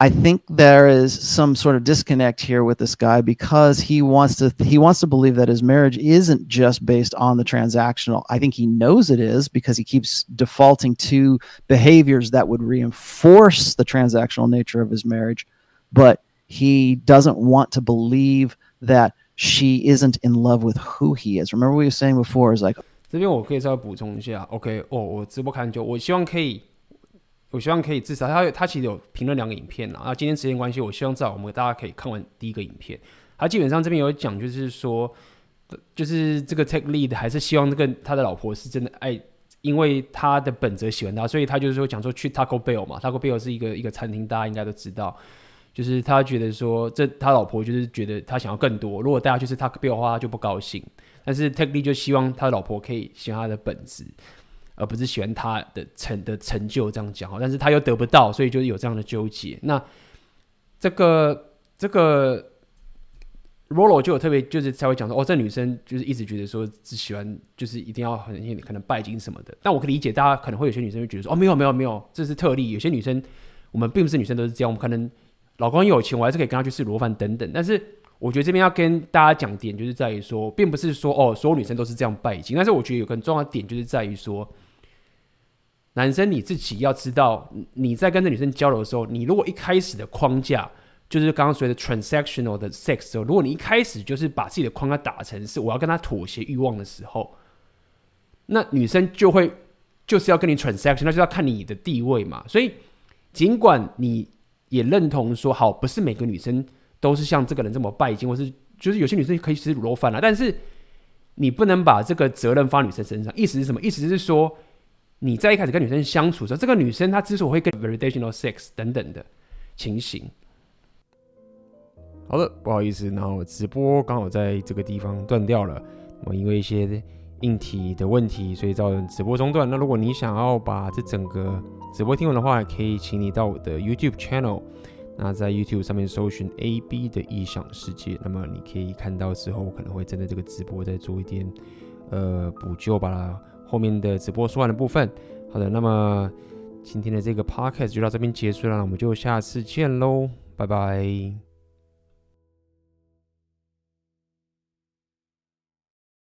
I think there is some sort of disconnect here with this guy because he wants to he wants to believe that his marriage isn't just based on the transactional. I think he knows it is because he keeps defaulting to behaviors that would reinforce the transactional nature of his marriage, but he doesn't want to believe that she isn't in love with who he is. Remember we were saying before is like 这边我可以稍微补充一下，OK，哦，我直播看久，我希望可以。 我希望可以至少他他其实有评论两个影片啊。那今天时间关系，我希望至少我们大家可以看完第一个影片。他基本上这边有讲，就是说，就是这个 Tech Lead 还是希望这个他的老婆是真的爱，因为他的本质喜欢他，所以他就是说讲说去 Taco Bell 嘛，Taco Bell 是一个一个餐厅，大家应该都知道。就是他觉得说，这他老婆就是觉得他想要更多。如果大家去吃 Taco Bell 的话，他就不高兴。但是 Tech Lead 就希望他老婆可以喜欢他的本质。而不是喜欢他的成的成就这样讲，但是他又得不到，所以就是有这样的纠结。那这个这个 Rolo 就有特别就是才会讲说，哦，这女生就是一直觉得说只喜欢就是一定要很可能拜金什么的。但我可以理解，大家可能会有些女生会觉得说，哦，没有没有没有，这是特例。有些女生我们并不是女生都是这样，我们可能老公有钱，我还是可以跟他去吃罗饭等等。但是我觉得这边要跟大家讲点，就是在于说，并不是说哦，所有女生都是这样拜金。但是我觉得有个很重要的点，就是在于说。男生你自己要知道，你在跟这女生交流的时候，你如果一开始的框架就是刚刚说的 transactional 的 sex 的时候，如果你一开始就是把自己的框架打成是我要跟她妥协欲望的时候，那女生就会就是要跟你 transaction，那就要看你的地位嘛。所以尽管你也认同说，好，不是每个女生都是像这个人这么拜金，或是就是有些女生可以吃卤肉饭啊，但是你不能把这个责任放女生身上。意思是什么？意思是说。你在一开始跟女生相处的时候，这个女生她之所以会跟 validational sex 等等的情形，好的，不好意思，然后直播刚好在这个地方断掉了，我因为一些硬体的问题，所以造成直播中断。那如果你想要把这整个直播听完的话，可以请你到我的 YouTube channel，那在 YouTube 上面搜寻 AB 的异想世界，那么你可以看到之后可能会针对这个直播再做一点呃补救吧。后面的直播说完的部分，好的，那么今天的这个 podcast 就到这边结束了，我们就下次见喽，拜拜。